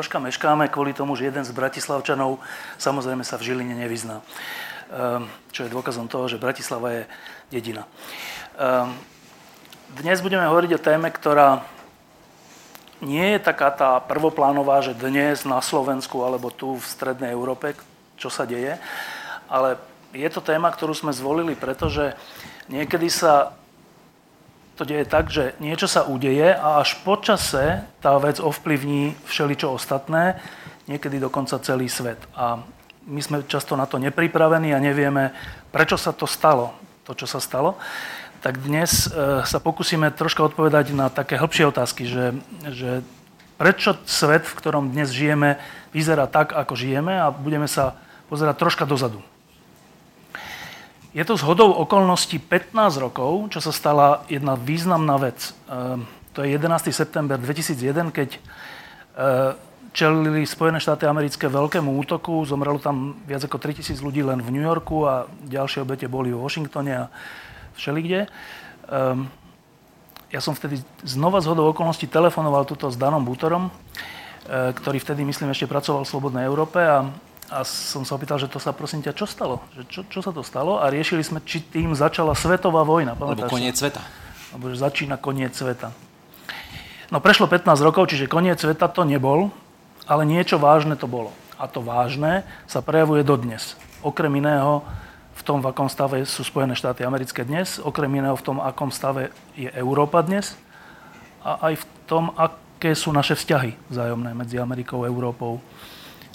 Troška meškáme kvôli tomu, že jeden z Bratislavčanov samozrejme sa v Žiline nevyzná. Ehm, čo je dôkazom toho, že Bratislava je dedina. Ehm, dnes budeme hovoriť o téme, ktorá nie je taká tá prvoplánová, že dnes na Slovensku alebo tu v strednej Európe, čo sa deje, ale je to téma, ktorú sme zvolili, pretože niekedy sa to deje tak, že niečo sa udeje a až po čase tá vec ovplyvní všeličo ostatné, niekedy dokonca celý svet. A my sme často na to nepripravení a nevieme, prečo sa to stalo, to, čo sa stalo. Tak dnes e, sa pokúsime troška odpovedať na také hĺbšie otázky, že, že prečo svet, v ktorom dnes žijeme, vyzerá tak, ako žijeme a budeme sa pozerať troška dozadu. Je to zhodou okolností 15 rokov, čo sa stala jedna významná vec. Ehm, to je 11. september 2001, keď ehm, čelili Spojené štáty americké veľkému útoku. Zomrelo tam viac ako 3000 ľudí len v New Yorku a ďalšie obete boli v Washingtone a všelikde. Ehm, ja som vtedy znova z hodou okolností telefonoval tuto s Danom Butorom, ktorý vtedy, myslím, ešte pracoval v Slobodnej Európe a a som sa opýtal, že to sa prosím ťa, čo stalo? Že čo, čo sa to stalo? A riešili sme, či tým začala svetová vojna. Alebo koniec sveta. Alebo že začína koniec sveta. No prešlo 15 rokov, čiže koniec sveta to nebol, ale niečo vážne to bolo. A to vážne sa prejavuje dodnes. Okrem iného v tom, v akom stave sú Spojené štáty americké dnes, okrem iného v tom, akom stave je Európa dnes a aj v tom, aké sú naše vzťahy vzájomné medzi Amerikou a Európou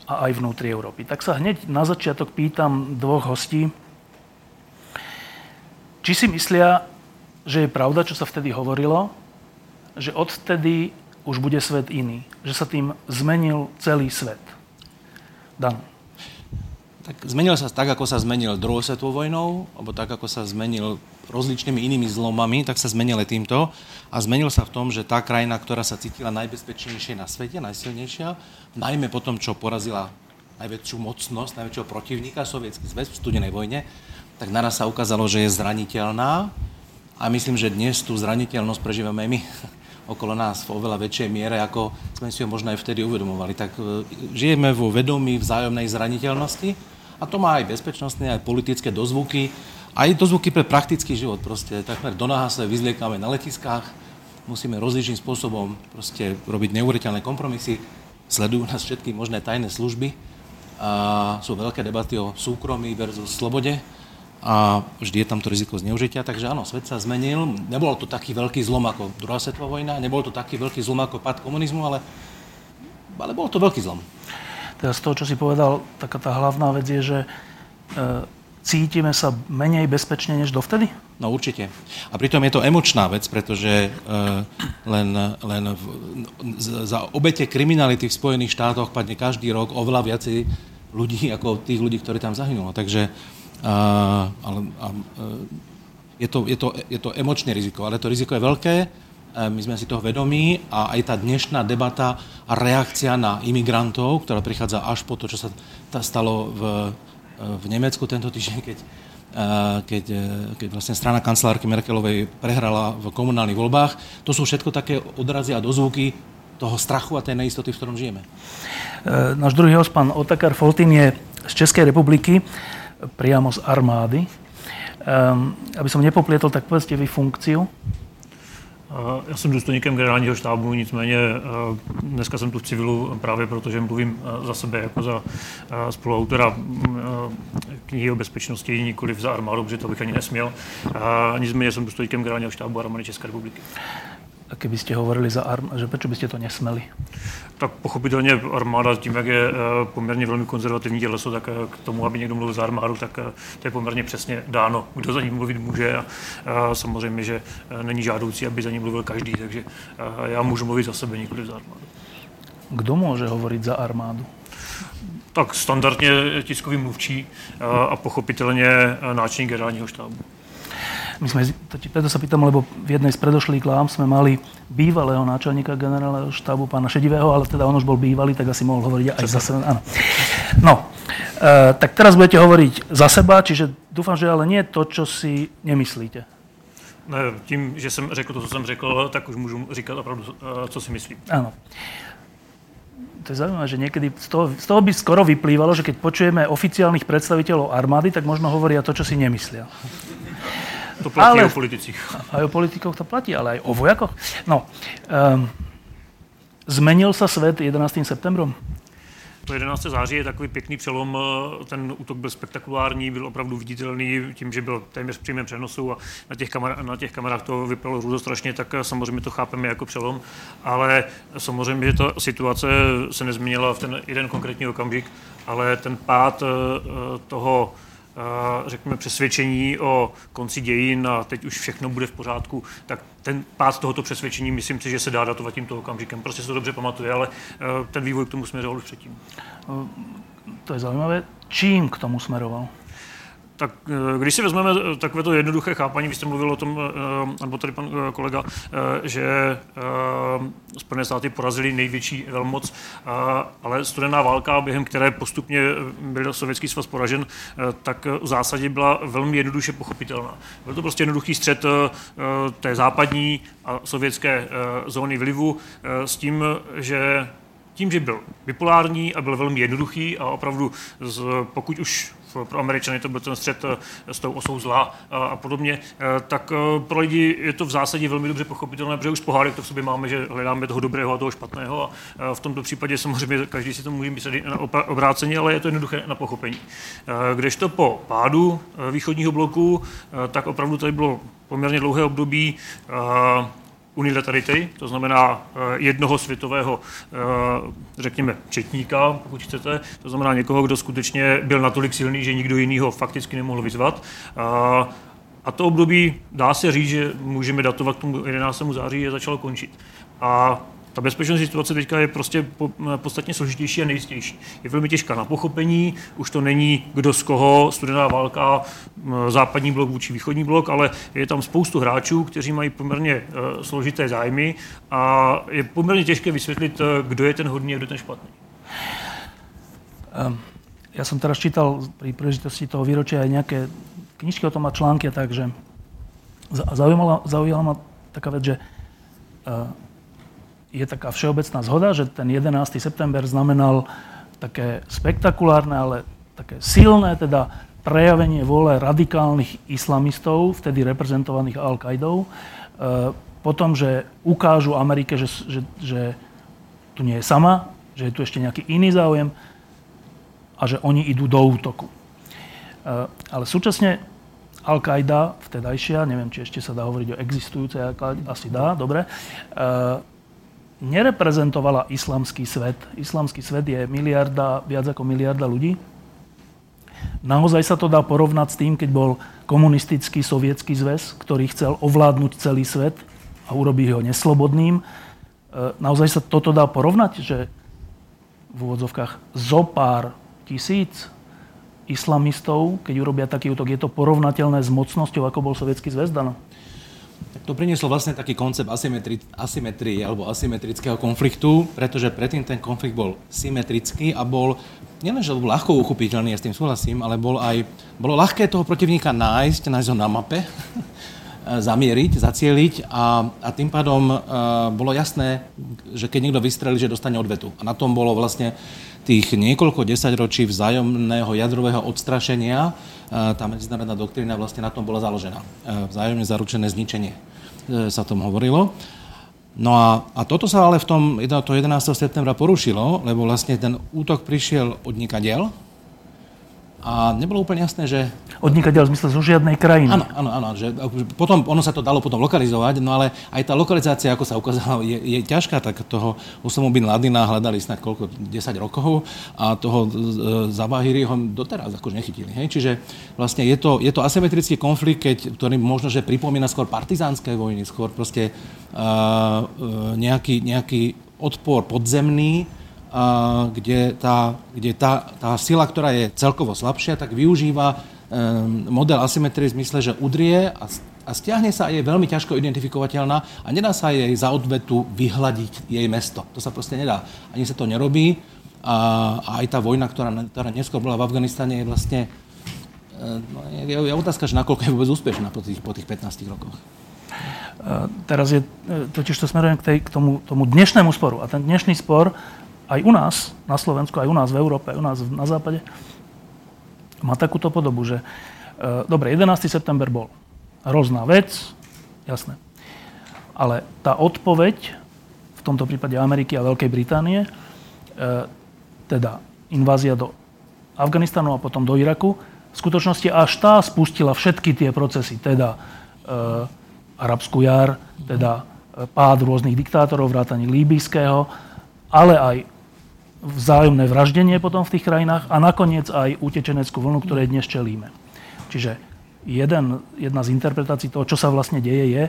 a aj vnútri Európy. Tak sa hneď na začiatok pýtam dvoch hostí, či si myslia, že je pravda, čo sa vtedy hovorilo, že odtedy už bude svet iný, že sa tým zmenil celý svet. Dan. Tak zmenil sa tak, ako sa zmenil druhou svetovou vojnou, alebo tak, ako sa zmenil rozličnými inými zlomami, tak sa zmenil aj týmto. A zmenil sa v tom, že tá krajina, ktorá sa cítila najbezpečnejšie na svete, najsilnejšia, najmä po tom, čo porazila najväčšiu mocnosť, najväčšieho protivníka, sovietský zväz v studenej vojne, tak naraz sa ukázalo, že je zraniteľná. A myslím, že dnes tú zraniteľnosť prežívame my okolo nás v oveľa väčšej miere, ako sme si ho možno aj vtedy uvedomovali. Tak e, žijeme vo vedomí vzájomnej zraniteľnosti a to má aj bezpečnostné, aj politické dozvuky aj dozvuky pre praktický život. Proste takmer do náha sa vyzliekame na letiskách, musíme rozličným spôsobom proste robiť neuveriteľné kompromisy, sledujú nás všetky možné tajné služby a sú veľké debaty o súkromí versus slobode a vždy je tam to riziko zneužitia. Takže áno, svet sa zmenil. Nebolo to taký veľký zlom ako druhá svetová vojna, nebol to taký veľký zlom ako pad komunizmu, ale, ale bol to veľký zlom. Teraz z toho, čo si povedal, taká tá hlavná vec je, že e, cítime sa menej bezpečne než dovtedy? No určite. A pritom je to emočná vec, pretože uh, len, len v, za obete kriminality v Spojených štátoch padne každý rok oveľa viacej ľudí ako tých ľudí, ktorí tam zahynulo. Takže uh, ale, uh, je, to, je, to, je to emočné riziko, ale to riziko je veľké, my sme si toho vedomí a aj tá dnešná debata a reakcia na imigrantov, ktorá prichádza až po to, čo sa stalo v v Nemecku tento týždeň, keď, keď, e, keď vlastne strana kancelárky Merkelovej prehrala v komunálnych voľbách. To sú všetko také odrazy a dozvuky toho strachu a tej neistoty, v ktorom žijeme. E, náš druhý host, pán Otakar Foltin, je z Českej republiky, priamo z armády. Um, aby som nepoplietol, tak povedzte vy funkciu. Já jsem důstojníkem generálního štábu, nicméně dneska jsem tu v civilu právě proto, že mluvím za sebe jako za spoluautora knihy o bezpečnosti, nikoli za armádu, protože to bych ani nesměl. Nicméně jsem důstojníkem generálního štábu armády České republiky. Keby ste hovorili za armádu, že prečo by ste to nesmeli? Tak pochopitelně armáda tím, jak je eh, poměrně velmi konzervativní těleso, tak eh, k tomu, aby někdo mluvil za armádu, tak eh, to je poměrně přesně dáno, kdo za ní mluvit může a samozřejmě, že není žádoucí, aby za ní mluvil každý, takže já můžu mluvit za sebe, nikoli za armádu. Kdo může hovorit za armádu? Tak standardně tiskový mluvčí a pochopitelně náčelník generálního štábu. My sme, preto sa pýtam, lebo v jednej z predošlých klám sme mali bývalého náčelníka generálneho štábu, pána Šedivého, ale teda on už bol bývalý, tak asi mohol hovoriť aj za seba. Áno. No, e, tak teraz budete hovoriť za seba, čiže dúfam, že ale nie to, čo si nemyslíte. Ne, tím, že jsem řekl to, co jsem řekl, tak už můžu říkat opravdu, e, co si myslím. Áno. To je zaujímavé, že niekedy z toho, z toho by skoro vyplývalo, že keď počujeme oficiálnych predstaviteľov armády, tak možno hovoria to, čo si nemyslia. To platí ale, o politicích. Aj o politikoch to platí, ale aj o vojakoch. No, um, zmenil sa svet 11. septembrom? To 11. září je takový pěkný přelom. Ten útok byl spektakulární, byl opravdu viditelný tím, že byl téměř v přímém přenosu a na těch, kamer- na těch kamerách to vypadalo strašně, tak samozřejmě to chápeme jako přelom. Ale samozřejmě, že ta situace se nezměnila v ten jeden konkrétní okamžik, ale ten pád eh, toho řekněme, přesvědčení o konci dějin a teď už všechno bude v pořádku, tak ten pád tohoto přesvědčení, myslím si, že se dá datovat tímto okamžikem. Prostě se to dobře pamatuje, ale e, ten vývoj k tomu směřoval už předtím. To je zajímavé. Čím k tomu směroval? Tak eh, když si vezmeme eh, takové to jednoduché chápání, vy jste mluvil o tom, eh, nebo tady pan kolega, že Spojené státy porazili největší velmoc, ale studená válka, během které postupně byl sovětský svaz poražen, tak v zásadě byla velmi jednoduše pochopitelná. Byl to prostě jednoduchý střed té západní a sovětské zóny vlivu s tím, že tím, že byl bipolární a byl velmi jednoduchý a opravdu, z, pokud už pro Američany to byl ten střed eh, s tou osou zla a podobně, eh, tak eh, pro lidi je to v zásadě velmi dobře pochopitelné, protože už pohádek to v sobě máme, že hledáme toho dobrého a toho špatného a v tomto případě samozřejmě každý si to může myslet na obráceně, ale je to jednoduché na pochopení. Kdežto po pádu východního bloku, tak opravdu tady bylo poměrně dlouhé období unilaterity, to znamená eh, jednoho světového, eh, řekněme, četníka, pokud chcete, to znamená někoho, kdo skutečně byl natolik silný, že nikdo jiný ho fakticky nemohl vyzvat. Eh, a to období, dá se říct, že můžeme datovat k tomu 11. září, je začalo končit. A ta bezpečnostní situace teďka je prostě podstatně složitější a nejistější. Je velmi těžká na pochopení, už to není kdo z koho, studená válka, západní blok vůči východní blok, ale je tam spoustu hráčů, kteří mají poměrně e, složité zájmy a je poměrně těžké vysvětlit, e, kdo je ten hodný a kdo ten špatný. Um, ja som teraz čítal pri príležitosti toho výročia aj nejaké knižky o tom a články, takže zaujímala, zaujala ma taká vec, že je taká všeobecná zhoda, že ten 11. september znamenal také spektakulárne, ale také silné teda prejavenie vole radikálnych islamistov, vtedy reprezentovaných Al-Qaidou, e, potom, že ukážu Amerike, že, že, že tu nie je sama, že je tu ešte nejaký iný záujem a že oni idú do útoku. E, ale súčasne Al-Qaida, vtedajšia, neviem, či ešte sa dá hovoriť o existujúcej, asi dá, dobre, e, nereprezentovala islamský svet. Islamský svet je miliarda, viac ako miliarda ľudí. Naozaj sa to dá porovnať s tým, keď bol komunistický sovietský zväz, ktorý chcel ovládnuť celý svet a urobiť ho neslobodným. E, naozaj sa toto dá porovnať, že v úvodzovkách zo pár tisíc islamistov, keď urobia taký útok, je to porovnateľné s mocnosťou, ako bol sovietský zväz, Dano? Tak to prinieslo vlastne taký koncept asymetri- asymetrie alebo asymetrického konfliktu, pretože predtým ten konflikt bol symetrický a bol, nielen, že bol ľahko uchopiteľný, ja s tým súhlasím, ale bol aj, bolo ľahké toho protivníka nájsť, nájsť ho na mape, zamieriť, zacieliť a, a tým pádom uh, bolo jasné, že keď niekto vystrelí, že dostane odvetu. A na tom bolo vlastne tých niekoľko desaťročí vzájomného jadrového odstrašenia, tá medzinárodná doktrína vlastne na tom bola založená. Vzájomne zaručené zničenie e, sa tom hovorilo. No a, a toto sa ale v tom to 11. septembra porušilo, lebo vlastne ten útok prišiel od nikadiel a nebolo úplne jasné, že... Odnikateľ v zmysle zo žiadnej krajiny. Áno, áno, áno. Že potom, ono sa to dalo potom lokalizovať, no ale aj tá lokalizácia, ako sa ukázalo, je, je ťažká, tak toho Usamu bin Ladina hľadali snad koľko, 10 rokov a toho Zabahiri ho doteraz akože nechytili. Hej? Čiže vlastne je to, je to asymetrický konflikt, keď, ktorý možno, že pripomína skôr partizánske vojny, skôr proste uh, uh, nejaký, nejaký odpor podzemný, kde, tá, kde tá, tá sila, ktorá je celkovo slabšia, tak využíva model asymetrie v zmysle, že udrie a, a stiahne sa a je veľmi ťažko identifikovateľná a nedá sa jej za odvetu vyhľadiť jej mesto. To sa proste nedá. Ani sa to nerobí a, a aj tá vojna, ktorá, ktorá neskôr bola v Afganistane, je vlastne no, je, je otázka, že nakoľko je vôbec úspešná po tých, po tých 15 rokoch. Teraz je, e, totiž to smerujem k, tej, k tomu, tomu dnešnému sporu. A ten dnešný spor aj u nás, na Slovensku, aj u nás v Európe, aj u nás na západe, má takúto podobu, že e, dobre, 11. september bol hrozná vec, jasné. Ale tá odpoveď, v tomto prípade Ameriky a Veľkej Británie, e, teda invázia do Afganistanu a potom do Iraku, v skutočnosti až tá spustila všetky tie procesy, teda e, arabskú jar, teda e, pád rôznych diktátorov, vrátane líbyjského, ale aj vzájomné vraždenie potom v tých krajinách a nakoniec aj utečeneckú vlnu, ktorej dnes čelíme. Čiže jeden, jedna z interpretácií toho, čo sa vlastne deje, je,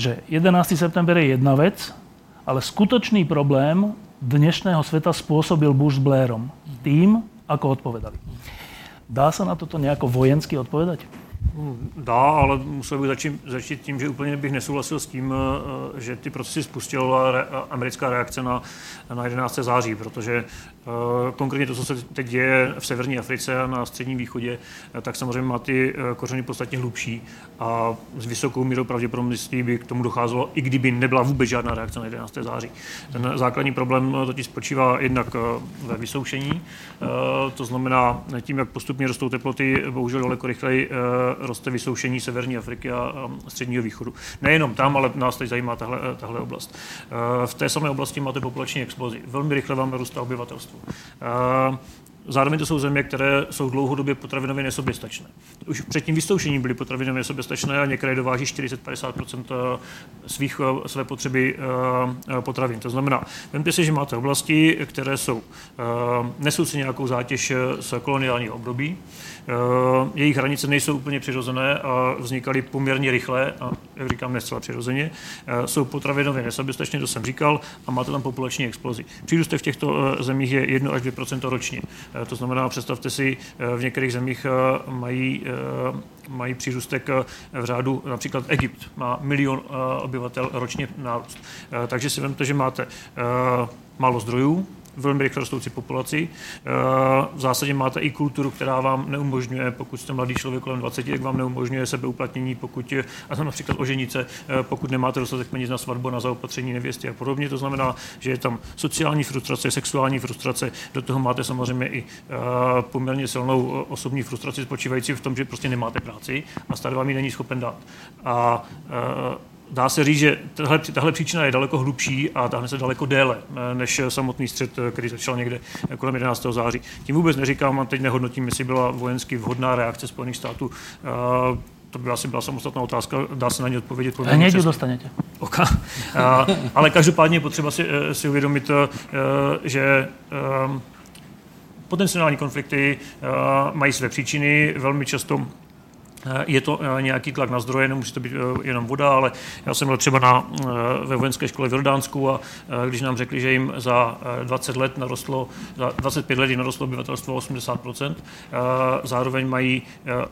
že 11. september je jedna vec, ale skutočný problém dnešného sveta spôsobil Bush s Blairom tým, ako odpovedali. Dá sa na toto nejako vojensky odpovedať? Dá, ale musel bych začít, začít tím, že úplně bych nesouhlasil s tím, eh, že ty procesy spustila re, americká reakce na, na 11. září, protože Eh, konkrétně to, co se teď děje v severní Africe a na středním východě, eh, tak samozřejmě má ty kořeny podstatně hlubší a s vysokou mírou pravděpodobností by k tomu docházelo, i kdyby nebyla vůbec žádná reakce na 11. září. Ten základní problém totiž spočívá jednak ve vysoušení, to znamená tím, jak postupně rostou teploty, bohužel daleko rychleji roste vysoušení severní Afriky a středního východu. Nejenom tam, ale nás teď zajímá tahle, tahle oblast. V té samé oblasti máte populační explozi. Velmi rychle vám roste obyvatelstvo hospodářstvu. Zároveň to jsou země, které jsou dlouhodobě potravinově nesoběstačné. Už před tím vystoušením byly potravinově nesoběstačné a některé dováží 40-50 eh, svých, eh, své potřeby eh, potravin. To znamená, vemte si, že máte oblasti, které jsou, nesou si nějakou zátěž z koloniálního období, Eh, jejich hranice nejsou úplně přirozené a vznikaly poměrně rychle a, jak říkám, ne přirozeně. Eh, jsou potravinově nesoběstačné, to jsem říkal, a máte tam populační explozi. Přírůstek v těchto eh, zemích je 1 až 2% ročně. To znamená, představte si, v některých zemích mají mají přírůstek v řádu, například Egypt má milion obyvatel ročně nárůst. Takže si vemte, že máte málo zdrojů, velmi rychle rostoucí populaci. Eh, v zásadě máte i kulturu, která vám neumožňuje, pokud jste mladý člověk kolem 20, tak vám neumožňuje sebeuplatnění, pokud, a to například oženice, eh, pokud nemáte dostatek peněz na svatbu, na zaopatření nevěsty a podobně. To znamená, že je tam sociální frustrace, sexuální frustrace, do toho máte samozřejmě i eh, poměrně silnou osobní frustraci spočívající v tom, že prostě nemáte práci a stát vám ji není schopen dát. A dá se říct, že tahle, tahle příčina je daleko hlubší a táhne se daleko déle eh, než samotný střed, eh, který začal někde eh, kolem 11. září. Tím vůbec neříkám a teď nehodnotím, jestli byla vojensky vhodná reakce Spojených států. To by asi byla samostatná otázka, dá se na ně odpovědět. Hneď ju dostanete. Okay. Ale každopádně je potřeba si, si uvědomit, že potenciální konflikty mají své příčiny, velmi často je to eh, nějaký tlak na zdroje, nemusí to být eh, jenom voda, ale já jsem byl třeba na, eh, ve vojenské škole v Jordánsku a když nám řekli, že jim za 20 let narostlo, za 25 let jim narostlo obyvatelstvo 80%, zároveň mají,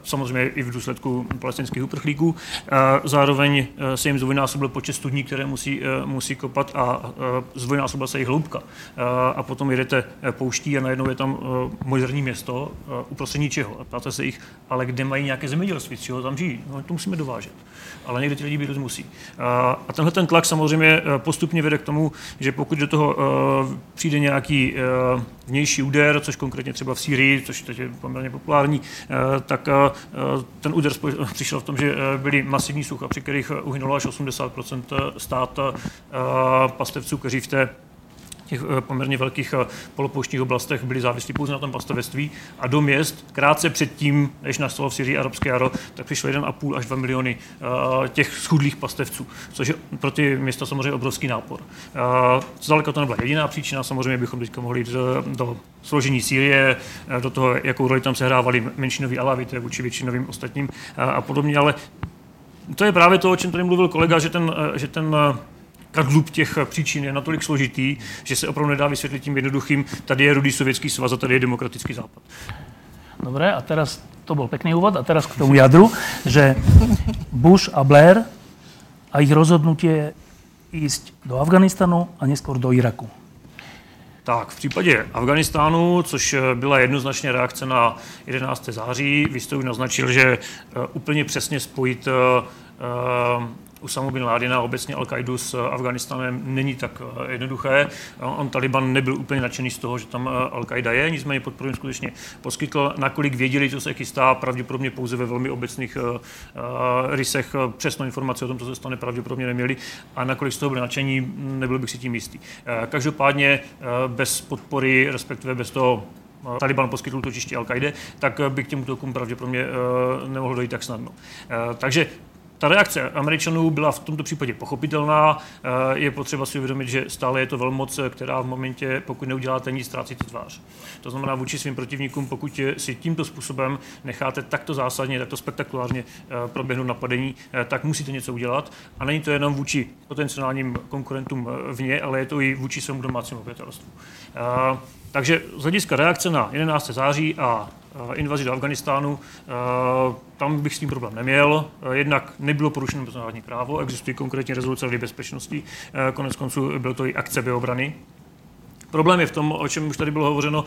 samozřejmě i v důsledku palestinských uprchlíků, zároveň se jim zdvojnásobil počet studní, které musí, musí kopat a zdvojnásobila se jejich hloubka. A potom jedete pouští a najednou je tam moderní město uprostřed ničeho. A ptáte se jich, ale kde mají nějaké zemědělství? Čeho tam žijí. No, to musíme dovážet. Ale někdy ty lidi být musí. A tenhle ten tlak samozřejmě eh, postupně vede k tomu, že pokud do toho eh, přijde nějaký eh, vnější úder, což konkrétně třeba v Sýrii, což teď je poměrně populární, tak ten úder přišel v tom, že byly masivní sucha, při kterých uhynulo až 80% stát pastevců, kteří v té těch eh, poměrně velkých eh, polopouštních oblastech byli závislí pouze na tom pastevectví a do měst krátce předtím, než nastalo v Syrii arabské jaro, tak přišlo 1,5 až 2 miliony eh, těch schudlých pastevců, což je pro ty města samozřejmě obrovský nápor. Zdaleka to nebyla jediná příčina, samozřejmě bychom teďka mohli jít do složení Sýrie, do toho, jakou roli tam sehrávali menšinoví alavité vůči většinovým ostatním a podobně, ale to je právě to, o čem tady mluvil kolega, že ten, že ten kadlub těch příčin je natolik složitý, že se opravdu nedá vysvětlit tím jednoduchým, tady je rudý sovětský svaz a tady je demokratický západ. Dobre, a teraz to bol pekný úvod a teraz k tomu jadru, že Bush a Blair a ich rozhodnutie ísť do Afganistanu a neskôr do Iraku. Tak, v případě Afganistánu, což byla jednoznačně reakce na 11. září, vy jste už naznačil, že úplně přesně spojit Usamu bin Ládina, obecně al qaidu s Afganistánem není tak eh, jednoduché. On Taliban nebyl úplně nadšený z toho, že tam eh, al qaida je, nicméně podporu skutečně poskytl. Nakolik věděli, co se chystá, pravděpodobně pouze ve velmi obecných uh, rysech přesnou informaci o tom, co se stane, pravděpodobně neměli. A nakolik z toho byli nadšení, nebyl bych si tím jistý. Každopádně bez podpory, respektive bez toho Taliban poskytl totiště al qaide tak by k těm útokům pravděpodobně nemohlo dojít tak snadno. Takže ta reakce Američanů byla v tomto případě pochopitelná. Eh, je potřeba si uvědomit, že stále je to velmoc, která v momentě, pokud neuděláte nic, ztrácíte tvář. To znamená vůči svým protivníkům, pokud si tímto způsobem necháte takto zásadně, takto spektakulárně eh, proběhnout napadení, eh, tak musíte něco udělat. A není to jenom vůči potenciálním konkurentům vně, ale je to i vůči svému domácímu obyvatelstvu. Takže z hlediska reakce na 11. září a Eh, invazi do Afganistánu, eh, tam bych s tím problém neměl. Eh, jednak nebylo porušeno mezinárodní právo, existují konkrétní rezoluce Rady bezpečnosti, konec konců byl to i akce obrany, Problém je v tom, o čem už tady bylo hovořeno,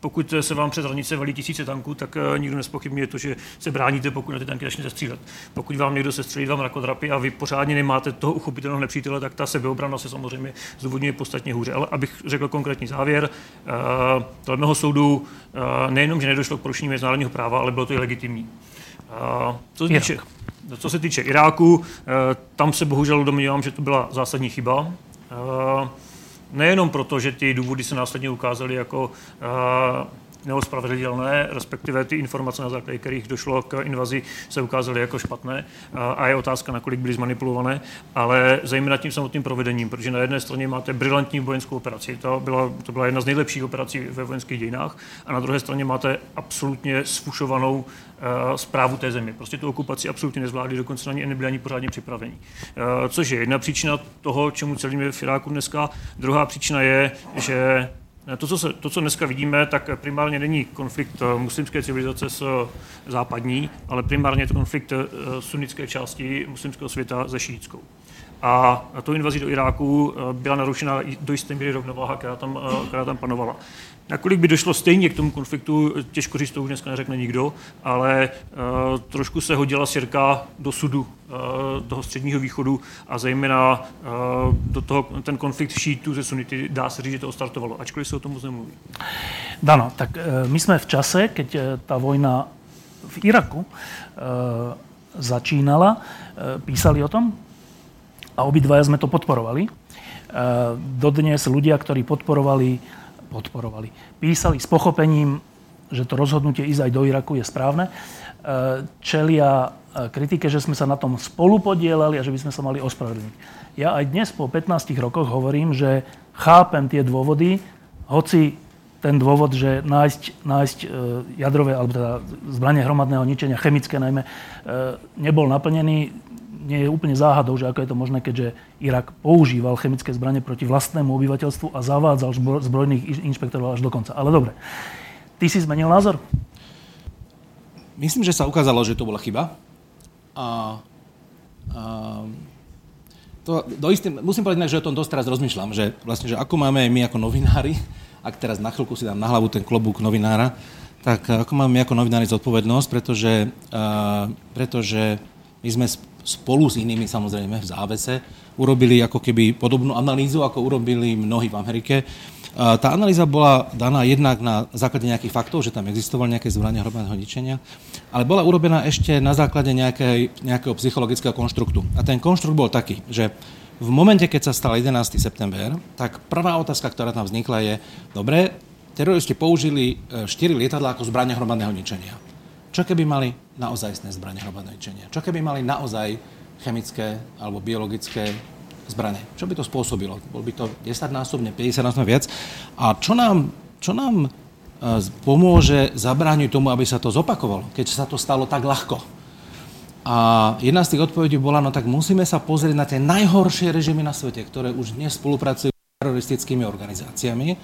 pokud se vám přes hranice valí tisíce tanků, tak nikdo nespochybňuje to, že se bráníte, pokud na ty tanky začnete střílet. Pokud vám někdo se střílí vám rakodrapy a vy pořádně nemáte toho uchopitelného nepřítele, tak ta sebeobrana se samozřejmě zdůvodňuje podstatně hůře. Ale abych řekl konkrétní závěr, dle mého soudu nejenom, že nedošlo k porušení mezinárodního práva, ale bylo to i legitimní. Co se týče, co se týče Iráku, tam se bohužel domnívám, že to byla zásadní chyba. Nejenom proto, že ty důvody se následně ukázaly jako neospravedlitelné, respektive ty informace, na základě kterých došlo k invazi, se ukázaly jako špatné a je otázka, nakolik byly zmanipulované, ale zejména tím samotným provedením, protože na jedné straně máte brilantní vojenskou operaci, to byla, to byla jedna z nejlepších operací ve vojenských dějinách, a na druhé straně máte absolutně sfušovanou zprávu té země. Prostě tu okupaci absolutně nezvládli, dokonce na ní nebyli ani pořádně připraveni. Uh, což je jedna příčina toho, čemu celým v Iráku dneska. Druhá příčina je, že to co, se, to, co dneska vidíme, tak primárně není konflikt eh, muslimské civilizace s eh, západní, ale primárně je to konflikt eh, sunnické části muslimského světa se šíjickou. A to invazí do Iráku byla narušena do jisté míry rovnováha, která tam, která tam panovala. Nakolik by došlo stejně k tomu konfliktu, těžko říct, to už dneska neřekne nikdo, ale uh, trošku se hodila sirka do sudu uh, toho středního východu a zejména uh, do toho, ten konflikt šítů ze sunity, dá se říct, že to ostartovalo, ačkoliv se o tom moc nemluví. Dano, tak uh, my jsme v čase, keď uh, ta vojna v Iraku uh, začínala, uh, písali o tom a obidvaja sme to podporovali. Dodnes ľudia, ktorí podporovali podporovali. Písali s pochopením, že to rozhodnutie ísť aj do Iraku je správne. E, čelia e, kritike, že sme sa na tom spolu podielali a že by sme sa mali ospravedlniť. Ja aj dnes po 15 rokoch hovorím, že chápem tie dôvody, hoci ten dôvod, že nájsť, nájsť e, jadrové, alebo teda zbranie hromadného ničenia, chemické najmä, nebol naplnený nie je úplne záhadou, že ako je to možné, keďže Irak používal chemické zbranie proti vlastnému obyvateľstvu a zavádzal zbrojných inšpektorov až do konca. Ale dobre. Ty si zmenil názor? Myslím, že sa ukázalo, že to bola chyba. A, a to, do istý, musím povedať, že o tom dosť teraz rozmýšľam, že vlastne, že ako máme my ako novinári, ak teraz na chvíľku si dám na hlavu ten klobúk novinára, tak ako máme my ako novinári zodpovednosť, pretože, uh, pretože my sme spolu s inými samozrejme v závese urobili ako keby podobnú analýzu, ako urobili mnohí v Amerike. Tá analýza bola daná jednak na základe nejakých faktov, že tam existovali nejaké zbrania hromadného ničenia, ale bola urobená ešte na základe nejakej, nejakého psychologického konštruktu. A ten konštrukt bol taký, že v momente, keď sa stal 11. september, tak prvá otázka, ktorá tam vznikla je, dobre, teroristi použili 4 e, lietadla ako zbrania hromadného ničenia. Čo keby mali naozajstné zbranie hromadného ničenia? Čo keby mali naozaj chemické alebo biologické zbranie? Čo by to spôsobilo? Bol by to 10 násobne, 50 násobne viac? A čo nám, čo nám e, pomôže zabrániť tomu, aby sa to zopakovalo, keď sa to stalo tak ľahko? A jedna z tých odpovedí bola, no tak musíme sa pozrieť na tie najhoršie režimy na svete, ktoré už dnes spolupracujú s teroristickými organizáciami.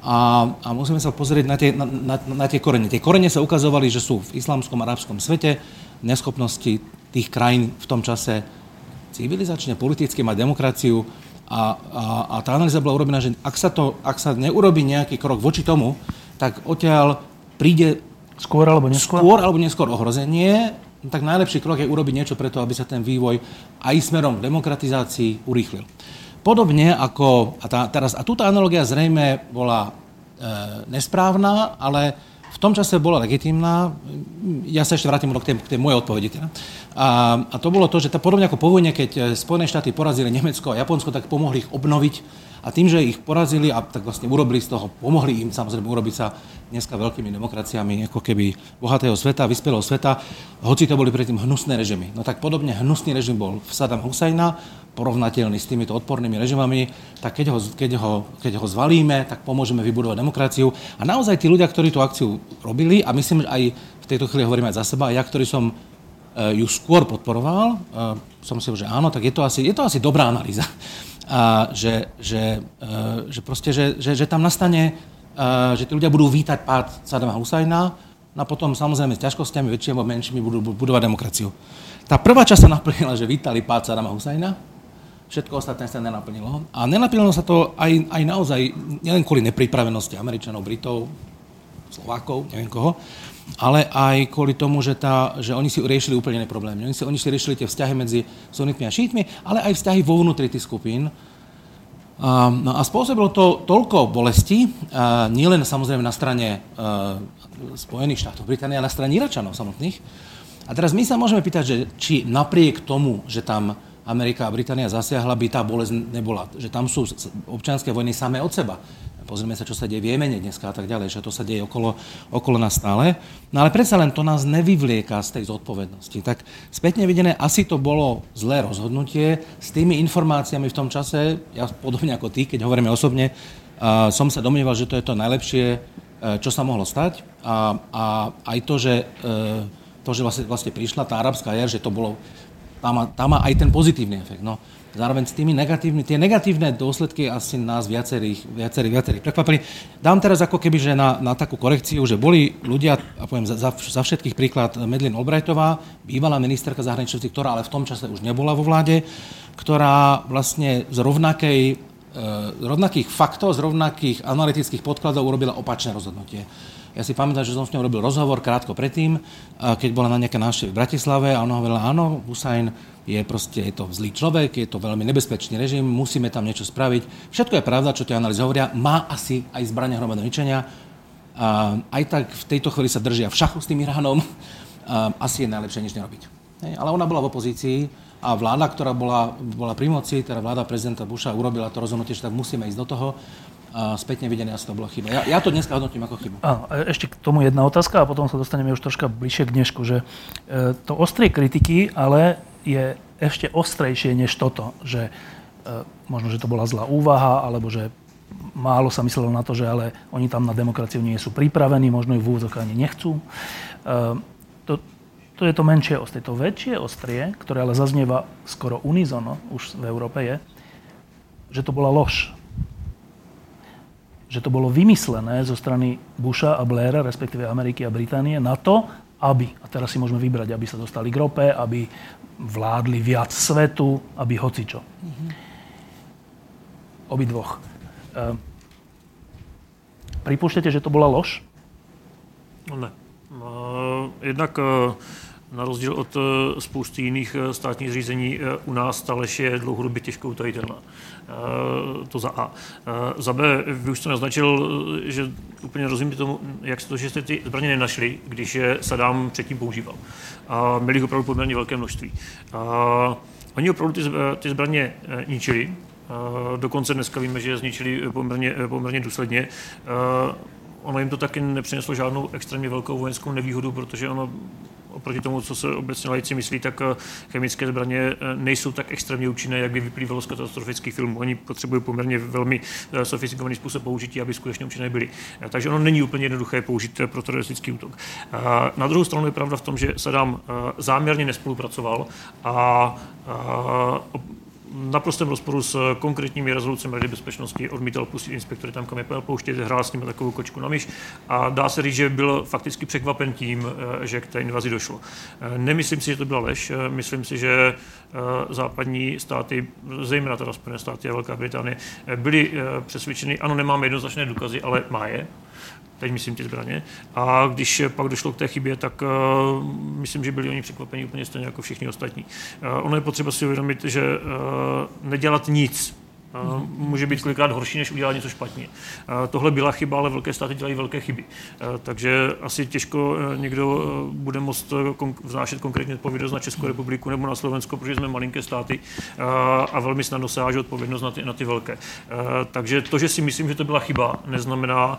A, a musíme sa pozrieť na tie, na, na, na tie korene. Tie korene sa ukazovali, že sú v islamskom arabskom svete, neschopnosti tých krajín v tom čase civilizačne, politicky mať demokraciu. A, a, a tá analýza bola urobená, že ak sa, to, ak sa neurobi nejaký krok voči tomu, tak odtiaľ príde skôr alebo neskôr, skôr alebo neskôr ohrozenie tak najlepší krok je urobiť niečo preto, aby sa ten vývoj aj smerom k demokratizácii urýchlil. Podobne ako, a, tá, teraz, a túto analogia zrejme bola e, nesprávna, ale v tom čase bola legitimná. Ja sa ešte vrátim k tej, k tej mojej odpovedi. Teda. A, a to bolo to, že tá, podobne ako po vojne, keď e, Spojené štáty porazili Nemecko a Japonsko, tak pomohli ich obnoviť a tým, že ich porazili a tak vlastne urobili z toho, pomohli im samozrejme urobiť sa dneska veľkými demokraciami ako keby bohatého sveta, vyspelého sveta, hoci to boli predtým hnusné režimy. No tak podobne hnusný režim bol v Saddam Husajna, porovnateľný s týmito odpornými režimami, tak keď ho, keď, ho, keď ho zvalíme, tak pomôžeme vybudovať demokraciu. A naozaj tí ľudia, ktorí tú akciu robili, a myslím, že aj v tejto chvíli hovorím aj za seba, ja, ktorý som uh, ju skôr podporoval, uh, som si že áno, tak je to asi, je to asi dobrá analýza a že, že, e, že, proste, že, že, že tam nastane, e, že tí ľudia budú vítať pád Sadama Husajna no a potom samozrejme s ťažkosťami väčšími alebo menšími budú budovať demokraciu. Tá prvá časť sa naplnila, že vítali pád Sadama Husajna, všetko ostatné sa nenaplnilo. A nenaplnilo sa to aj, aj naozaj, nielen kvôli nepripravenosti Američanov, Britov, Slovákov, neviem koho, ale aj kvôli tomu, že, tá, že oni si riešili úplne iné problémy. Oni si, oni si riešili tie vzťahy medzi sunitmi a šítmi, ale aj vzťahy vo vnútri tých skupín. A, no a spôsobilo to toľko bolesti, nielen samozrejme na strane a, Spojených štátov Británie, ale na strane Iračanov samotných. A teraz my sa môžeme pýtať, že či napriek tomu, že tam Amerika a Británia zasiahla, by tá bolesť nebola. Že tam sú občianské vojny samé od seba. Pozrieme sa, čo sa deje v Jemene dneska a tak ďalej, že to sa deje okolo, okolo nás stále. No ale predsa len to nás nevyvlieka z tej zodpovednosti. Tak spätne videné, asi to bolo zlé rozhodnutie. S tými informáciami v tom čase, ja podobne ako ty, keď hovoríme osobne, uh, som sa domnieval, že to je to najlepšie, uh, čo sa mohlo stať. A, a aj to, že, uh, to, že vlastne, vlastne prišla tá arabská jar, že to bolo, tam má, tam má aj ten pozitívny efekt. No, zároveň s tými negatívnymi, tie negatívne dôsledky asi nás viacerých, viacerých, viacerých prekvapili. Dám teraz ako keby, že na, na takú korekciu, že boli ľudia, a poviem za, za, všetkých príklad Medlin Albrightová, bývalá ministerka zahraničných vecí, ktorá ale v tom čase už nebola vo vláde, ktorá vlastne z rovnakej z e, rovnakých faktov, z rovnakých analytických podkladov urobila opačné rozhodnutie. Ja si pamätám, že som s ňou robil rozhovor krátko predtým, keď bola na nejaké návšteve v Bratislave a ona hovorila, áno, Husajn je proste, je to zlý človek, je to veľmi nebezpečný režim, musíme tam niečo spraviť. Všetko je pravda, čo tie analýzy hovoria, má asi aj zbrania hromadného ničenia. Aj tak v tejto chvíli sa držia v šachu s tým Iránom. Asi je najlepšie nič nerobiť. Ale ona bola v opozícii a vláda, ktorá bola, bola pri moci, teda vláda prezidenta Busha urobila to rozhodnutie, že tak musíme ísť do toho spätne videné asi to bola chyba. Ja, ja to dneska hodnotím ako chybu. A ešte k tomu jedna otázka a potom sa dostaneme už troška bližšie k dnešku, že e, to ostrie kritiky, ale je ešte ostrejšie než toto, že e, možno, že to bola zlá úvaha, alebo že málo sa myslelo na to, že ale oni tam na demokraciu nie sú pripravení, možno ju v úvodzok ani nechcú. E, to, to je to menšie ostrie. To väčšie ostrie, ktoré ale zaznieva skoro unizono už v Európe je, že to bola lož že to bolo vymyslené zo strany Busha a Blaira, respektíve Ameriky a Británie, na to, aby, a teraz si môžeme vybrať, aby sa dostali k rope, aby vládli viac svetu, aby hocičo. Mm-hmm. Obidvoch. Uh, pripúšťate, že to bola lož? No ne. Uh, jednak uh, na rozdíl od eh, spousty jiných eh, státních zřízení eh, u nás ta lež je dlouhodobě těžko utajitelná. To za A. Za B, vy už jste naznačil, že úplně rozumíte tomu, jak to, že jste ty zbraně nenašli, když je Saddam předtím používal. A měli jich opravdu poměrně velké množství. A oni opravdu ty, ty zbraně ničili, dokonce dneska víme, že je zničili poměrně, poměrně důsledně ono jim to taky nepřineslo žádnou extrémně velkou vojenskou nevýhodu, protože ono oproti tomu, co se obecně lajci myslí, tak eh, chemické zbraně eh, nejsou tak extrémně účinné, jak by vyplývalo z katastrofických filmů. Oni potřebují poměrně velmi eh, sofistikovaný způsob použití, aby skutečně účinné byly. Takže ono není úplně jednoduché použít pro teroristický útok. Na druhou stranu je pravda v tom, že Saddam záměrně nespolupracoval a naprostém rozporu s konkrétními rezolucemi Rady bezpečnosti odmítal pustit inspektory tam, kam je pouštět, hrál s nimi takovou kočku na myš a dá se říct, že byl fakticky překvapen tím, eh, že k té invazi došlo. Eh, nemyslím si, že to byla lež, eh, myslím si, že západní státy, zejména teda Spojené státy a Velká Británie, byly přesvědčeny, ano, nemáme jednoznačné důkazy, ale má je teď myslím ty zbraně. A když pak došlo k té chybě, tak uh, myslím, že byli oni překvapeni úplně stejně jako všichni ostatní. Uh, ono je potřeba si uvědomit, že uh, nedělat nic může být kolikrát horší, než udělat něco špatně. Tohle byla chyba, ale velké státy dělají velké chyby. Takže asi těžko někdo bude moct vznášet konkrétně odpovědnost na Českou republiku nebo na Slovensko, protože jsme malinké státy a velmi snadno se háže odpovědnost na ty, na ty velké. Takže to, že si myslím, že to byla chyba, neznamená,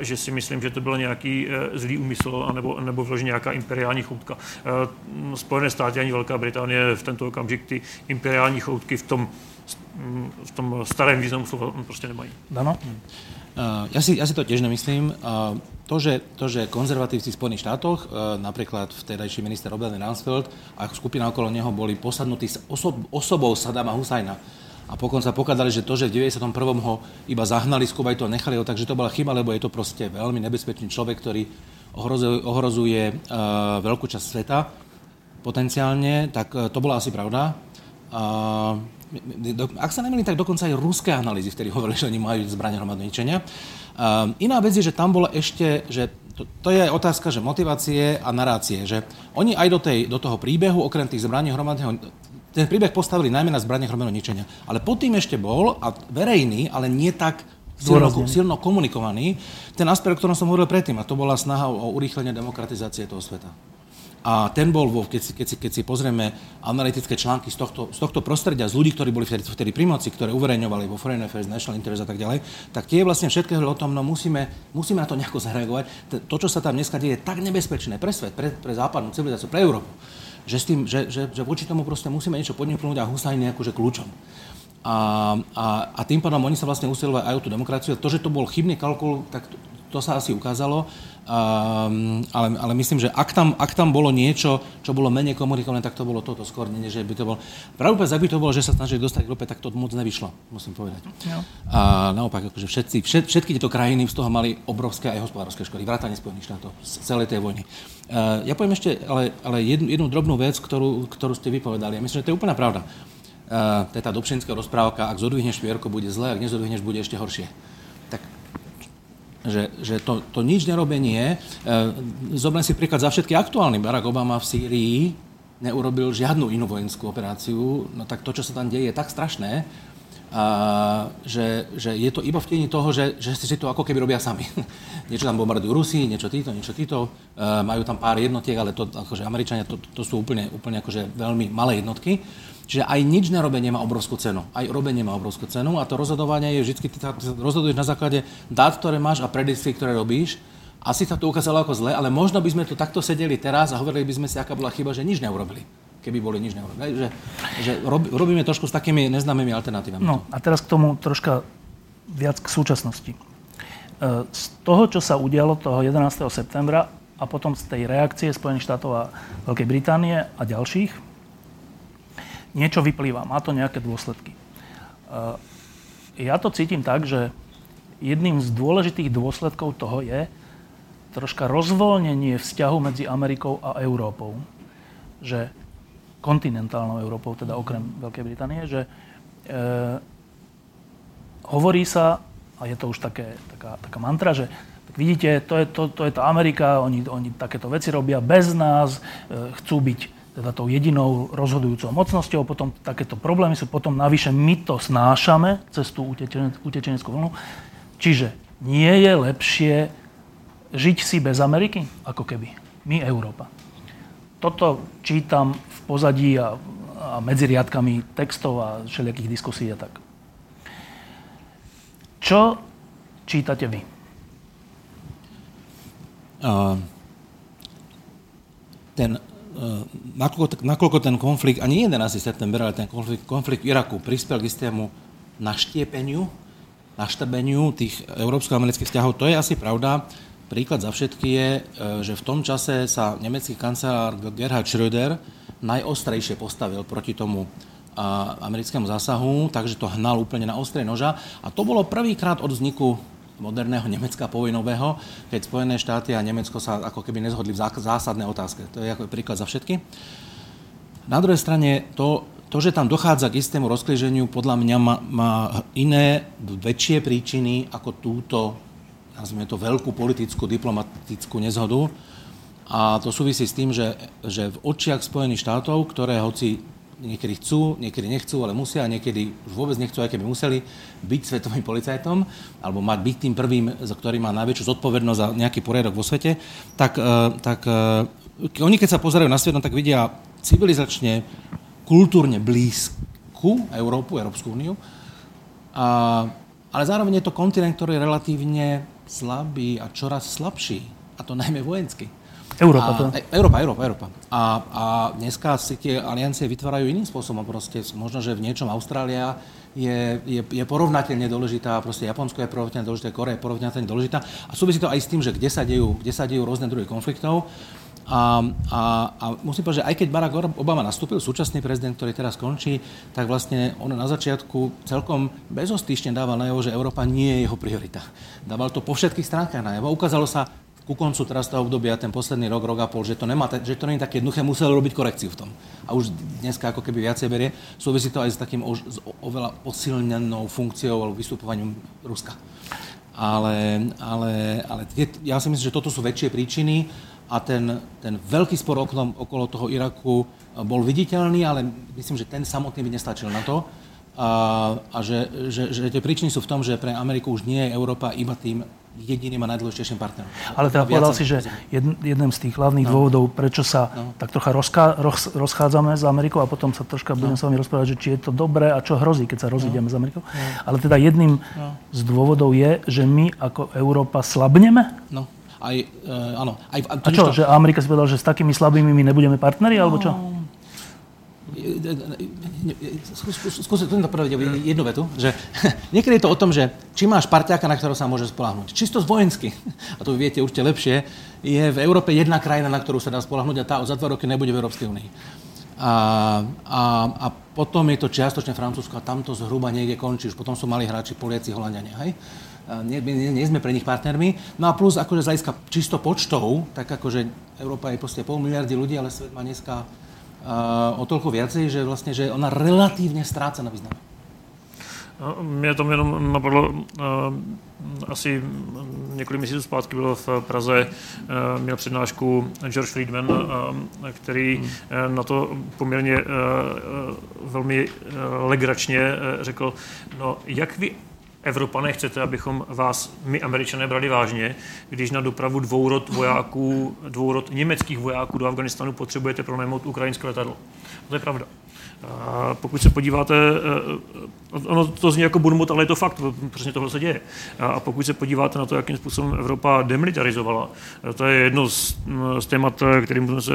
že si myslím, že to byl nějaký zlý úmysl nebo, nebo vloženě nějaká imperiální choutka. Spojené státy ani Velká Británie v tento okamžik ty imperiální choutky v tom v tom starém významu slova prostě nemají. Dano? Uh, ja, si, ja si to tiež nemyslím. Uh, to, že, to, že konzervatívci v Spojených štátoch, uh, napríklad vtedajší minister obrany Rumsfeld a skupina okolo neho boli posadnutí s osob, osobou Sadama Husajna, a pokon sa pokladali, že to, že v 91. ho iba zahnali z Kuwaitu a nechali ho, takže to bola chyba, lebo je to proste veľmi nebezpečný človek, ktorý ohrozuje, ohrozuje veľkú časť sveta potenciálne, tak to bola asi pravda. Uh, ak sa nemýlim, tak dokonca aj ruské analýzy vtedy hovorili, že oni majú zbrania hromadného ničenia. Um, iná vec je, že tam bolo ešte, že to, to je otázka, že motivácie a narácie, že oni aj do, tej, do toho príbehu, okrem tých zbraní hromadného ten príbeh postavili najmä na zbraniach hromadného ničenia. Ale pod tým ešte bol, a verejný, ale nie tak silno, silno komunikovaný, ten aspekt, o ktorom som hovoril predtým, a to bola snaha o, o urýchlenie demokratizácie toho sveta. A ten bol, keď, si, keď, si, keď si pozrieme analytické články z tohto, z tohto prostredia, z ľudí, ktorí boli vtedy, vtedy pri moci, ktoré uverejňovali vo Foreign Affairs, National Interest a tak ďalej, tak tie vlastne všetko o tom, no musíme, musíme na to nejako zareagovať. To, čo sa tam dneska deje, je tak nebezpečné pre svet, pre, pre západnú civilizáciu, pre Európu, že, s tým, že, že, že voči tomu proste musíme niečo podniknúť a Husajn akože kľúčom. A, a, a tým pádom oni sa vlastne usilovali aj o tú demokraciu. To, že to bol chybný kalkul, tak to, to sa asi ukázalo. Um, ale, ale myslím, že ak tam, ak tam bolo niečo, čo bolo menej komunikované, tak to bolo toto skôr, nie, že by to bol... Pravú ak by to bolo, že sa snažili dostať k rope, tak to moc nevyšlo, musím povedať. No. A naopak, akože všetci, všet, všetky tieto krajiny z toho mali obrovské aj hospodárske škody, vrátane Spojených štátov z celej tej vojny. Uh, ja poviem ešte ale, ale jednu, jednu drobnú vec, ktorú, ktorú ste vypovedali. Ja myslím, že to je úplná pravda. Uh, je tá dobšinská rozprávka, ak zodvihneš švierko, bude zle, ak nezodvihneš, bude ešte horšie že, že to, to nič nerobenie, e, zoberiem si príklad za všetky aktuálny. Barack Obama v Sýrii neurobil žiadnu inú vojenskú operáciu, no tak to, čo sa tam deje, je tak strašné, a, že, že je to iba v tieni toho, že, že si to ako keby robia sami. niečo tam bombardujú Rusi, niečo títo, niečo títo, e, majú tam pár jednotiek, ale to, akože Američania, to, to sú úplne, úplne akože veľmi malé jednotky. Čiže aj nič nerobenie má obrovskú cenu. Aj robenie má obrovskú cenu a to rozhodovanie je vždy, ty rozhoduješ na základe dát, ktoré máš a predikcií, ktoré robíš. Asi sa to ukázalo ako zle, ale možno by sme tu takto sedeli teraz a hovorili by sme si, aká bola chyba, že nič neurobili keby boli nič neurobili. Že, že rob, robíme trošku s takými neznámymi alternatívami. No a teraz k tomu troška viac k súčasnosti. E, z toho, čo sa udialo toho 11. septembra a potom z tej reakcie Spojených štátov a Veľkej Británie a ďalších, niečo vyplýva, má to nejaké dôsledky. Eh, ja to cítim tak, že jedným z dôležitých dôsledkov toho je troška rozvoľnenie vzťahu medzi Amerikou a Európou. Že kontinentálnou Európou, teda okrem Veľkej Británie, že e, hovorí sa, a je to už také, taká, taká mantra, že tak vidíte, to je, to, to je tá Amerika, oni, oni takéto veci robia bez nás, e, chcú byť teda tou jedinou rozhodujúcou mocnosťou, potom takéto problémy sú, potom navyše my to snášame cez tú utečeneckú vlnu. Čiže nie je lepšie žiť si bez Ameriky, ako keby. My, Európa. Toto čítam v pozadí a, a medzi riadkami textov a všelijakých diskusí a tak. Čo čítate vy? Uh, ten nakoľko, nakoľko ten konflikt, ani 11. september, ale ten konflikt, konflikt v Iraku prispel k istému naštiepeniu, naštabeniu tých európsko-amerických vzťahov, to je asi pravda. Príklad za všetky je, e, že v tom čase sa nemecký kancelár Gerhard Schröder najostrejšie postavil proti tomu americkému zásahu, takže to hnal úplne na ostrej noža. A to bolo prvýkrát od vzniku moderného Nemecka povojnového, keď Spojené štáty a Nemecko sa ako keby nezhodli v zásadné otázke. To je ako príklad za všetky. Na druhej strane to, to, že tam dochádza k istému rozklíženiu, podľa mňa má, má iné, väčšie príčiny ako túto, nazvime to, veľkú politickú, diplomatickú nezhodu. A to súvisí s tým, že, že v očiach Spojených štátov, ktoré hoci niekedy chcú, niekedy nechcú, ale musia a niekedy už vôbec nechcú, aj keby museli byť svetovým policajtom alebo mať byť tým prvým, za ktorý má najväčšiu zodpovednosť za nejaký poriadok vo svete, tak, e, tak e, oni keď sa pozerajú na svet, no, tak vidia civilizačne, kultúrne blízku Európu, Európsku úniu, a, ale zároveň je to kontinent, ktorý je relatívne slabý a čoraz slabší, a to najmä vojensky. Európa to. A, Európa, Európa, Európa. A, a dneska si tie aliancie vytvárajú iným spôsobom. Proste možno, že v niečom Austrália je, je, je porovnateľne dôležitá, proste Japonsko je porovnateľne dôležité, Korea je porovnateľne dôležitá. A súvisí to aj s tým, že kde sa dejú, kde sa dejú rôzne druhy konfliktov. A, a, a musím povedať, že aj keď Barack Obama nastúpil, súčasný prezident, ktorý teraz končí, tak vlastne on na začiatku celkom bezostýšne dával najavo, že Európa nie je jeho priorita. Dával to po všetkých stránkach najavo. Ukázalo sa ku koncu teraz toho obdobia, ten posledný rok, rok a pol, že to, nemá, že to nie je také jednoduché, musel robiť korekciu v tom. A už dneska ako keby viacej berie. Súvisí to aj s takým o, s oveľa posilnenou funkciou alebo vystupovaním Ruska. Ale, ale, ale ja si myslím, že toto sú väčšie príčiny a ten, ten veľký spor okolo, okolo toho Iraku bol viditeľný, ale myslím, že ten samotný by nestačil na to. A, a že, že, že tie príčiny sú v tom, že pre Ameriku už nie je Európa iba tým jediným a najdôležitejším partnerom. Ale teda povedal si, že jeden z tých hlavných no. dôvodov, prečo sa no. tak trocha rozká, roz, rozchádzame s Amerikou a potom sa troška no. budem s vami rozprávať, že či je to dobré a čo hrozí, keď sa rozídeme no. s Amerikou. No. Ale teda jedným no. z dôvodov je, že my ako Európa slabneme? No. Aj, e, áno. Aj, a, čo, že Amerika si povedal, že s takými slabými my nebudeme partneri, no. alebo čo? Skúsim to povedať jednu vetu, že niekedy je to o tom, že či máš parťáka, na ktorého sa môže spolahnuť. Čisto vojensky, a to vy viete určite lepšie, je v Európe jedna krajina, na ktorú sa dá spolahnuť a tá za dva roky nebude v Európskej únii. A, a, a potom je to čiastočne Francúzsko a tam to zhruba niekde končí. Už potom sú mali hráči Poliaci, Holandiania. Hej? Nie, nie, nie sme pre nich partnermi. No a plus akože z hľadiska čisto počtov, tak akože Európa je proste pol miliardy ľudí, ale svet má dneska o toľko viacej, že vlastne, že ona relatívne stráca na význame. Mě tam jenom napadlo, asi několik měsíců zpátky bylo v Praze, měl přednášku George Friedman, který na to poměrně velmi legračně řekl, no jak vy Evropané chcete, abychom vás, my američané, brali vážně, když na dopravu dvourod vojáků, dvourod německých vojáků do Afganistanu potřebujete pronajmout ukrajinské letadlo. To je pravda. A pokud se podíváte, eh, ono to zní jako burmut, ale je to fakt, přesně tohle se děje. A pokud se podíváte na to, jakým způsobem Evropa demilitarizovala, eh, to je jedno z, mm, z témat, eh, kterým jsme se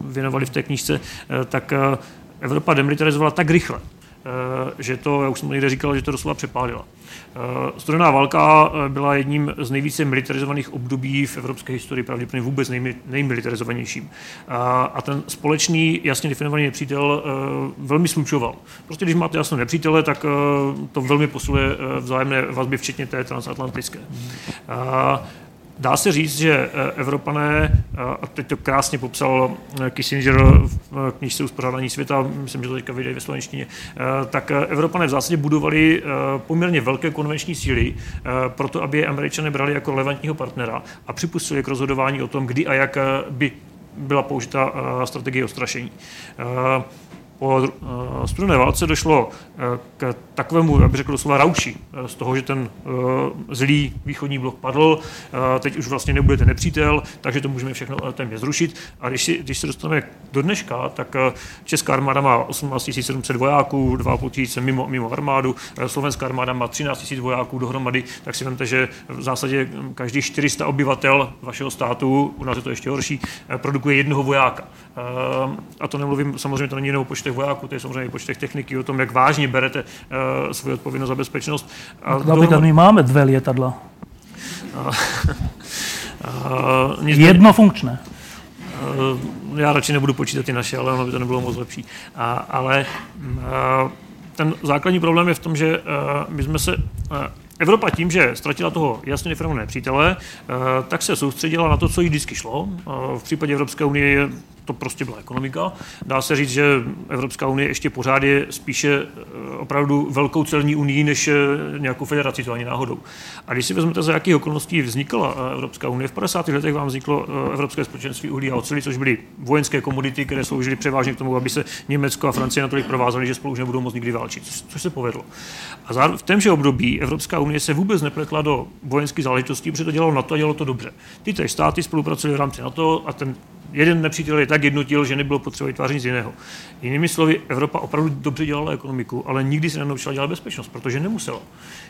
věnovali v té knížce, tak Evropa demilitarizovala tak rychle, že to, já už jsem někde říkal, že to doslova přepálila. Eh, studená válka eh, byla jedním z nejvíce militarizovaných období v evropské historii, pravděpodobně vůbec nejmilitarizovanějším. A ten společný, jasně definovaný nepřítel eh, velmi slučoval. Prostě když máte jasné nepřítele, tak to velmi posiluje vzájemné vazby, včetně té transatlantické. Dá se říct, že eh, Evropané, eh, a teď to krásně popsal eh, Kissinger v knižce Uspořádání světa, myslím, že to teďka vyjde ve slovenštině, tak Evropané v zásadě budovali poměrně velké konvenční síly proto, aby je Američané brali jako relevantního partnera a připustili k rozhodování o tom, kdy a jak by byla použita strategie ostrašení po eh, studené válce došlo eh, k takovému, jak bych řekl doslova rauši, eh, z toho, že ten zlý východní blok padl, teď už vlastně nebude ten nepřítel, takže to můžeme všechno téměř zrušit. A když, si, když se dostaneme do dneška, tak Česká armáda má 18 700 vojáků, 2,5 tisíce mimo, mimo armádu, slovenská armáda má 13 000 vojáků dohromady, tak si vemte, že v zásadě každý 400 obyvatel vašeho státu, u nás je to ještě horší, produkuje jednoho vojáka. A to nemluvím, samozřejmě to není jenom počtech vojáků, to je samozřejmě počtech techniky, o tom, jak vážně berete uh, svoji odpovědnost za bezpečnost. A Například my máme dvě letadla. Uh, Jedno funkčné. Uh, já radši nebudu počítat ty naše, ale ono by to nebylo moc lepší. A, ale uh, ten základní problém je v tom, že uh, my jsme se uh, Evropa tím, že ztratila toho jasně definované přítele, tak se soustředila na to, co jí vždycky šlo. V případě Evropské unie je to prostě byla ekonomika. Dá se říct, že Evropská unie ještě pořád je spíše eh, opravdu velkou celní unii než eh, nějakou federaci, to ani náhodou. A když si vezmete, za jakých okolností vznikla eh, Evropská unie, v 50. letech vám vzniklo Evropské společenství uhlí a oceli, což byly vojenské komodity, které sloužily převážně k tomu, aby se Německo a Francie natolik provázali, že spolu už nebudou moc nikdy válčit, což se povedlo. A v témže období Evropská unie se vůbec nepletla do vojenských záležitostí, protože to dělalo NATO a dělalo to dobře. Ty státy spolupracovaly v rámci NATO a ten jeden nepřítel je tak jednotil, že nebylo potřeba vytvářet nic jiného. Jinými slovy, Evropa opravdu dobře dělala ekonomiku, ale nikdy se nenaučila dělat bezpečnost, protože nemusela.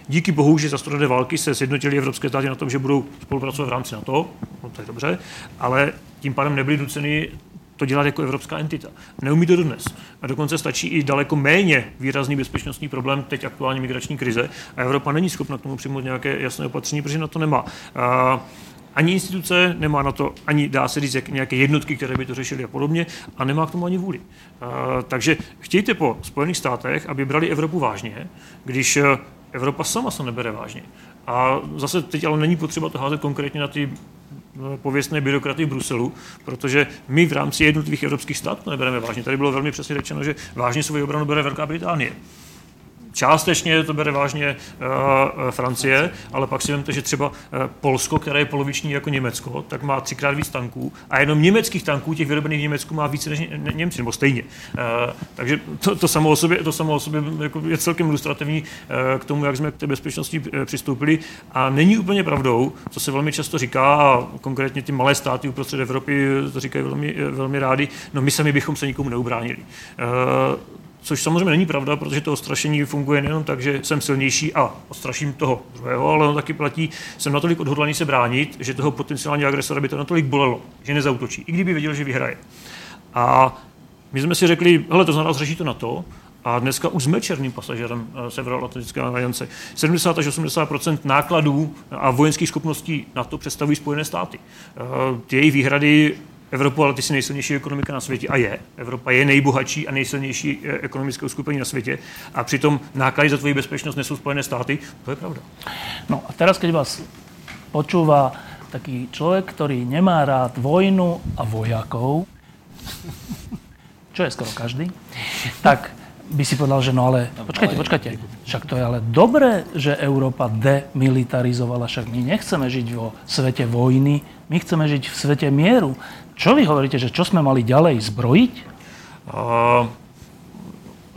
Díky bohu, že za studené války se sjednotili evropské státy na tom, že budou spolupracovat v rámci NATO, no to je dobře, ale tím pádem nebyly nuceny to dělat jako evropská entita. Neumí to dodnes. A dokonce stačí i daleko méně výrazný bezpečnostní problém, teď aktuální migrační krize. A Evropa není schopna k tomu přijmout nějaké jasné opatření, protože na to nemá. A ani instituce, nemá na to ani, dá se říct, jak nějaké jednotky, které by to řešily a podobně, a nemá k tomu ani vůli. Uh, takže chtějte po Spojených státech, aby brali Evropu vážně, když eh, Evropa sama se nebere vážně. A zase teď ale není potřeba to házet konkrétně na ty eh, pověstné byrokraty v Bruselu, protože my v rámci jednotlivých evropských států to nebereme vážně. Tady bylo velmi přesně řečeno, že vážně svou obranu bere Velká Británie. Částečně to bere vážně uh, Francie, ale pak si vemte, že třeba uh, Polsko, které je poloviční jako Německo, tak má třikrát víc tanků a jenom německých tanků, těch vyrobených v Německu, má více než ně, Němci, nebo stejně. Takže to, to, samo o sobě, to samo o sobě jako je celkem ilustrativní k tomu, jak jsme k té bezpečnosti přistoupili. A není úplně pravdou, co se velmi často říká, a konkrétně ty malé státy uprostřed Evropy to říkají velmi, velmi rádi, no my sami bychom se nikomu neubránili. Což samozřejmě není pravda, protože to ostrašení funguje nejen tak, že jsem silnější a ostraším toho druhého, ale on taky platí, jsem natolik odhodlaný se bránit, že toho potenciálního agresora by to natolik bolelo, že nezautočí, i kdyby věděl, že vyhraje. A my jsme si řekli, hele, to znamená, řeší to na to, a dneska už jsme černým pasažerem eh, Severoatlantické aliance. 70 až 80 nákladů a vojenských schopností na to představují Spojené státy. Eh, ty jejich výhrady Evropu, ale ty si nejsilnější ekonomika na světě a je. Evropa je nejbohatší a nejsilnější eh, ekonomické uskupení na světě a přitom náklady za tvoji bezpečnost nesou Spojené státy. To je pravda. No a teraz, keď vás počúva taký človek, ktorý nemá rád vojnu a vojakov, čo je skoro každý, tak by si povedal, že no ale počkajte, počkajte, však to je ale dobré, že Európa demilitarizovala, však my nechceme žiť vo svete vojny, my chceme žiť v svete mieru. Čo vy hovoríte, že čo jsme mali ďalej zbrojiť? Uh,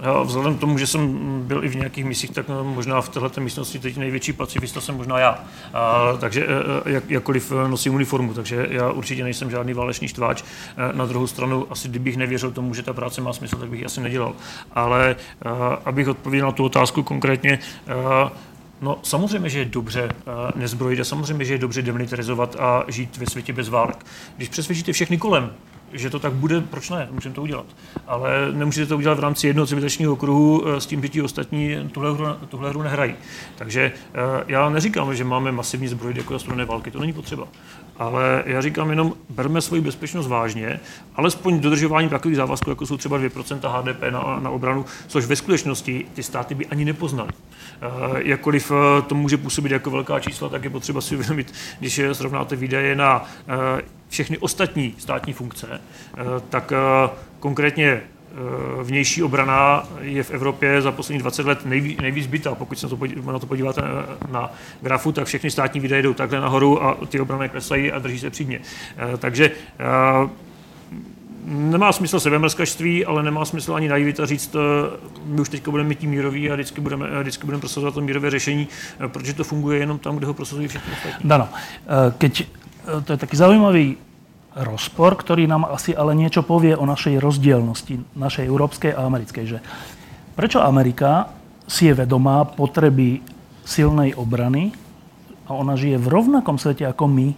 já vzhledem k tomu, že jsem byl i v nějakých misích, tak možná v této místnosti teď největší pacifista jsem možná já. A, takže e, e, jak, jakkoliv nosím uniformu, takže já určitě nejsem žádný válečný štváč. E, na druhou stranu, asi kdybych nevěřil tomu, že ta práce má smysl, tak bych ji asi nedělal. Ale abych odpověděl na tu otázku konkrétně, No samozřejmě, že je dobře uh, nezbrojit a samozřejmě, že je dobře demilitarizovat a žít ve světě bez válek. Když přesvědčíte všechny kolem, že to tak bude, proč ne, můžeme to udělat. Ale nemůžete to udělat v rámci jednoho civilizačního kruhu s tím, že ti ostatní tuhle hru, tuhle hru nehrají. Takže já neříkám, že máme masivní zbroj jako za studené války, to není potřeba. Ale já říkám jenom, berme svoji bezpečnost vážně, alespoň dodržování takových závazků, jako jsou třeba 2% HDP na, na obranu, což ve skutečnosti ty státy by ani nepoznali. Jakkoliv to může působit jako velká čísla, tak je potřeba si uvědomit, když srovnáte výdaje na všechny ostatní státní funkce, eh, tak eh, konkrétně eh, vnější obrana je v Evropě za poslední 20 let nejví, nejvíc bytá. Pokud se na to podíváte na grafu, tak všechny státní výdaje jdou takhle nahoru a ty obrany klesají a drží se přídně. Takže nemá smysl sebemrskačství, ale nemá smysl ani naivita říct, my už teď budeme mít mírový a vždycky budeme, vždycky budeme prosazovat to mírové řešení, protože to funguje jenom tam, kde ho prosazují všichni ostatní. Dano, keď to je taký zaujímavý rozpor, ktorý nám asi ale niečo povie o našej rozdielnosti, našej európskej a americkej. Že prečo Amerika si je vedomá potreby silnej obrany a ona žije v rovnakom svete ako my?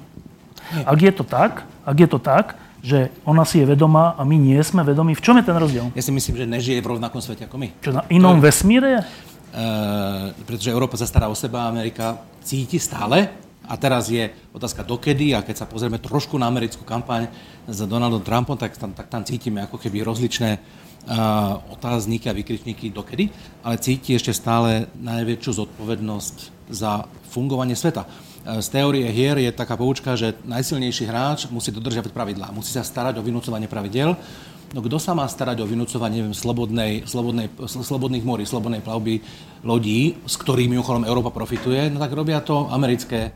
Ak je to tak, ak je to tak, že ona si je vedomá a my nie sme vedomí. V čom je ten rozdiel? Ja si myslím, že nežije v rovnakom svete ako my. Čo na inom to... vesmíre? Uh, pretože Európa sa stará o seba, Amerika cíti stále a teraz je otázka dokedy, a keď sa pozrieme trošku na americkú kampaň s Donaldom Trumpom, tak tam, tak tam cítime ako keby rozličné uh, otázniky a vykričníky dokedy, ale cíti ešte stále najväčšiu zodpovednosť za fungovanie sveta. Z teórie hier je taká poučka, že najsilnejší hráč musí dodržiavať pravidlá, musí sa starať o vynúcovanie pravidel. No kto sa má starať o vynúcovanie neviem, slobodnej, slobodnej, slobodných morí, slobodnej plavby lodí, s ktorými okolo Európa profituje, no tak robia to americké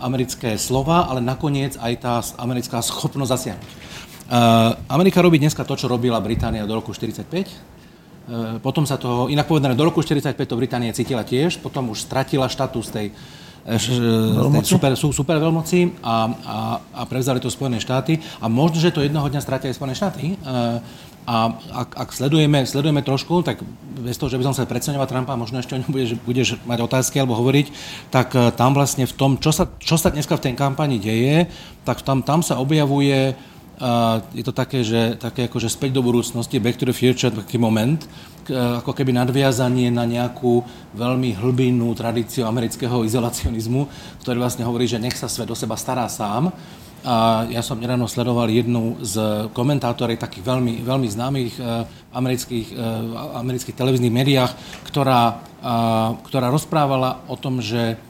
americké slova, ale nakoniec aj tá americká schopnosť zasiahnuť. Eh, Amerika robí dneska to, čo robila Británia do roku 45. Eh, potom sa toho, inak povedané, do roku 45 to Británia cítila tiež, potom už stratila štatus tej, tej super, super veľmoci a, a, a prevzali to Spojené štáty a možno, že to jednoho dňa stratia aj Spojené štáty. A ak, ak sledujeme, sledujeme trošku, tak bez toho, že by som sa predseňovať Trumpa, možno ešte o ňom budeš, budeš mať otázky alebo hovoriť, tak eh, tam vlastne v tom, čo sa, čo sa dneska v tej kampani deje, tak tam, tam sa objavuje, uh, je to také, že, také ako, že späť do budúcnosti, back to the future, taký moment, uh, ako keby nadviazanie na nejakú veľmi hlbinnú tradíciu amerického izolacionizmu, ktorý vlastne hovorí, že nech sa svet o seba stará sám a ja som nedávno sledoval jednu z komentátorov takých veľmi, veľmi známych uh, amerických, uh, amerických televíznych médiách, ktorá, uh, ktorá rozprávala o tom, že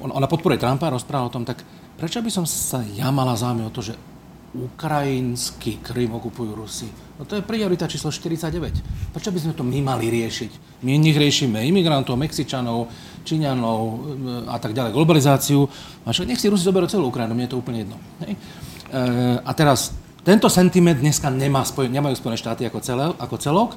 ona podporuje Trumpa, rozprávala o tom, tak prečo by som sa ja mala záujem o to, že ukrajinský Krym okupujú Rusi. No to je priorita číslo 49. Prečo by sme to my mali riešiť? My nich riešime imigrantov, Mexičanov, Číňanov e, a tak ďalej, globalizáciu. A však nech si Rusi zoberú celú Ukrajinu, mne je to úplne jedno. Hej? E, a teraz, tento sentiment dneska nemá nemajú Spojené štáty ako, celé, ako celok,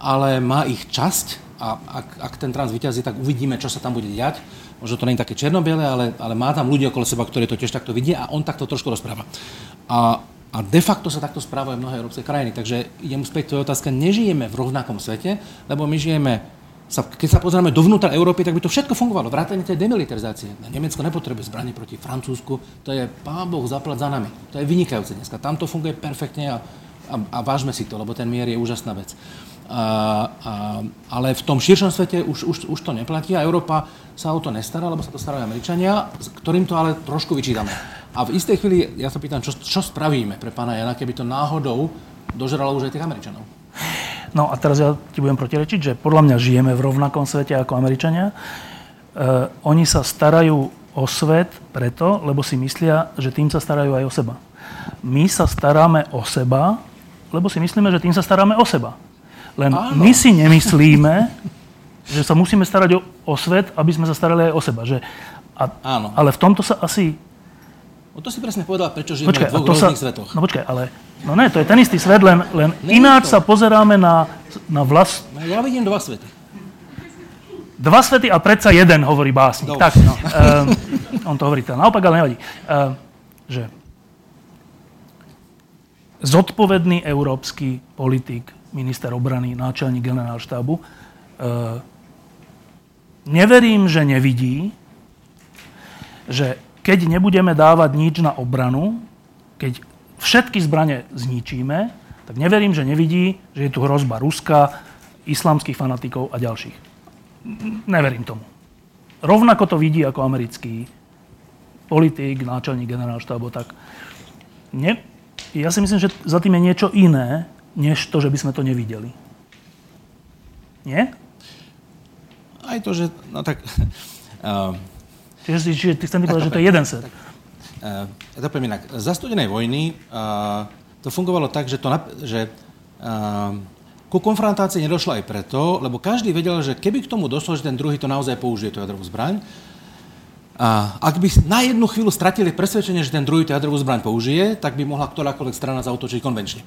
ale má ich časť a ak, ak ten trans vyťazí, tak uvidíme, čo sa tam bude diať. Možno to nie je také černobiele, ale, ale má tam ľudí okolo seba, ktorí to tiež takto vidia a on takto trošku rozpráva. A, a de facto sa takto správajú mnohé európske krajiny. Takže idem späť to otázka, nežijeme v rovnakom svete, lebo my žijeme sa, keď sa pozrieme dovnútra Európy, tak by to všetko fungovalo. Vrátanie tej demilitarizácie. Nemecko nepotrebuje zbranie proti Francúzsku. To je pán Boh zaplať za nami. To je vynikajúce dneska. Tam to funguje perfektne a, a, a vážme si to, lebo ten mier je úžasná vec. A, a, ale v tom širšom svete už, už, už to neplatí a Európa sa o to nestará, lebo sa to starajú Američania, ktorým to ale trošku vyčítame. A v istej chvíli ja sa pýtam, čo, čo spravíme pre pána Jana, keby to náhodou dožralo už aj tých Američanov. No a teraz ja ti budem protirečiť, že podľa mňa žijeme v rovnakom svete ako Američania. E, oni sa starajú o svet preto, lebo si myslia, že tým sa starajú aj o seba. My sa staráme o seba, lebo si myslíme, že tým sa staráme o seba. Len Áno. my si nemyslíme, že sa musíme starať o, o svet, aby sme sa starali aj o seba. Že, a, Áno. Ale v tomto sa asi... No to si presne povedal, prečo žijeme počkaj, v dvoch rôznych sa, svetoch. No počkaj, ale No ne, to je ten istý svet, len, len ináč to. sa pozeráme na, na vlast... No, ja vidím dva svety. Dva svety a predsa jeden, hovorí básnik. Tak, no. um, on to hovorí teda naopak, ale nevadí. Um, že zodpovedný európsky politik, minister obrany, náčelník generálštábu, uh, neverím, že nevidí, že keď nebudeme dávať nič na obranu, keď všetky zbranie zničíme, tak neverím, že nevidí, že je tu hrozba Ruska, islamských fanatikov a ďalších. Neverím tomu. Rovnako to vidí ako americký politik, náčelník generálštábu, tak nie, ja si myslím, že za tým je niečo iné, než to, že by sme to nevideli. Nie? Aj to, že... No tak... Uh, čiže, čiže ty chcem ti povedať, že to je jeden set. Uh, ja to poviem inak. Za studenej vojny uh, to fungovalo tak, že, to, že uh, ku konfrontácii nedošlo aj preto, lebo každý vedel, že keby k tomu došlo, že ten druhý to naozaj použije, tú jadrovú zbraň, a ak by na jednu chvíľu stratili presvedčenie, že ten druhý tú jadrovú zbraň použije, tak by mohla ktorákoľvek strana zautočiť konvenčne.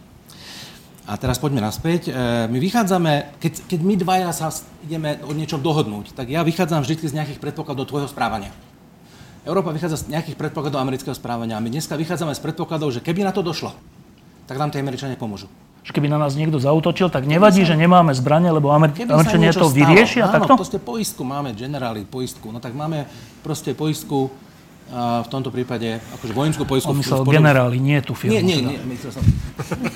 A teraz poďme naspäť. My vychádzame, keď, keď my dvaja sa ideme o niečom dohodnúť, tak ja vychádzam vždy z nejakých predpokladov tvojho správania. Európa vychádza z nejakých predpokladov amerického správania a my dneska vychádzame z predpokladov, že keby na to došlo, tak nám tie Američania pomôžu že keby na nás niekto zautočil, tak nevadí, sa, že nemáme zbranie, lebo Amer- Američania to vyriešia Áno, takto? proste poistku máme, generáli, poistku. No tak máme proste poistku a v tomto prípade akože vojenskú poistku. On myslel generáli, nie tú firmu. Nie, nie, teda. nie, myslel som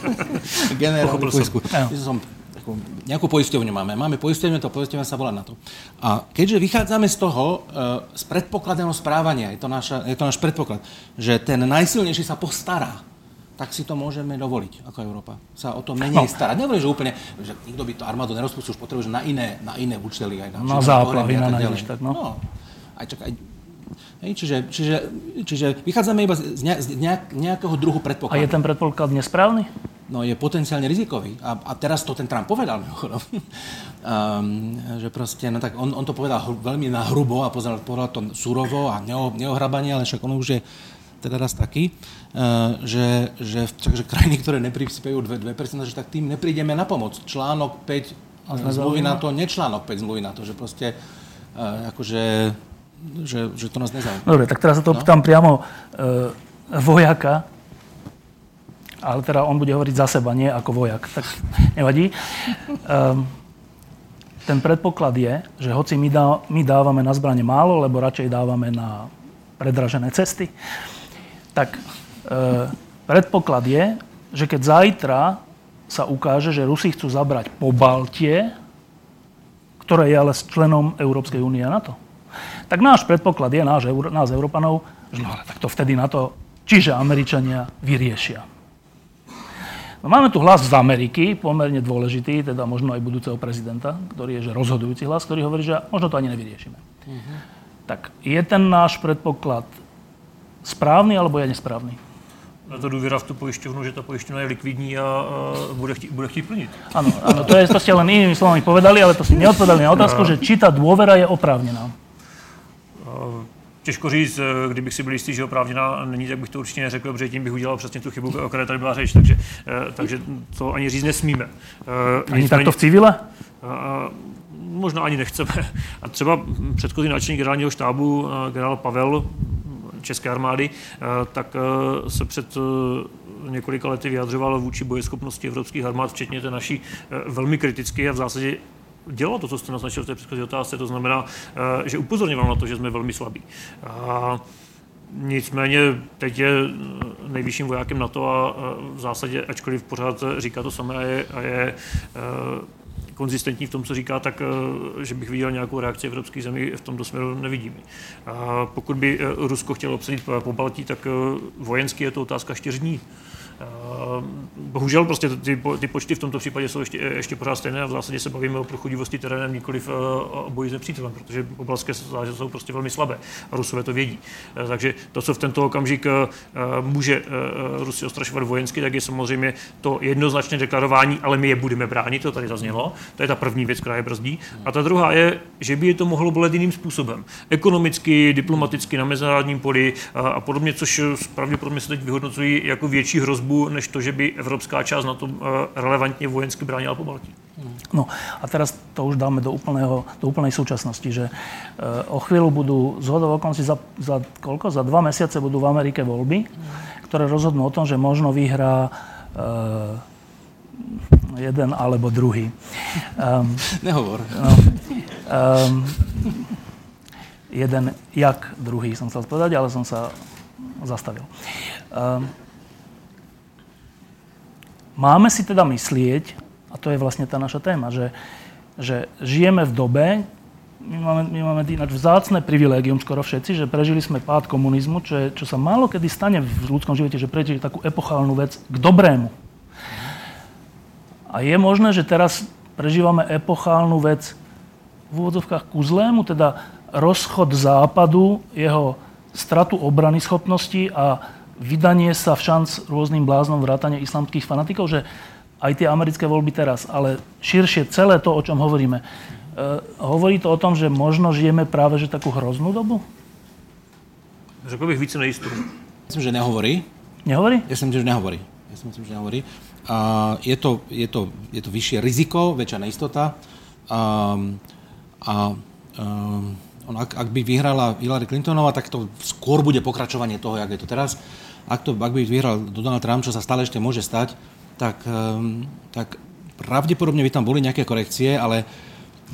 generáli poistku. Myslel som, takú, nejakú poisťovňu máme. Máme poisťovňu, to poisťovňa sa volá na to. A keďže vychádzame z toho, e, z predpokladeného správania, je to, naša, je to náš predpoklad, že ten najsilnejší sa postará tak si to môžeme dovoliť ako Európa. Sa o to menej no. starať. Nehovorím, že úplne, že nikto by to armádu nerozpustil, už potrebuje na iné, na iné účely. Aj na, na záplavy, na nič, tak no. no. Aj, čak, aj, hej, čiže, čiže, čiže vychádzame iba z, nejak, nejakého druhu predpokladu. A je ten predpoklad nesprávny? No je potenciálne rizikový. A, a teraz to ten Trump povedal, um, že proste, no tak on, on to povedal veľmi na hrubo a povedal, povedal to surovo a neoh, neohrabanie, ale však on už je teda raz taký, eh, že, že, že krajiny, ktoré neprispiejú 2%, 2%, že tak tým neprídeme na pomoc. Článok 5 zmluvy na to, nečlánok 5 zmluvy na to, že proste eh, akože, že, že to nás nezaujíma. Dobre, tak teraz sa to no? pýtam priamo e, vojaka, ale teda on bude hovoriť za seba, nie ako vojak, tak nevadí. Um, ten predpoklad je, že hoci my, dá, my dávame na zbranie málo, lebo radšej dávame na predražené cesty, tak e, predpoklad je, že keď zajtra sa ukáže, že Rusi chcú zabrať po Baltie, ktoré je ale s členom Európskej únie a NATO, tak náš predpoklad je, náš, nás Európanov, že no tak to vtedy na to, čiže Američania vyriešia. No, máme tu hlas z Ameriky, pomerne dôležitý, teda možno aj budúceho prezidenta, ktorý je že rozhodujúci hlas, ktorý hovorí, že možno to ani nevyriešime. Uh-huh. Tak je ten náš predpoklad správny alebo je nesprávny? Na to důvěra v tu pojišťovnu, že ta pojišťovna je likvidní a, a bude, chtít, bude chtít plnit. Áno, áno, to je, to ste len inými slovami povedali, ale to si neodpovedali na otázku, že či ta dôvera je oprávněná. Těžko říct, eh, kdybych si byl jistý, že oprávněná není, tak bych to určitě neřekl, protože tím bych udělal přesně tu chybu, o které tady byla řeč, takže, eh, takže to ani říct nesmíme. Eh, ani tak to v civile? Možná ani nechceme. A třeba předchozí náčelník generálního štábu, generál Pavel, České armády, tak se před několika lety vyjadřoval vůči bojeschopnosti evropských armád, včetně té naší, velmi kriticky a v zásadě dělal to, co jste naznačil v té předchozí otázce, to znamená, že upozorňoval na to, že jsme velmi slabí. A Nicméně teď je nejvyšším vojákem NATO a v zásadě, ačkoliv pořád říká to samé a je, a je konzistentní v tom, co říká, tak eh, že bych viděl nějakou reakci evropských zemí v tomto směru nevidím. A pokud by eh, Rusko chtělo obsadit po Baltí, tak eh, vojenský je to otázka čtyř dní. Bohužel prostě ty, ty počty v tomto případě jsou ještě, ještě pořád stejné a v zásadě se bavíme o prochodivosti terénem, nikoliv o boji s nepřítelem, protože pobalské záže jsou prostě velmi slabé a Rusové to vědí. Takže to, co v tento okamžik může Rusi ostrašovat vojensky, tak je samozřejmě to jednoznačné deklarování, ale my je budeme bránit, to tady zaznělo. To je ta první věc, která je brzdí. A ta druhá je, že by je to mohlo bolet jiným způsobem. Ekonomicky, diplomaticky, na mezinárodním poli a podobně, což pravděpodobně se teď vyhodnocují jako větší hrozbu hrozbu, než to, že by evropská část na to eh, relevantně vojensky bránila po Baltii. No a teraz to už dáme do, úplného, do úplnej súčasnosti, že e, o chvíľu budú z hodov okolností za, za, koľko? za dva mesiace budú v Amerike voľby, ktoré rozhodnú o tom, že možno vyhrá e, jeden alebo druhý. Um, Nehovor. No, um, jeden jak druhý som chcel povedať, ale som sa zastavil. Um, máme si teda myslieť, a to je vlastne tá naša téma, že, že žijeme v dobe, my máme, my máme ináč vzácne privilégium skoro všetci, že prežili sme pád komunizmu, čo, je, čo sa málo kedy stane v ľudskom živote, že prežili takú epochálnu vec k dobrému. A je možné, že teraz prežívame epochálnu vec v úvodzovkách ku zlému, teda rozchod západu, jeho stratu obrany schopnosti a vydanie sa v šanc rôznym bláznom vrátane islamských fanatikov, že aj tie americké voľby teraz, ale širšie celé to, o čom hovoríme, e, hovorí to o tom, že možno žijeme práve že takú hroznú dobu? Řekl bych více nejistú. Myslím, že nehovorí. Nehovorí? Ja si myslím, že nehovorí. Ja si myslím, že nehovorí. A je, to, je, to, je to vyššie riziko, väčšia neistota. A, a um, on, ak, ak by vyhrala Hillary Clintonová, tak to skôr bude pokračovanie toho, jak je to teraz. Ak, to, ak by vyhral Donald Trump, čo sa stále ešte môže stať, tak, um, tak pravdepodobne by tam boli nejaké korekcie, ale,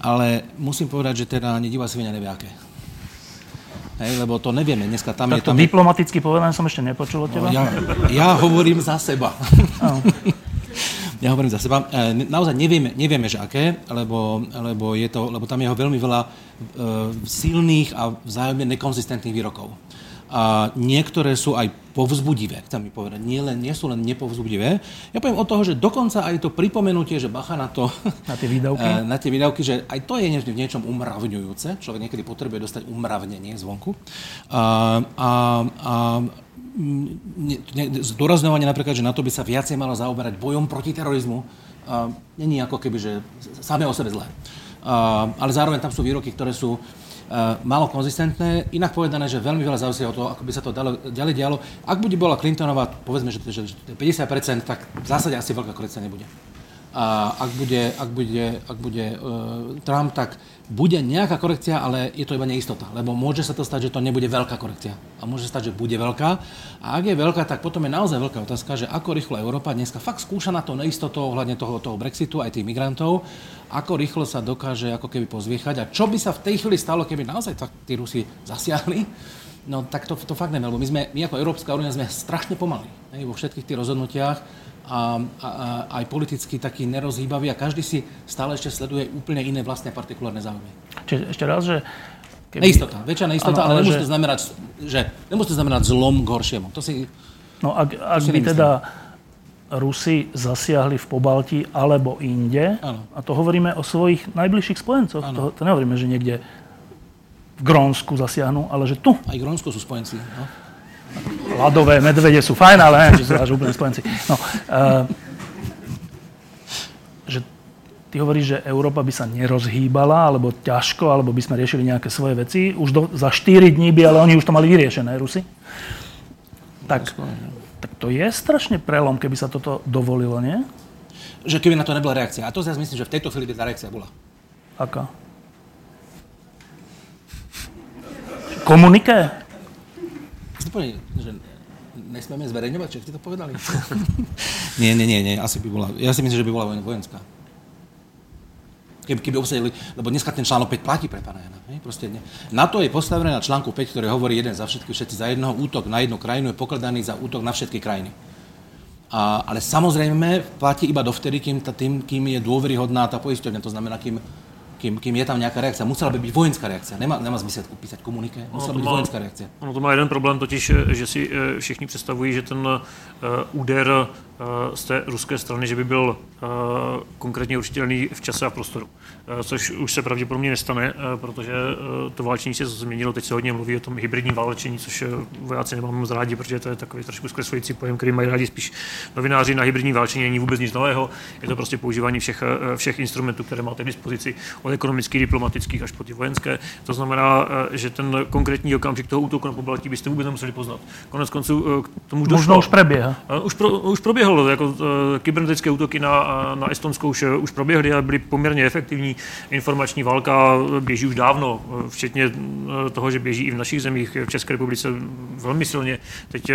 ale musím povedať, že teda ani divá svinia nevie aké. Hej, lebo to nevieme. Dneska tam tak je... Tam diplomaticky povedané som ešte nepočul od teba. No, ja, ja hovorím za seba. ja hovorím za seba. E, naozaj nevieme, nevieme že aké, lebo, lebo, je to, lebo tam je veľmi veľa e, silných a vzájomne nekonzistentných výrokov. A niektoré sú aj povzbudivé, chcem mi povedať. Nie, len, nie sú len nepovzbudivé. Ja poviem o toho, že dokonca aj to pripomenutie, že bacha na to... Na tie výdavky? na tie výdavky, že aj to je v niečom umravňujúce. Človek niekedy potrebuje dostať umravnenie zvonku. A, a, a zdôrazňovanie napríklad, že na to by sa viacej malo zaoberať bojom proti terorizmu, není ako keby, že samé o sebe zlé. ale zároveň tam sú výroky, ktoré sú uh, málo konzistentné. Inak povedané, že veľmi veľa závisí od toho, ako by sa to dalo, ďalej dialo. Ak bude bola Clintonová, povedzme, že, že, že 50%, tak v zásade asi veľká korekcia nebude. A ak bude, ak bude, ak bude uh, Trump, tak bude nejaká korekcia, ale je to iba neistota, lebo môže sa to stať, že to nebude veľká korekcia. A môže stať, že bude veľká. A ak je veľká, tak potom je naozaj veľká otázka, že ako rýchlo Európa dneska fakt skúša na to neistotu ohľadne toho, toho Brexitu, aj tých migrantov, ako rýchlo sa dokáže ako keby pozviechať a čo by sa v tej chvíli stalo, keby naozaj tí Rusi zasiahli, no tak to, to fakt neviem, lebo my, sme, my ako Európska únia sme strašne pomalí vo všetkých tých rozhodnutiach a, a, a aj politicky taký nerozhýbavý a každý si stále ešte sleduje úplne iné vlastne partikulárne záujmy. Čiže ešte raz, že Keby... Neistota, väčšia neistota, ano, ale, ale nemusí, že... to znamenať, že, nemusí to znamenať zlom k horšiemu. To si, no ak, ak by teda Rusi zasiahli v Pobalti alebo inde, ano. a to hovoríme o svojich najbližších spojencoch, to, to nehovoríme, že niekde v Grónsku zasiahnu, ale že tu. Aj Grónsko sú spojenci. No. Ladové medvede sú fajn, ale ne, že sú až úplne spojenci. No, uh, že ty hovoríš, že Európa by sa nerozhýbala, alebo ťažko, alebo by sme riešili nejaké svoje veci. Už do, za 4 dní by, ale oni už to mali vyriešené, Rusi. Tak, tak to je strašne prelom, keby sa toto dovolilo, nie? Že keby na to nebola reakcia. A to si myslím, že v tejto chvíli by tá reakcia bola. Aká? Komuniké? Úplne, že nesmieme zverejňovať, čo ti to povedali? nie, nie, nie, nie, asi by bola, ja si myslím, že by bola vojenská. Keby, keby obsadili, lebo dneska ten článok 5 platí pre pána Jana. Nie. Na to je postavené na článku 5, ktorý hovorí jeden za všetky, všetci za jednoho. Útok na jednu krajinu je pokladaný za útok na všetky krajiny. A, ale samozrejme platí iba dovtedy, kým, tým, kým je dôveryhodná tá poisťovňa. To znamená, kým kým, kým je tam nejaká reakcia. Musela by byť vojenská reakcia. Nemá, nemá zmysel písať komuniké. Musela byť má, vojenská reakcia. Ono to má jeden problém, totiž, že si eh, všichni představují, že ten uh, úder z té ruské strany, že by byl uh, konkrétně určitelný v čase a prostoru. Uh, což už se pravděpodobně nestane, protože to válčení se změnilo. Teď se hodně mluví o tom hybridním válčení, což vojáci nemáme moc rádi, protože to je takový trošku zkreslující pojem, který mají rádi spíš novináři. Na hybridní válčení není vůbec nic nového. Je to prostě používání všech, všech instrumentů, které máte k dispozici od ekonomických, diplomatických až po ty vojenské. To znamená, eh, že ten konkrétní okamžik toho útoku na Pobaltí byste vůbec nemuseli poznat. Konec konců eh, k tomu už došlo. Možno už. Eh, už, pro, už proběhlo. Jako, kybernetické útoky na, na Estonsko už, už proběhly a byly poměrně efektivní. Informační válka běží už dávno, včetně toho, že běží i v našich zemích, v České republice velmi silně. Teď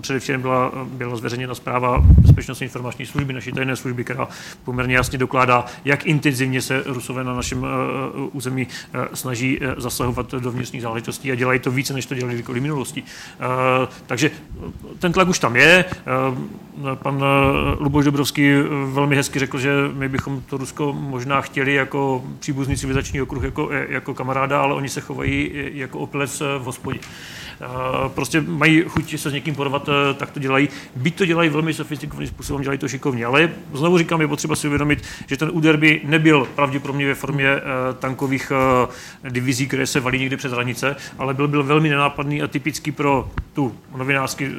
předevčírem byla, byla zveřejněna zpráva Bezpečnostní informační služby, naší tajné služby, která poměrně jasně dokládá, jak intenzivně se Rusové na našem Eh, území eh, snaží eh, zasahovat do vnitřních záležitostí a dělají to více, než to dělali v minulosti. Takže ten tlak už tam je. Pan pan Luboš Dobrovský velmi hezky řekl, že my bychom to Rusko možná chtěli jako příbuzný civilizační okruh, jako, jako kamaráda, ale oni se chovají jako opilec v hospodě. Eh, prostě mají chuť se s někým porvat, eh, tak to dělají. Byť to dělají velmi sofistikovaným způsobem, dělají to šikovně. Ale znovu říkám, je potřeba si uvědomit, že ten úder by nebyl pravděpodobně ve formě eh, tankových divizí, které se valí někdy přes hranice, ale byl, byl velmi nenápadný a typický pro tu novinářsky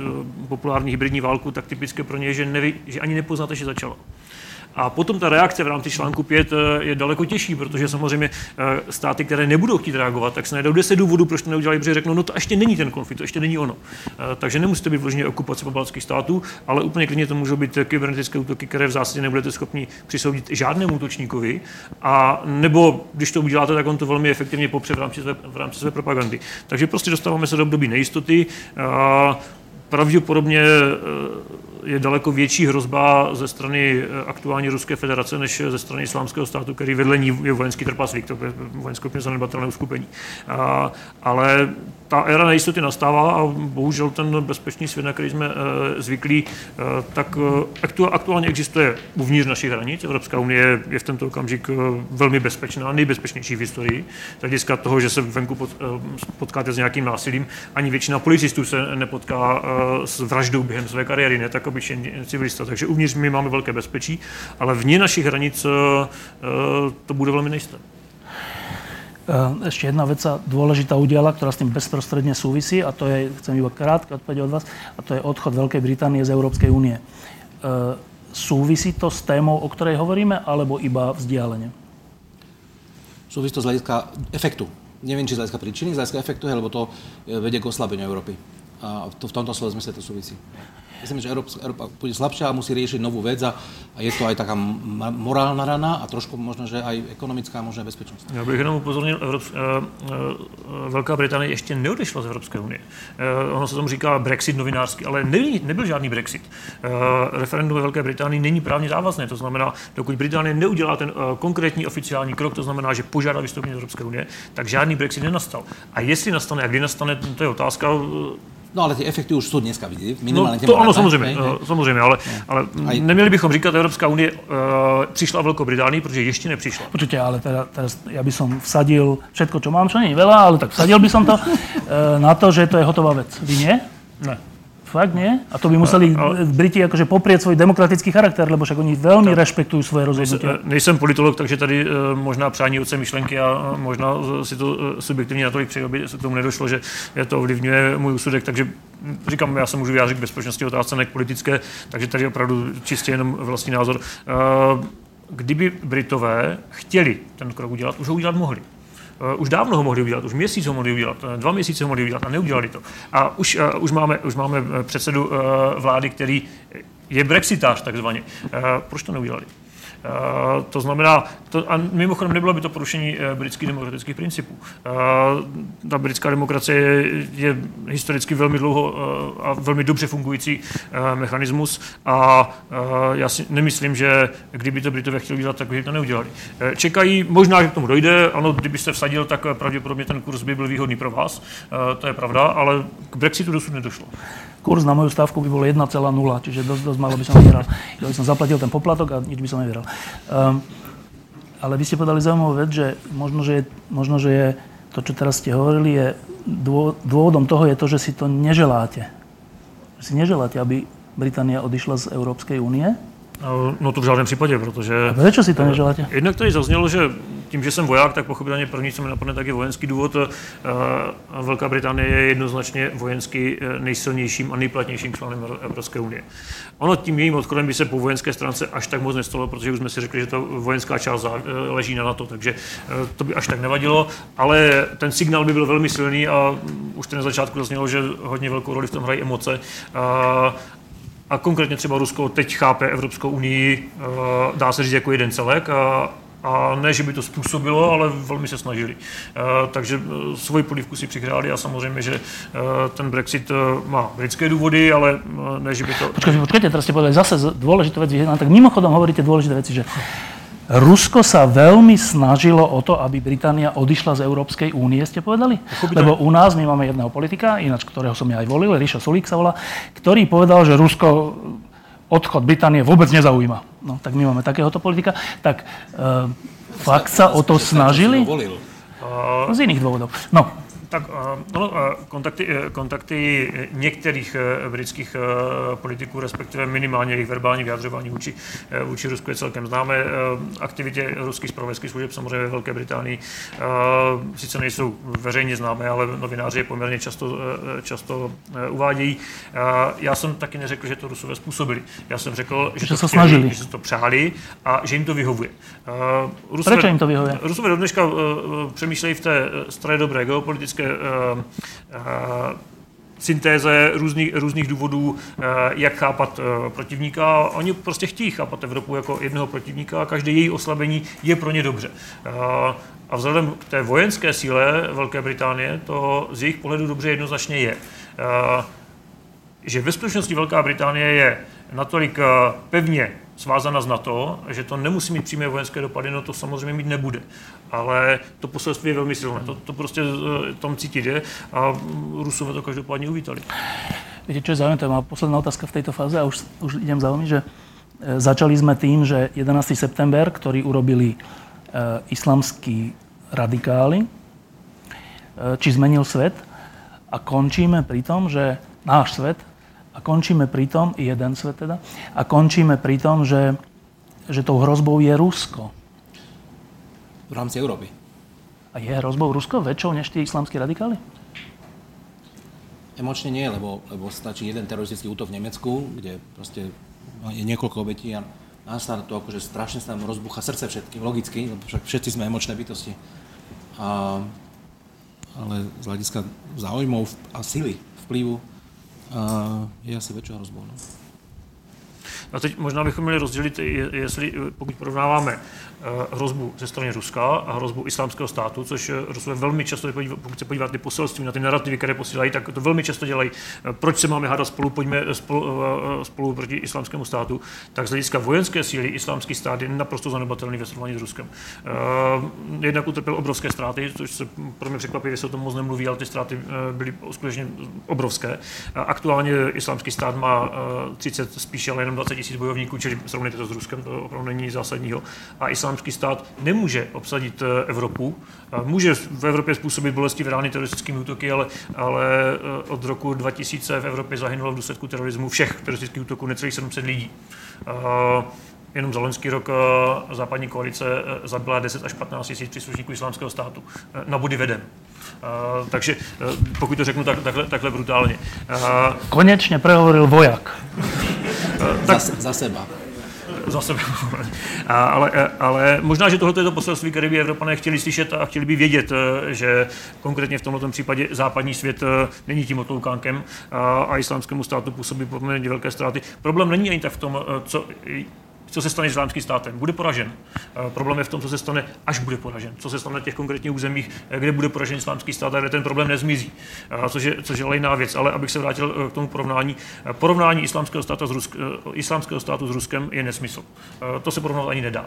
populární hybridní válku, tak typické pro ně, že, neví, že ani nepoznáte, že začalo. A potom ta reakce v rámci článku 5 eh, je daleko těžší, protože samozřejmě eh, státy, které nebudou chtít reagovat, tak se najdou 10 důvodů, proč to neudělali, protože řeknou, no to ještě není ten konflikt, to ještě není ono. Eh, takže nemusíte být vložně okupace pobaltských států, ale úplně klidně to můžou být kybernetické útoky, které v zásadě nebudete schopni přisoudit žádnému útočníkovi. A nebo když to uděláte, tak on to velmi efektivně popře v rámci své, v rámci své propagandy. Takže prostě dostáváme se do období nejistoty. Pravděpodobně je daleko větší hrozba ze strany eh, aktuální Ruské federace než ze strany islámského státu, který vedle ní je vojenský trpaslík, to je vojenské zanedbatelné uskupení. Ale ta éra nejistoty nastává a bohužel ten bezpečný svět, na který jsme e, zvyklí, e, tak aktu, aktuálně existuje uvnitř našich hranic. Evropská unie je v tento okamžik velmi bezpečná, nejbezpečnější v historii. Z hlediska toho, že se venku pot, potkáte s nějakým násilím, ani většina policistů se nepotká s vraždou během své kariéry, ne tak obyčejný civilista. Takže uvnitř my máme velké bezpečí, ale vně našich hranic to bude velmi nejisté. Eh, ešte jedna vec sa dôležitá udiala, ktorá s tým bezprostredne súvisí a to je, chcem iba krátke odpovedať od vás, a to je odchod Veľkej Británie z Európskej únie. Eh, súvisí to s témou, o ktorej hovoríme, alebo iba vzdialenie? Súvisí to z hľadiska efektu. Neviem, či z hľadiska príčiny, z hľadiska efektu, lebo to eh, vedie k oslabeniu Európy. A to, v tomto slova zmysle to súvisí. Myslím, že Európa, Európa bude slabšia a musí riešiť novú vec a, je to aj taká morálna rana a trošku možno, že aj ekonomická, možno aj bezpečnost. Já bych jenom upozornil, Evropsk, uh, uh, Velká Británie ještě neodešla z Evropské unie. Uh, ono se tomu říká Brexit novinářský, ale nebyl, nebyl žádný Brexit. Referendum ve Velké Británii není právně závazné, to znamená, dokud Británie neudělá ten konkrétní oficiální krok, to znamená, že požádá vystoupení z Evropské unie, tak žádný Brexit nenastal. A jestli nastane a kdy nastane, to je otázka. No ale ty efekty už jsou dneska vidět, minimálně no, to ano, samozřejmě, ne, ne? samozřejmě, ale, ne. ale Aj... neměli bychom říkat, že Evropská unie uh, přišla Velkou Británii, protože ještě nepřišla. Určitě, ale teda, teraz ja by som vsadil všetko, čo mám, čo nie je veľa, ale tak vsadil by som to uh, na to, že to je hotová vec. Vy nie? Ne. Fakt nie? A to by museli ale, Briti akože poprieť svůj demokratický charakter, lebo však oni veľmi tak, rešpektují svoje rozhodnutia. Nejsem, nejsem politolog, takže tady uh, možná přání otce myšlenky a možná si to subjektivně natolik přeji, aby se k tomu nedošlo, že je to ovlivňuje můj úsudek, takže říkám, já se můžu vyjádřit k bezpečnosti otázce, ne k politické, takže tady opravdu čistě jenom vlastní názor. Kdyby Britové chtěli ten krok udělat, už ho udělat mohli. Uh, už dávno ho mohli udělat, už měsíc ho mohli udělat, uh, dva měsíce ho mohli udělat a neudělali to. A už, uh, už, máme, už máme předsedu vlády, který je brexitář takzvaně. Proč to neudělali? Eh, to znamená, to, a mimochodem nebylo by to porušení eh, britských demokratických principů. Eh, ta britská demokracie je, historicky velmi dlouho a velmi dobře fungující mechanismus a já si nemyslím, že kdyby to Britové chtěli udělat, tak by to neudělali. Čekají, možná, že k tomu dojde, ano, kdybyste vsadil, tak pravděpodobně ten kurz by byl výhodný pro vás, to je pravda, ale k Brexitu dosud nedošlo kurz na moju stávku by bol 1,0, čiže dosť, dosť malo by som vyhral. Ja by som zaplatil ten poplatok a nič by som nevyhral. Um, ale vy ste povedali zaujímavú vec, že možno, že je, možno, že je to, čo teraz ste hovorili, je dôvodom toho je to, že si to neželáte. Že si neželáte, aby Británia odišla z Európskej únie, No to v žádném případě, protože... A proč si to neželáte? Jednak tady zaznělo, že tím, že jsem voják, tak pochopitelně první, co mi napadne, tak je vojenský důvod. Eh, Velká Británie je jednoznačně vojensky eh, nejsilnějším a nejplatnějším členem Evropské unie. Ono tím jejím odchodem by se po vojenské stránce až tak moc nestalo, protože už jsme si řekli, že to vojenská část eh, leží na NATO, takže to by až tak nevadilo, ale ten signál by byl velmi silný a už to na začátku zaznělo, že hodně velkou roli v tom hrají emoce a konkrétně třeba Rusko teď chápe Evropskou unii, eh, dá se říct, jako jeden celek a, ne, že by to způsobilo, ale velmi se snažili. Eh, takže eh, svoji polívku si přihráli a samozřejmě, že ten Brexit má britské důvody, ale ne, že by to... Počkajte, počkajte, teraz ste povedali zase dôležité veci, tak mimochodom hovoríte dôležité veci, že Rusko sa veľmi snažilo o to, aby Británia odišla z Európskej únie, ste povedali? Lebo u nás my máme jedného politika, ináč ktorého som ja aj volil, Ríša Sulík sa volá, ktorý povedal, že Rusko odchod Británie vôbec nezaujíma. No, tak my máme takéhoto politika. Tak uh, fakt sa o to snažili? Z iných dôvodov. No, tak no, kontakty, e, kontakty některých britských politiků, respektive minimálně jejich verbální vyjadřování vůči, vůči Rusku je celkem známé. Aktivitě ruských spravodajských služeb samozřejmě ve Velké Británii sice nejsou veřejně známé, ale novináři je poměrně často, často uvádějí. Já jsem taky neřekl, že to Rusové způsobili. Já jsem řekl, že, že to se snažili. že se to přáli a že jim to vyhovuje. Rusové, Proč jim to vyhovuje? Rusové do dneška přemýšlejí v té staré dobré geopolitické syntéze různých, různých důvodů, jak chápat protivníka. Oni prostě chtějí chápat Evropu jako jednoho protivníka a každé její oslabení je pro ně dobře. A vzhledem k té vojenské síle Velké Británie to z jejich pohledu dobře jednoznačně je. Že ve skutečnosti Velká Británie je natolik pevně svázána z NATO, že to nemusí mít přímé vojenské dopady, no to samozřejmě mít nebude. Ale to poselství je velmi silné. To, to prostě eh, tam cítit je a Rusové to každopádně uvítali. Viete, čo je zaujímavé, má posledná otázka v tejto fáze a už, už idem za vami, že e, začali sme tým, že 11. september, ktorý urobili e, islamskí radikáli, e, či zmenil svet a končíme pri tom, že náš svet a končíme pri tom, jeden svet teda, a končíme pri tom, že, že tou hrozbou je Rusko. V rámci Európy. A je hrozbou Rusko väčšou než tí islamskí radikáli? Emočne nie, lebo, lebo stačí jeden teroristický útok v Nemecku, kde proste je niekoľko obetí a sa to akože strašne sa nám rozbucha srdce všetkým, logicky, lebo však všetci sme emočné bytosti. A, ale z hľadiska záujmov a sily, vplyvu je asi väčšou hrozbou. No. A teď možná bychom měli rozdělit, jestli pokud porovnáváme hrozbu ze strany Ruska a hrozbu islámského státu, což eh, Rusové velmi často, pokud se podíváte ty poselství, na ty narrativy, které posílají, tak to velmi často dělají. Eh, proč se máme hádat spolu, pojďme spolu, spolu proti islámskému státu, tak z hlediska vojenské síly islámský stát je naprosto zanedbatelný ve srovnání s Ruskem. Jednak utrpěl obrovské ztráty, což se pro mě překvapivě se o tom moc nemluví, ale ty ztráty byly skutečně obrovské. Aktuálně islámský stát má 30, spíše ale jenom 20 tisíc bojovníků, čili srovnejte to s Ruskem, to opravdu není zásadního. A islámský stát nemůže obsadit eh, Evropu. Může v Evropě způsobit bolestivé rány teroristickými útoky, ale, ale eh, od roku 2000 v Evropě zahynulo v důsledku terorismu všech teroristických útoků necelých 700 lidí. Jenom za loňský rok eh, západní koalice zabila 10 až 15 tisíc příslušníků islámského státu. Na body vedem. Takže pokud to řeknu tak, takhle, takhle brutálně. Konečně prehovoril vojak. Tak, za, za seba za sebe. ale, ale možná, že tohle je to poselství, které by Evropané chtěli slyšet a chtěli by vědět, eh, že konkrétně v tomto případě západní svět eh, není tím otloukánkem a islámskému státu působí poměrně velké ztráty. Problém není ani tak v tom, eh, co co se stane s islámským státem. Bude poražen. Problém je v tom, co se stane, až bude poražen. Co se stane na těch konkrétních územích, kde bude poražen islámský stát a kde ten problém nezmizí. Což je, což je jiná věc. Ale abych se vrátil k tomu porovnání. Porovnání islámského státu s, Rusk, islámského státu s Ruskem je nesmysl. To se porovnat ani nedá.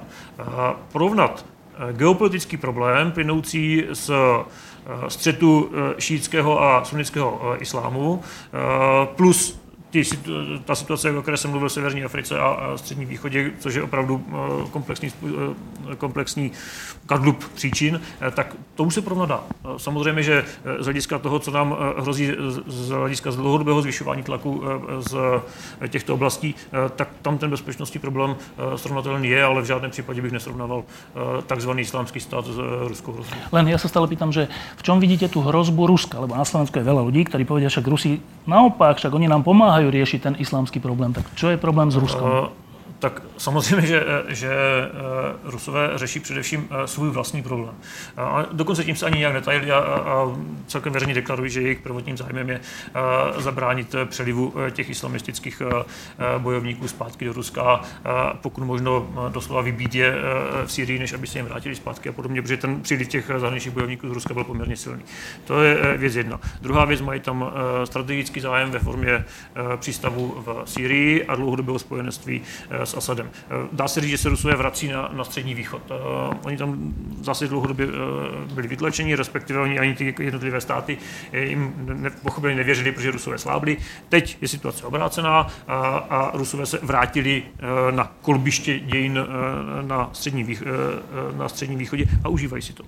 Porovnat geopolitický problém plynoucí z střetu šítského a sunnického islámu plus ty, ta situace, o které jsem mluvil v Severní Africe a, a Střední východě, což je opravdu eh, komplexní, eh, komplexní kadlub příčin, eh, tak to už se porovnat dá. Samozřejmě, že z hlediska toho, co nám hrozí z hlediska z dlouhodobého zvyšování tlaku z těchto oblastí, tak tam ten bezpečnostní problém srovnatelný je, ale v žádném případě bych nesrovnával takzvaný islámský stát s ruskou hrozbou. Len ja sa stále pýtam, že v čom vidíte tú hrozbu Ruska? Lebo na Slovensku je veľa ľudí, ktorí povedia, však Rusi naopak, však oni nám pomáhajú pomáhajú riešiť ten islámsky problém. Tak čo je problém s Ruskom? Uh, tak samozřejmě, že, že eh, Rusové řeší především eh, svůj vlastní problém. A dokonce tím se ani nějak netajili a, a celkem veřejně deklarují, že jejich prvotním zájmem je eh, zabránit přelivu těch islamistických bojovníků zpátky do Ruska, a pokud možno doslova vybít je v Syrii, než aby se jim vrátili zpátky a podobně, protože ten příliv těch zahraničních bojovníků z Ruska byl poměrně silný. To je věc jedna. Druhá věc, mají tam strategický zájem ve formě přístavu v Syrii a dlouhodobého spojenectví s Asadem. Dá se říct, že se Rusové vrací na, na střední východ. Oni tam zase dlouhodobě byli vytlačeni, respektive oni ani ty jednotlivé státy jim ne, pochopili nevěřili, protože Rusové slábli. Teď je situace obrácená a, a Rusové se vrátili na kolbiště dějin na střední, na střední východě a užívají si to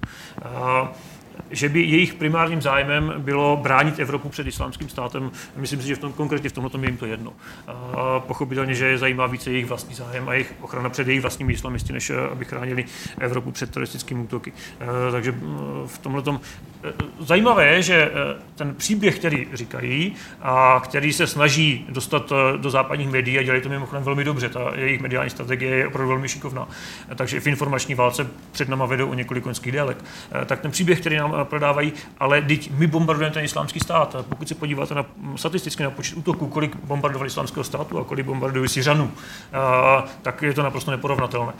že by jejich primárním zájmem bylo bránit Evropu před islámským státem. Myslím si, že v tom, konkrétně v tomto je jim to jedno. A pochopitelně, že je zajímá více jejich vlastní zájem a jejich ochrana před jejich vlastními islamisty, než eh, aby chránili Evropu před teroristickými útoky. Eh, takže mm, v tomhle tom eh, zajímavé je, že ten příběh, který říkají a který se snaží dostat do západních médií a dělají to mimochodem velmi dobře, ta jejich mediální strategie je opravdu velmi šikovná. Takže v informační válce před náma vedou o několik konských délek. Tak ten příběh, který nám prodávají, ale teď my bombardujeme ten islámský stát. Pokud se podíváte na statisticky na počet útoků, kolik bombardovali islámského státu a kolik bombardují Syřanů, tak je to naprosto neporovnatelné.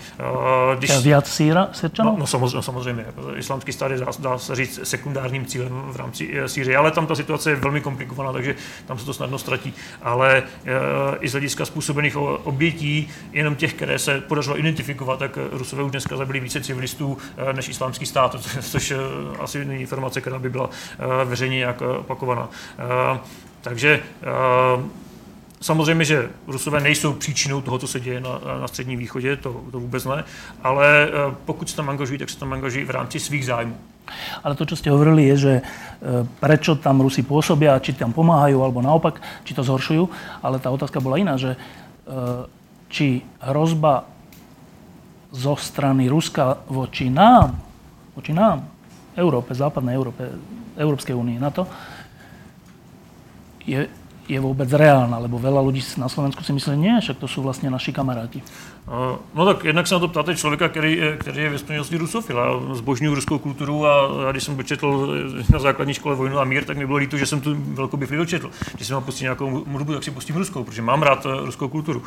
Když... Víc Syra, no, no, samozřejmě, no, samozřejmě. Islámský stát je, dá, se říct, sekundárním cílem v rámci eh, Sýrie, ale tam ta situace je velmi komplikovaná, takže tam se to snadno ztratí. Ale eh, i z hlediska způsobených obětí, jenom těch, které se podařilo identifikovat, tak Rusové už dneska zabili více civilistů eh, než islámský stát, což asi není informace, která by byla eh, veřejně nějak eh, opakovaná. Eh, takže Samozřejmě, že Rusové nejsou příčinou toho, co se děje na, na Středním východě, to, to vůbec ne, ale pokud se tam angažují, tak se tam angažují v rámci svých zájmů. Ale to, čo ste hovorili, je, že prečo tam Rusi pôsobia, či tam pomáhajú, alebo naopak, či to zhoršujú. Ale tá otázka bola iná, že či hrozba zo strany Ruska voči nám, voči nám, Európe, západnej Európe, Európskej únie, na to, je, je vôbec reálna, lebo veľa ľudí na Slovensku si myslí, nie, však to sú vlastne naši kamaráti. No tak jednak se na to ptáte člověka, který, který je ve skutečnosti rusofil. Já zbožňuji ruskou kulturu a, a když jsem četl na základní škole Vojnu a mír, tak mi bylo líto, že jsem tu velkou bifli dočetl. Když jsem mám pustit nějakou mluvu, tak si pustím ruskou, protože mám rád eh, ruskou kulturu.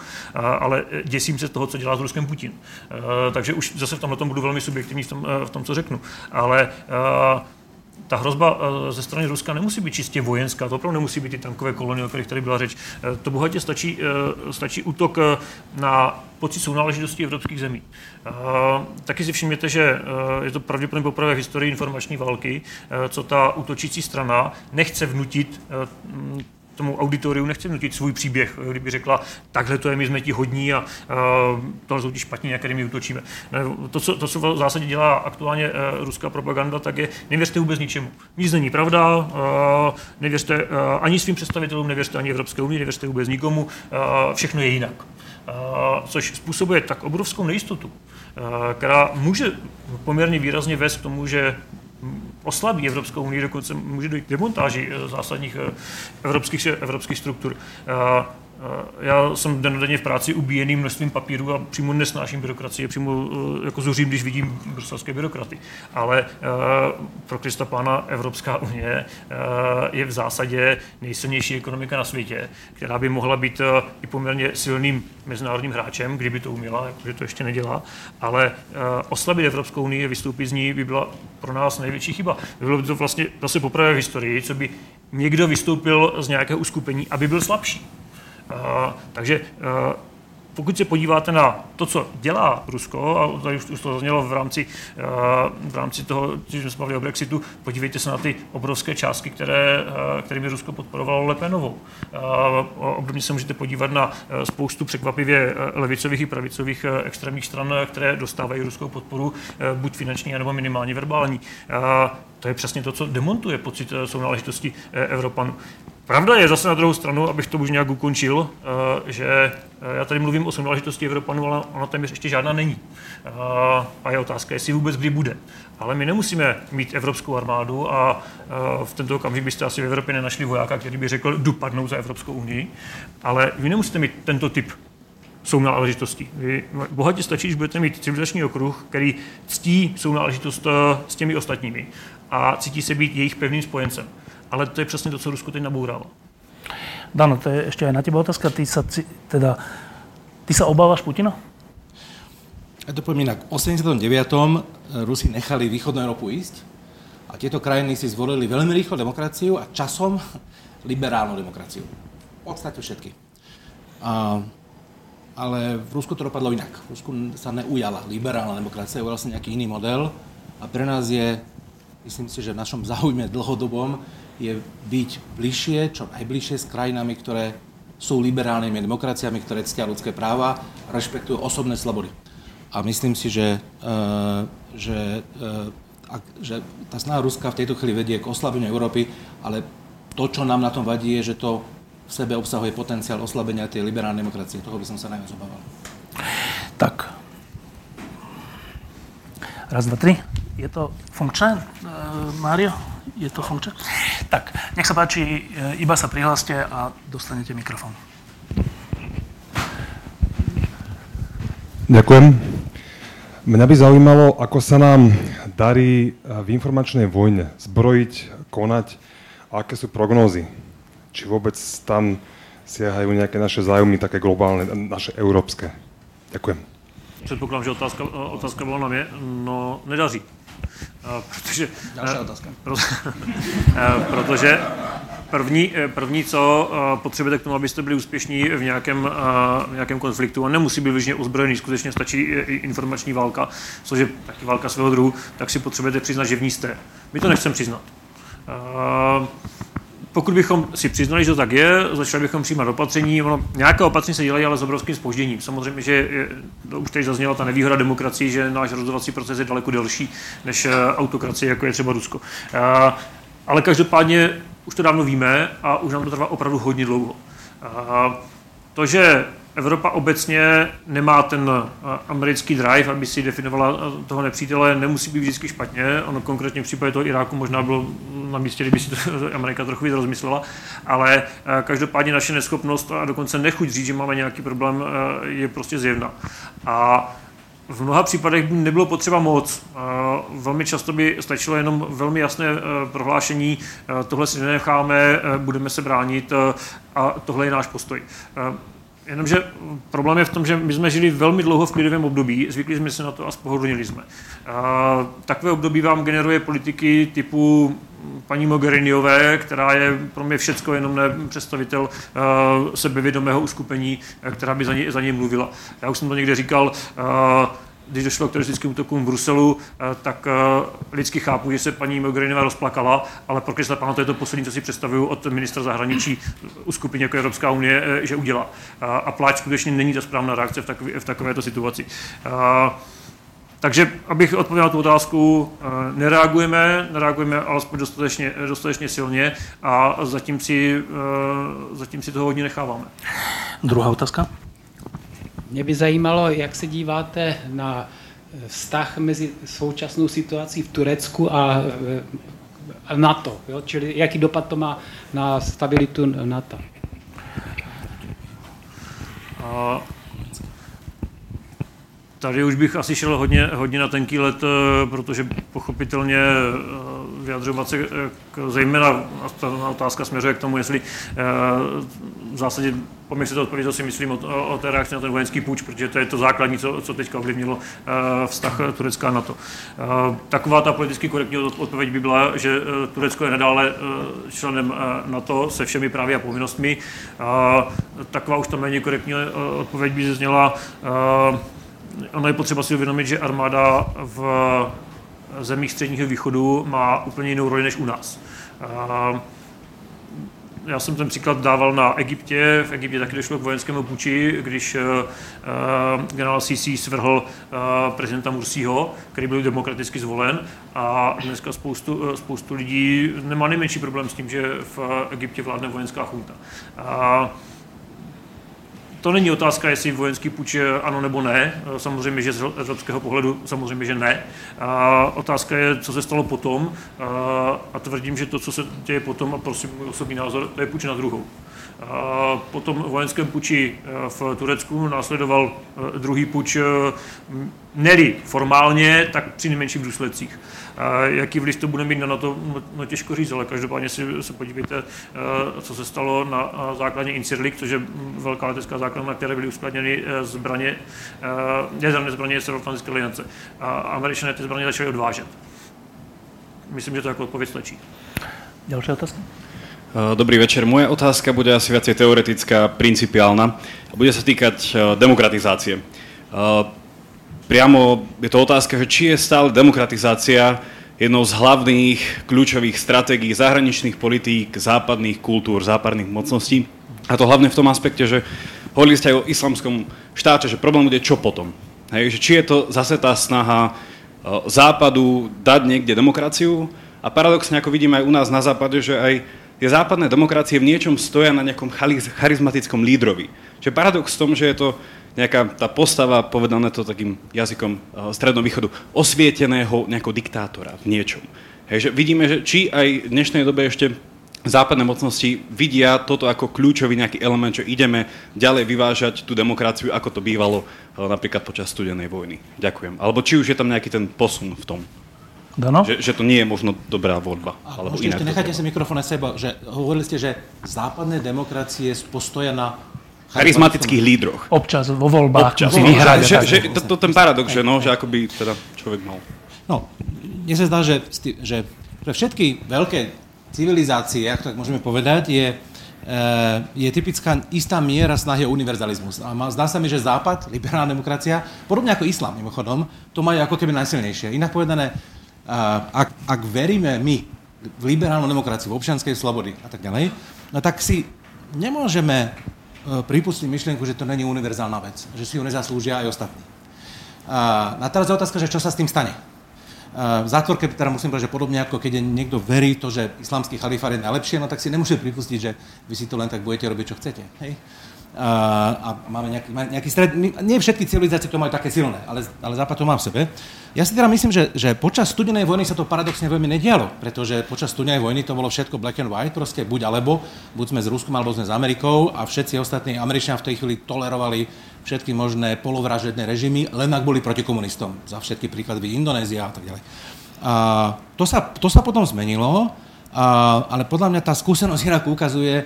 Ale děsím se toho, co dělá s Ruskem Putin. A, takže už zase v tomhle tom budu velmi subjektivní v tom, eh, v tom co řeknu. Ale ta hrozba eh, ze strany Ruska nemusí být čistě vojenská, to opravdu nemusí být ty tankové kolony, o kterých tady byla řeč. Eh, to bohatě stačí, eh, stačí útok na pocit sounáležitosti evropských zemí. Taky si všimněte, že je to pravděpodobně poprvé v historii informační války, co ta útočící strana nechce vnutit tomu auditoriu nechce nutit svůj příběh, kdyby řekla, takhle to je, my jsme ti hodní a uh, tohle jsou ti špatní, na kterými útočíme. To co, to, co v zásadě dělá aktuálně uh, ruská propaganda, tak je, nevěřte vůbec ničemu. Nic není pravda, uh, nevěřte uh, ani svým představitelům, nevěřte ani Evropské unii, nevěřte vůbec nikomu, uh, všechno je jinak. Uh, což způsobuje tak obrovskou nejistotu, uh, která může poměrně výrazně vést k tomu, že oslabí Evropskou unii, dokonce může dojít k demontáži eh, zásadních eh, evropských, evropských struktur. Eh, já jsem dennodenně v práci ubíjený množstvím papíru a přímo nesnáším byrokracii, přímo jako zuřím, když vidím bruselské byrokraty. Ale pro Krista pána Evropská unie je v zásadě nejsilnější ekonomika na světě, která by mohla být i poměrně silným mezinárodním hráčem, kdyby to uměla, jakože to ještě nedělá. Ale oslabit Evropskou unii, vystoupit z ní, by byla pro nás největší chyba. Bylo by to vlastně zase poprvé v historii, co by někdo vystoupil z nějakého uskupení, aby byl slabší. Takže pokud se podíváte na to, co dělá Rusko, a tady už, už to zaznělo v rámci, v rámci toho, když jsme se o Brexitu, podívejte se na ty obrovské částky, které, kterými Rusko podporovalo Lepenovou. Obdobně se můžete podívat na spoustu překvapivě levicových i pravicových extrémních stran, které dostávají ruskou podporu, buď finanční, nebo minimálně verbální. To je přesně to, co demontuje pocit sounáležitosti Evropanů. Pravda je zase na druhou stranu, abych to už nějak ukončil, eh, že eh, já tady mluvím o sounáležitosti Evropanů, ale ona téměř ještě žádná není. Eh, a je otázka, jestli vůbec kdy bude. Ale my nemusíme mít evropskou armádu a v tento okamžik byste asi v Evropě nenašli vojáka, který by řekl, jdu padnout za Evropskou unii. Ale vy nemusíte mít tento typ sounáležitosti. Vy bohatě stačí, když budete mít civilizační okruh, který ctí sounáležitost s těmi ostatními a cítí se být jejich pevným spojencem. Ale to je přesně to, co Rusko teď nabouralo. Dano, to je ešte aj na teba otázka. Ty sa, teda, ty sa obávaš Putina? Ja to poviem inak. V 89. Rusi nechali východnú Európu ísť a tieto krajiny si zvolili veľmi rýchlo demokraciu a časom liberálnu demokraciu. V podstate všetky. A ale v Rusku to dopadlo inak. V Rusku sa neujala liberálna demokracia, ujala sa nejaký iný model a pre nás je, myslím si, že v našom záujme dlhodobom je byť bližšie, čo najbližšie s krajinami, ktoré sú liberálnymi demokraciami, ktoré ctia ľudské práva rešpektujú osobné slobody. A myslím si, že, uh, že, ak, že tá snaha Ruska v tejto chvíli vedie k oslabeniu Európy, ale to, čo nám na tom vadí, je, že to v sebe obsahuje potenciál oslabenia tej liberálnej demokracie. Toho by som sa najviac obával. Tak. Raz, dva, tri. Je to funkčné, uh, Mário? Je to funkčné? Tak, nech sa páči, iba sa prihláste a dostanete mikrofón. Ďakujem. Mňa by zaujímalo, ako sa nám darí v informačnej vojne zbrojiť, konať a aké sú prognózy. Či vôbec tam siahajú nejaké naše zájmy, také globálne, naše európske. Ďakujem. Předpokládám, že otázka, otázka bola na mě. No, nedaří. Protože, Další otázka. protože První, eh, první, co eh, potřebujete k tomu, abyste byli úspěšní v nějakém, eh, v nějakém konfliktu, a nemusí být vyloženě ozbrojený, skutečně stačí informační válka, což je taky válka svého druhu, tak si potřebujete přiznat, že v ní jste. My to nechceme přiznat. Pokud bychom si přiznali, že to tak je, začali bychom přijímat opatření. Ono, nějaké opatření se dělají, ale s obrovským spožděním. Samozřejmě, že je, to už tady zazněla ta nevýhoda demokracie, že náš rozhodovací proces je daleko delší než autokracie, jako je třeba Rusko. Ale každopádně už to dávno víme a už nám to trvá opravdu hodně dlouho. To, že Evropa obecně nemá ten americký drive, aby si definovala toho nepřítele, nemusí být vždycky špatně. Ono konkrétně v případě toho Iráku možná bylo na místě, kdyby si to Amerika trochu víc rozmyslela, ale každopádně naše neschopnost a dokonce nechuť říct, že máme nějaký problém, je prostě zjevná. A v mnoha případech by nebylo potřeba moc. Velmi často by stačilo jenom velmi jasné prohlášení, tohle si nenecháme, budeme se bránit a tohle je náš postoj. Jenomže problém je v tom, že my jsme žili velmi dlouho v klidovém období, zvykli jsme se na to a spohodlnili jsme. Takové období vám generuje politiky typu paní Mogheriniové, která je pro mě všecko jenom ne představitel uh, sebevědomého uskupení, která by za něj, za něj mluvila. Já už jsem to někde říkal, uh, když došlo k teroristickým útokům v Bruselu, tak lidsky chápu, že se paní Mogherinová rozplakala, ale pro Krista Pána to je to poslední, co si představuju od ministra zahraničí uskupení jako Evropská unie, že udělá. A pláč skutečně není ta správná reakce v, takové, v takovéto situaci. Takže, abych odpověděl tu otázku, eh, nereagujeme, nereagujeme alespoň dostatečně, dostatečně silně a zatím si, eh, zatím si toho hodně necháváme. Druhá otázka. Mě by zajímalo, jak se díváte na vztah mezi současnou situací v Turecku a, eh, a NATO, jo? čili jaký dopad to má na stabilitu NATO. A Tady už bych asi šel hodně, hodně na tenký let, eh, protože pochopitelně eh, vyjadřovat se eh, k, zejména, ta otázka směřuje k tomu, jestli v zásadě poměř si to odpovědět, co si myslím o, o té reakci na ten vojenský půjč, protože to je to základní, co, co teďka ovlivnilo vztah Turecka na to. Taková ta politicky korektní odpověď by byla, že Turecko je nadále členem NATO se všemi právy a povinnostmi. Taková už to méně korektní odpověď by zněla, ono je potřeba si uvědomit, že armáda v zemích středního východu má úplně jinou roli než u nás. Já jsem ten příklad dával na Egyptě. V Egyptě taky došlo k vojenskému puči, když generál Sisi svrhl prezidenta Mursího, který byl demokraticky zvolen. A dneska spoustu, spoustu lidí nemá nejmenší problém s tím, že v Egyptě vládne vojenská chunta to není otázka, jestli vojenský puč je ano nebo ne. Samozřejmě, že z evropského pohledu samozřejmě, že ne. A otázka je, co se stalo potom. A tvrdím, že to, co se děje potom, a prosím můj osobní názor, to je puč na druhou. Po tom vojenském puči e, v Turecku následoval e, druhý puč, e, neli formálně, tak při nejmenších důsledcích. Jaký vliv to bude mít na to, no, no těžko říct, ale každopádně si se podívejte, co se stalo na základně Incirlik, což je velká letecká základna, na které byly uskladněny zbraně, jadrné zbraně Severoatlantické aliance. A američané ty zbraně začaly odvážet. Myslím, že to jako odpověď stačí. Další otázka? Dobrý večer. Moja otázka bude asi viacej teoretická, principiálna. Bude sa týkať demokratizácie. Priamo je to otázka, že či je stále demokratizácia jednou z hlavných kľúčových stratégií zahraničných politík, západných kultúr, západných mocností. A to hlavne v tom aspekte, že hovorili ste aj o islamskom štáte, že problém bude čo potom. Hej, že či je to zase tá snaha západu dať niekde demokraciu a paradoxne, ako vidíme aj u nás na západe, že aj tie západné demokracie v niečom stoja na nejakom charizmatickom lídrovi. Čiže paradox v tom, že je to nejaká tá postava, povedané to takým jazykom uh, stredného východu, osvieteného nejakého diktátora v niečom. Hej, vidíme, že či aj v dnešnej dobe ešte západné mocnosti vidia toto ako kľúčový nejaký element, že ideme ďalej vyvážať tú demokraciu, ako to bývalo uh, napríklad počas studenej vojny. Ďakujem. Alebo či už je tam nejaký ten posun v tom. Dano? Že, že to nie je možno dobrá voľba. A alebo ešte necháte si mikrofón na seba, že hovorili ste, že západné demokracie postoja na charizmatických lídroch. Občas vo voľbách Občas. No, že, že, že, to, to ten paradox, že, no, že ako by teda človek mal. No, mne sa zdá, že, že pre všetky veľké civilizácie, ak tak môžeme povedať, je, e, je typická istá miera snahy o univerzalizmus. A zdá sa mi, že Západ, liberálna demokracia, podobne ako islám mimochodom, to majú ako keby najsilnejšie. Inak povedané, ak, ak veríme my v liberálnu demokraciu, v občianskej slobody a tak ďalej, no tak si nemôžeme E, pripustiť myšlienku, že to není univerzálna vec, že si ju nezaslúžia aj ostatní. A, teraz je otázka, že čo sa s tým stane. A v zátvorke teda musím povedať, že podobne ako keď niekto verí to, že islamský chalifát je najlepšie, no tak si nemôže pripustiť, že vy si to len tak budete robiť, čo chcete. Hej? A, máme nejaký, nejaký stred. Nie všetky civilizácie to majú také silné, ale, ale Západ to má v sebe. Ja si teda myslím, že, že počas studenej vojny sa to paradoxne veľmi nedialo, pretože počas studenej vojny to bolo všetko black and white, proste buď alebo, buď sme s Ruskom alebo sme s Amerikou a všetci ostatní Američania v tej chvíli tolerovali všetky možné polovražedné režimy, len ak boli proti komunistom. Za všetky príklady Indonézia a tak ďalej. A to, sa, to sa potom zmenilo, a, ale podľa mňa tá skúsenosť Iraku ukazuje, e,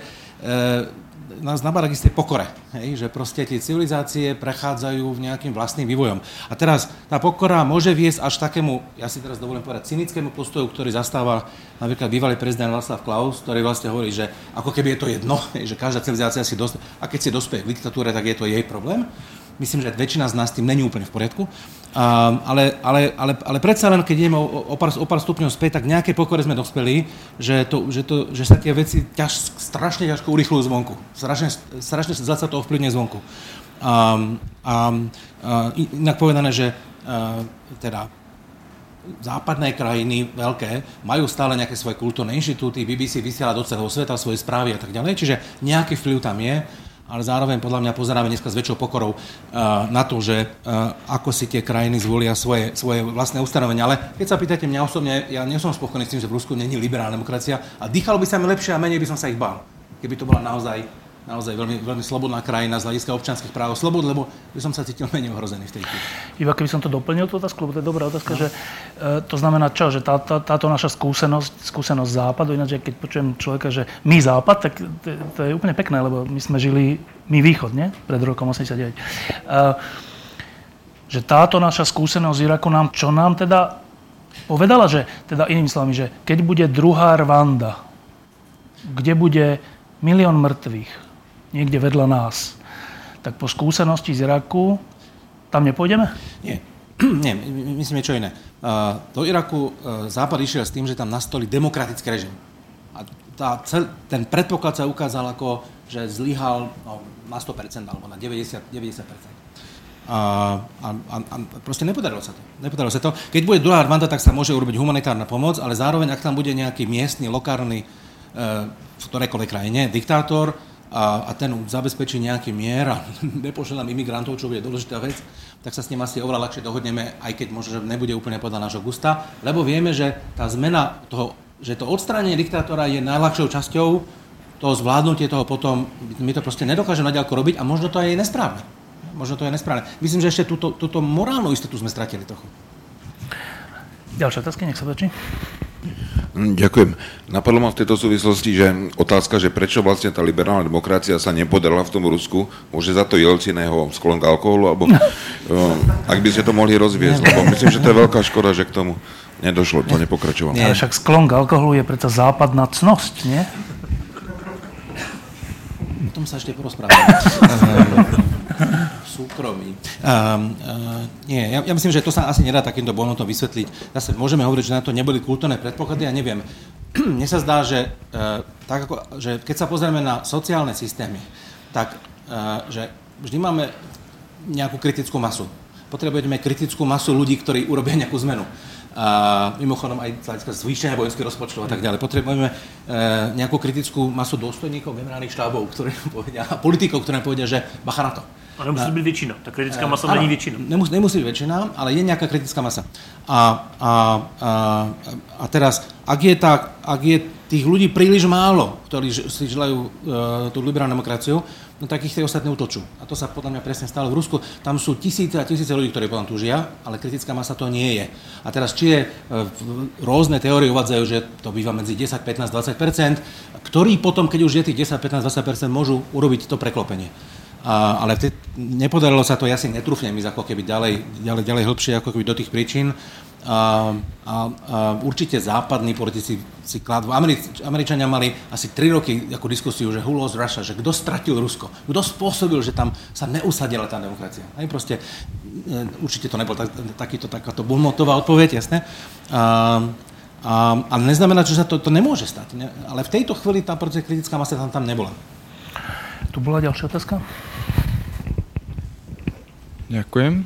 nás nabáda k istej pokore, hej? že proste tie civilizácie prechádzajú v nejakým vlastným vývojom. A teraz tá pokora môže viesť až takému, ja si teraz dovolím povedať, cynickému postoju, ktorý zastáva napríklad bývalý prezident Václav Klaus, ktorý vlastne hovorí, že ako keby je to jedno, hej? že každá civilizácia si dospe, a keď si dospeje k diktatúre, tak je to jej problém. Myslím, že väčšina z nás tým není úplne v poriadku. Um, ale, ale, ale, ale predsa len, keď ideme o, o, pár, o pár stupňov späť, tak nejaké pokore sme dospeli, že, to, že, to, že sa tie veci ťaž, strašne ťažko urychľujú zvonku. Strašne, strašne sa to ovplyvne zvonku. Um, um, uh, inak povedané, že uh, teda západné krajiny veľké majú stále nejaké svoje kultúrne inštitúty, BBC vysiela do celého sveta svoje správy a tak ďalej, čiže nejaký vplyv tam je ale zároveň podľa mňa pozeráme dneska s väčšou pokorou uh, na to, že uh, ako si tie krajiny zvolia svoje, svoje vlastné ustanovenia. Ale keď sa pýtate mňa osobne, ja nie som spokojný s tým, že v Rusku není liberálna demokracia a dýchalo by sa mi lepšie a menej by som sa ich bál. Keby to bola naozaj naozaj veľmi, veľmi slobodná krajina z hľadiska občanských práv slobod, lebo by som sa cítil menej ohrozený v tej chvíli. Iba keby som to doplnil, tú otázku, lebo to je dobrá otázka, no. že e, to znamená čo, že tá, tá, táto naša skúsenosť, skúsenosť západu, ináč keď počujem človeka, že my západ, tak to, to je úplne pekné, lebo my sme žili, my východ, nie? Pred rokom 89. E, že táto naša skúsenosť z Iraku nám, čo nám teda povedala, že teda inými slovami, že keď bude druhá Rwanda, kde bude milión mŕtvych, niekde vedľa nás. Tak po skúsenosti z Iraku tam nepôjdeme? Nie. Nie, myslím niečo iné. do Iraku e, Západ išiel s tým, že tam nastoli demokratický režim. A tá, cel, ten predpoklad sa ukázal ako, že zlyhal no, na 100% alebo na 90%. 90%. A, a, a, a proste nepodarilo sa to. Nepodarilo sa to. Keď bude druhá armáda, tak sa môže urobiť humanitárna pomoc, ale zároveň, ak tam bude nejaký miestny, lokálny, e, v ktorejkoľvek krajine, diktátor, a, a ten zabezpečí nejaký mier a nepošle imigrantov, čo bude dôležitá vec, tak sa s ním asi oveľa ľahšie dohodneme, aj keď možno, že nebude úplne podľa nášho gusta, lebo vieme, že tá zmena toho, že to odstránenie diktátora je najľahšou časťou toho zvládnutie toho potom, my to proste nedokážeme naďalko robiť a možno to aj je nesprávne. Možno to je nesprávne. Myslím, že ešte túto, túto morálnu istotu sme stratili trochu. Ďalšie otázky, nech sa páči. Hm, ďakujem. Napadlo ma v tejto súvislosti, že otázka, že prečo vlastne tá liberálna demokracia sa nepodarila v tom Rusku, môže za to Jelciného sklon k alkoholu, alebo uh, ak by ste to mohli rozviesť, lebo myslím, že to je veľká škoda, že k tomu nedošlo, to nepokračovalo. Ale však sklon k alkoholu je predsa západná cnosť, nie? O tom sa ešte porozprávame. súkromí. Um, uh, nie, ja, ja myslím, že to sa asi nedá takýmto bonmotom vysvetliť. Zase môžeme hovoriť, že na to neboli kultúrne predpoklady, ja neviem. Mne sa zdá, že, uh, tak ako, že keď sa pozrieme na sociálne systémy, tak uh, že vždy máme nejakú kritickú masu. Potrebujeme kritickú masu ľudí, ktorí urobia nejakú zmenu a mimochodom aj z hľadiska zvýšenia vojenských rozpočtov a tak ďalej. Potrebujeme e, nejakú kritickú masu dôstojníkov generálnych štábov ktorí povedia, a politikov, ktorí povedia, že bacha na to. A nemusí byť väčšina. Tá kritická e, masa uh, není väčšina. Nemusí, nemusí byť väčšina, ale je nejaká kritická masa. A, a, a, a teraz, ak je, tá, ak je tých ľudí príliš málo, ktorí si želajú uh, tú liberálnu demokraciu, no tak ich tie ostatní utočú. A to sa podľa mňa presne stalo v Rusku. Tam sú tisíce a tisíce ľudí, ktorí potom túžia, ale kritická masa to nie je. A teraz, či je, e, rôzne teórie uvádzajú, že to býva medzi 10, 15, 20% ktorí potom, keď už je tých 10, 15, 20% môžu urobiť to preklopenie. A, ale te, nepodarilo sa to, ja si netrúfnem ísť ako keby ďalej, ďalej, ďalej hĺbšie ako keby do tých príčin. A, a, a určite západní politici si kladú. Američ, Američania mali asi 3 roky ako diskusiu, že who lost Russia, že kto stratil Rusko, kto spôsobil, že tam sa neusadila tá demokracia. Aj proste, e, určite to nebol tak, takýto, takáto bulmotová odpoveď, jasné. A, a, ale neznamená, že sa to, to nemôže stať. Ne? Ale v tejto chvíli tá kritická masa tam, tam nebola. Tu bola ďalšia otázka? Ďakujem.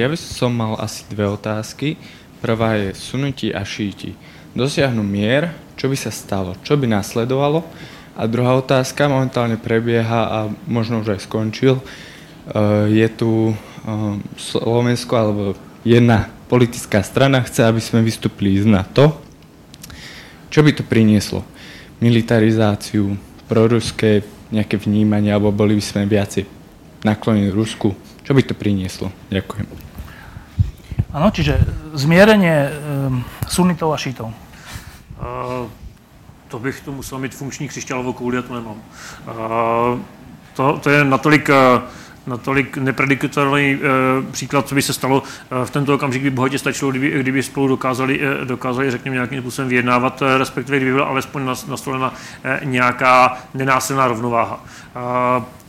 Ja by som mal asi dve otázky. Prvá je sunutí a šíti. Dosiahnu mier, čo by sa stalo, čo by nasledovalo? A druhá otázka momentálne prebieha a možno už aj skončil. E, je tu e, Slovensko alebo jedna politická strana chce, aby sme vystúpili z NATO. Čo by to prinieslo? Militarizáciu, proruské nejaké vnímanie, alebo boli by sme viacej naklonení Rusku? Čo by to prinieslo? Ďakujem. Áno, čiže zmierenie um, sunitov a šítov. Uh, to bych tu musel mít funkční křišťálovou kouli, já to nemám. Uh, to, to je natolik, uh, natolik nepredikatelný uh, příklad, co by se stalo v tento okamžik, kdy bohatě stačilo, kdyby, kdyby spolu dokázali, uh, dokázali, řekněme, nějakým způsobem vyjednávat, respektive kdyby byla alespoň nastolena nějaká nenásilná rovnováha.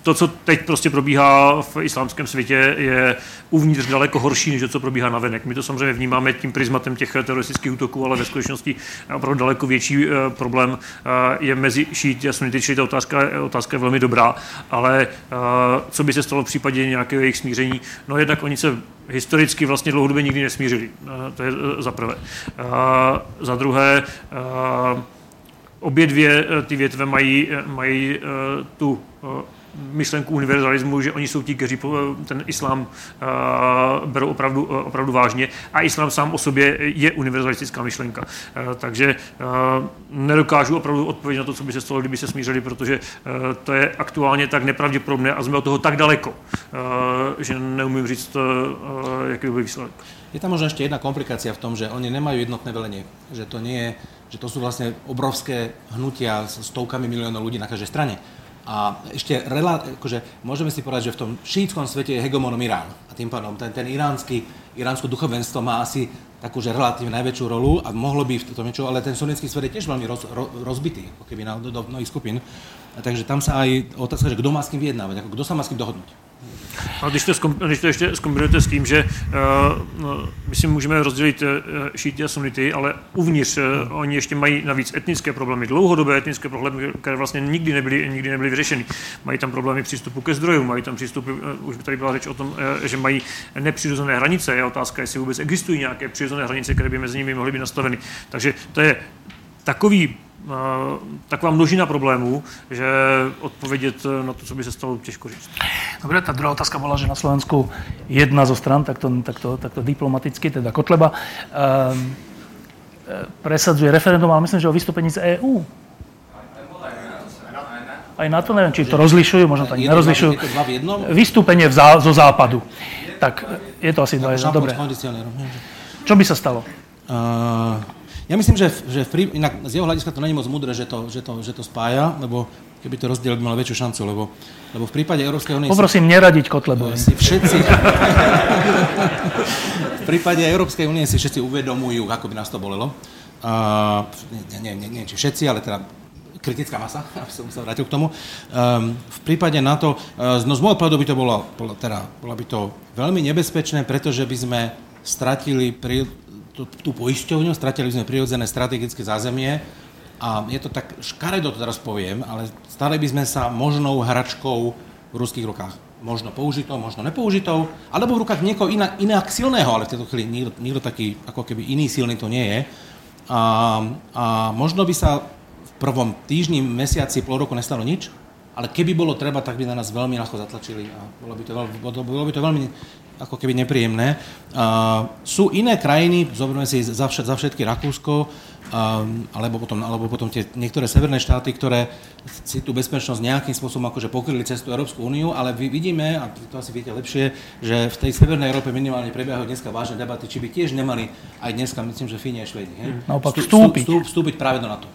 To, co teď prostě probíhá v islámském světě, je uvnitř daleko horší, než to, co probíhá na venek. My to samozřejmě vnímáme tím prismatem těch teroristických útoků, ale ve skutečnosti opravdu daleko větší eh, problém eh, je mezi šíti a sunity, čili ta otázka, otázka je velmi dobrá, ale eh, co by se stalo v případě nějakého jejich smíření? No jednak oni se historicky vlastně dlouhodobě nikdy nesmířili. To je za prvé. Za druhé, obě dvě ty větve mají, mají tu myšlenku univerzalismu, že oni jsou ti, kteří ten islám uh, berou opravdu, uh, opravdu vážně a islám sám o sobě je univerzalistická myšlenka. Uh, takže nedokážu opravdu odpovědět na to, co by se stalo, kdyby se smířili, protože to je aktuálně tak nepravděpodobné a jsme od toho tak daleko, že neumím říct, jaký by byl výsledek. Je tam možno ešte jedna komplikácia v tom, že oni nemajú jednotné velenie. Že to nie je, že to sú vlastne obrovské hnutia s stovkami miliónov ľudí na každej strane a ešte akože, môžeme si povedať, že v tom šítskom svete je hegemonom Irán. A tým pádom ten, ten iránsky, iránsko duchovenstvo má asi takú, relatívne najväčšiu rolu a mohlo by v tom niečo, ale ten sunnický svet je tiež veľmi roz, ro, rozbitý, ako keby na, do, do mnohých skupín. A takže tam sa aj otázka, že kto má s kým vyjednávať, ako kto sa má s kým dohodnúť. A když to, když to ještě zkombinujete s tím, že uh, my si můžeme rozdělit uh, šíty a sunity, ale uvnitř uh, oni ještě mají navíc etnické problémy, dlouhodobé etnické problémy, které vlastně nikdy nebyly, nikdy nebyly vyřešeny. Mají tam problémy přístupu ke zdrojům, mají tam přístupy, uh, už tady byla řeč o tom, uh, že mají nepřirozené hranice. Je otázka, jestli vůbec existují nějaké přirozené hranice, které by mezi nimi mohly být nastaveny. Takže to je takový taková množina problémů, že odpovědět na to, co by se stalo, těžko říct. Dobre, tá druhá otázka bola, že na Slovensku jedna zo stran, takto, takto, takto diplomaticky, teda Kotleba, um, presadzuje referendum, ale myslím, že o vystúpení z EÚ. Aj na to neviem, či to rozlišujú, možno to ani nerozlišujú. Vystúpenie v zá, zo západu. Tak, je to asi dva. Dobre. Čo by sa stalo? Uh, ja myslím, že, že v, inak z jeho hľadiska to není moc múdre, že to, že to, že to spája, lebo keby to rozdiel by mal väčšiu šancu, lebo, lebo v prípade Európskej únie... Poprosím si, neradiť Kotlebovi. Si všetci... v prípade Európskej únie si všetci uvedomujú, ako by nás to bolelo. Uh, nie, nie, či všetci, ale teda kritická masa, aby som sa vrátil k tomu. Um, v prípade NATO, uh, no z môjho pohľadu by to bolo, bolo, teda, bolo by to veľmi nebezpečné, pretože by sme stratili pri, tú, tú poisťovňu, stratili sme prirodzené strategické zázemie a je to tak, škaredo to teraz poviem, ale stali by sme sa možnou hračkou v ruských rukách. Možno použitou, možno nepoužitou, alebo v rukách niekoho iná, iného silného, ale v tejto chvíli nikto, nikto taký ako keby iný silný to nie je. A, a možno by sa v prvom týždni, mesiaci, pol roku nestalo nič, ale keby bolo treba, tak by na nás veľmi ľahko zatlačili a bolo by to, veľmi, bolo by to veľmi ako keby nepríjemné. Uh, sú iné krajiny, zoberme si za, všet, za všetky Rakúsko, um, alebo, potom, alebo potom tie niektoré severné štáty, ktoré si tú bezpečnosť nejakým spôsobom akože pokryli cez tú Európsku úniu, ale vy vidíme, a to asi viete lepšie, že v tej severnej Európe minimálne prebiehajú dneska vážne debaty, či by tiež nemali aj dneska, myslím, že Fíni a Švedi. Naopak vstúpiť. Vstúpiť, vstúpiť práve do NATO.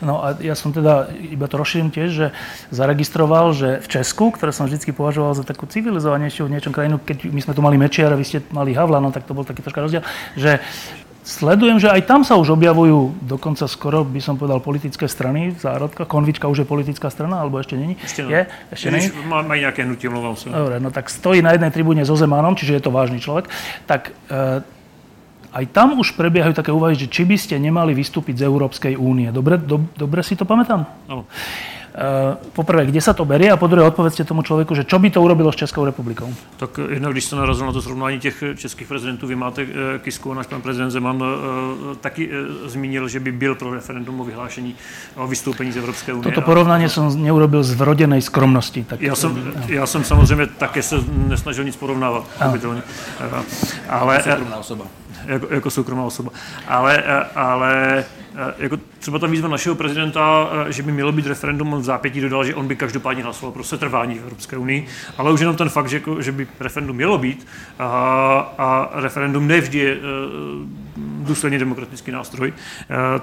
No a ja som teda, iba to rozšírim tiež, že zaregistroval, že v Česku, ktoré som vždy považoval za takú civilizovanejšiu v niečom krajinu, keď my sme tu mali Mečiara, vy ste mali Havla, no tak to bol taký troška rozdiel, že Sledujem, že aj tam sa už objavujú dokonca skoro, by som povedal, politické strany v zárodkách. Konvička už je politická strana, alebo ešte není? Ešte je? Ešte není? Má, má nejaké hnutie, mluvám sa. Dobre, no tak stojí na jednej tribúne so Zemanom, čiže je to vážny človek. Tak e, aj tam už prebiehajú také úvahy, že či by ste nemali vystúpiť z Európskej únie. Dobre, do, dobre si to pamätám? Áno. Uh, poprvé, kde sa to berie a po druhé odpovedzte tomu človeku, že čo by to urobilo s Českou republikou? Tak jednak, když jste narazil na to srovnání těch českých prezidentů, vy máte uh, Kisku a náš pan prezident Zeman taky zmínil, že by byl pro referendum o vyhlášení o vystoupení z Evropské unie. Toto porovnanie som neurobil z vrodenej skromnosti. Tak... Já, jsem, já jsem samozřejmě také se nesnažil nic porovnávat, ale... Jako, jako soukromá osoba. Ale, eh, ale eh, jako třeba ta výzva našeho prezidenta, eh, že by mělo být referendum, on v zápětí dodal, že on by každopádně hlasoval pro setrvání v Evropské unii, ale už jenom ten fakt, že, jako, že by referendum mělo být a, a referendum nevždy je důsledně demokratický nástroj,